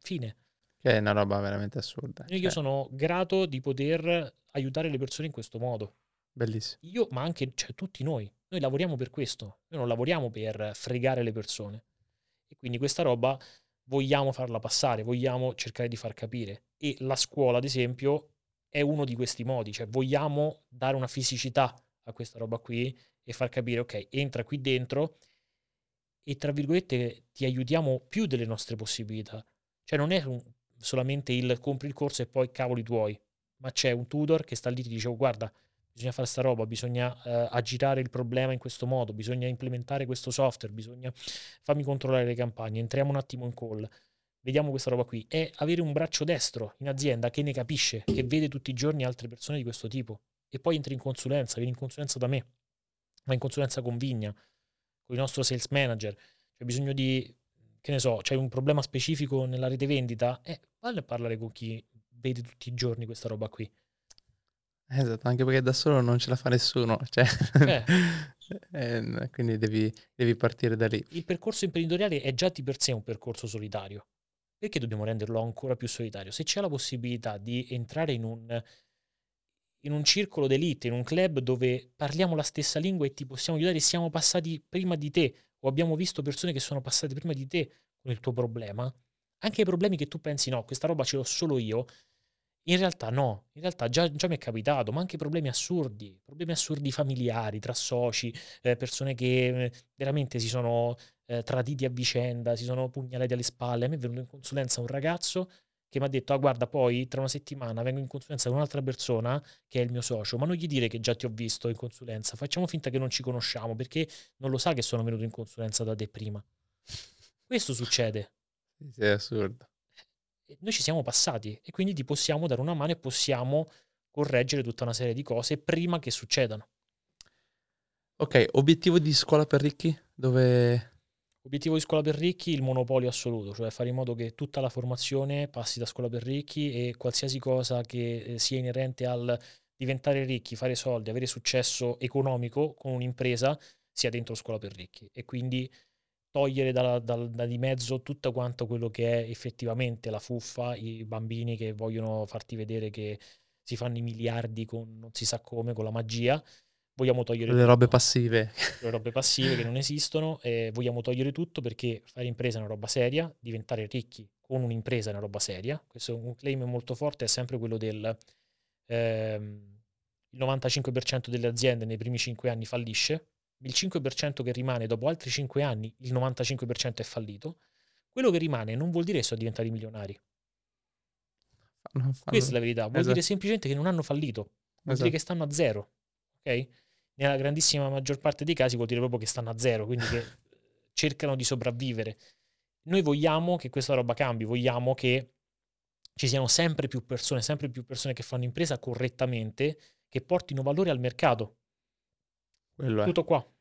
fine. Che è una roba veramente assurda. Io cioè, sono grato di poter aiutare le persone in questo modo. Bellissimo. Io, ma anche cioè, tutti noi. Noi lavoriamo per questo. Noi non lavoriamo per fregare le persone. E quindi questa roba vogliamo farla passare, vogliamo cercare di far capire. E la scuola, ad esempio, è uno di questi modi. Cioè, vogliamo dare una fisicità a questa roba qui e far capire, ok, entra qui dentro e tra virgolette ti aiutiamo più delle nostre possibilità. Cioè, non è un- solamente il compri il corso e poi cavoli tuoi, ma c'è un tutor che sta lì e ti dice, "Oh, guarda, bisogna fare sta roba, bisogna eh, aggirare il problema in questo modo, bisogna implementare questo software, bisogna fammi controllare le campagne, entriamo un attimo in call, vediamo questa roba qui, è avere un braccio destro in azienda che ne capisce, che vede tutti i giorni altre persone di questo tipo. E poi entri in consulenza, vieni in consulenza da me, ma in consulenza con Vigna, con il nostro sales manager, c'è bisogno di, che ne so, c'è un problema specifico nella rete vendita, eh, vale a parlare con chi vede tutti i giorni questa roba qui. Esatto, anche perché da solo non ce la fa nessuno, cioè, eh. eh, quindi devi, devi, partire da lì. Il percorso imprenditoriale è già di per sé un percorso solitario. Perché dobbiamo renderlo ancora più solitario? Se c'è la possibilità di entrare in un, in un circolo d'elite, in un club dove parliamo la stessa lingua e ti possiamo aiutare, siamo passati prima di te o abbiamo visto persone che sono passate prima di te con il tuo problema, anche i problemi che tu pensi no, questa roba ce l'ho solo io, in realtà no, in realtà già, già mi è capitato, ma anche problemi assurdi, problemi assurdi familiari tra soci, eh, persone che eh, veramente si sono eh, traditi a vicenda, si sono pugnalati alle spalle. A me è venuto in consulenza un ragazzo che mi ha detto, ah guarda, poi tra una settimana vengo in consulenza con un'altra persona che è il mio socio, ma non gli dire che già ti ho visto in consulenza, facciamo finta che non ci conosciamo perché non lo sa che sono venuto in consulenza da te prima. Questo succede. Sì, è assurdo noi ci siamo passati e quindi ti possiamo dare una mano e possiamo correggere tutta una serie di cose prima che succedano. Ok, obiettivo di scuola per ricchi? Dove... Obiettivo di scuola per ricchi, il monopolio assoluto, cioè fare in modo che tutta la formazione passi da scuola per ricchi e qualsiasi cosa che eh, sia inerente al diventare ricchi, fare soldi, avere successo economico con un'impresa sia dentro scuola per ricchi. E quindi togliere da, da, da, di mezzo tutto quanto quello che è effettivamente la fuffa, i bambini che vogliono farti vedere che si fanno i miliardi con non si sa come, con la magia. Vogliamo togliere le tutto. robe passive. Le robe passive che non esistono. E vogliamo togliere tutto perché fare impresa è una roba seria, diventare ricchi con un'impresa è una roba seria. Questo è un claim molto forte, è sempre quello del... Ehm, il 95% delle aziende nei primi 5 anni fallisce, il 5% che rimane dopo altri 5 anni, il 95% è fallito, quello che rimane non vuol dire che sono diventati milionari. Questa è la verità, vuol esatto. dire semplicemente che non hanno fallito, vuol esatto. dire che stanno a zero. Ok? Nella grandissima maggior parte dei casi vuol dire proprio che stanno a zero, quindi che cercano di sopravvivere. Noi vogliamo che questa roba cambi, vogliamo che ci siano sempre più persone, sempre più persone che fanno impresa correttamente, che portino valore al mercato. Quello Tutto qua.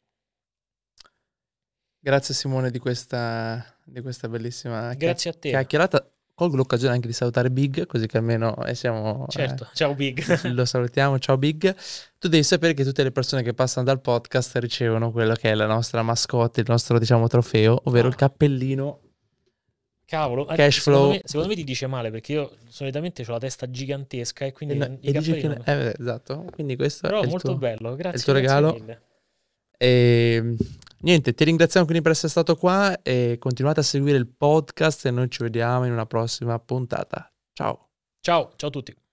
Grazie Simone di questa, di questa bellissima Grazie a te. chiacchierata. Colgo l'occasione anche di salutare Big, così che almeno eh, siamo... Certo, eh, ciao Big. lo salutiamo, ciao Big. Tu devi sapere che tutte le persone che passano dal podcast ricevono quello che è la nostra mascotte, il nostro, diciamo, trofeo, ovvero ah. il cappellino Cavolo, cash flow. Secondo me, secondo me, ti dice male perché io solitamente ho la testa gigantesca e quindi e, e dice che, eh, esatto, quindi questo Però è molto tuo, bello, grazie. È il tuo regalo. Mille. E niente, ti ringraziamo quindi per essere stato qua e continuate a seguire il podcast e noi ci vediamo in una prossima puntata. Ciao. Ciao, ciao a tutti.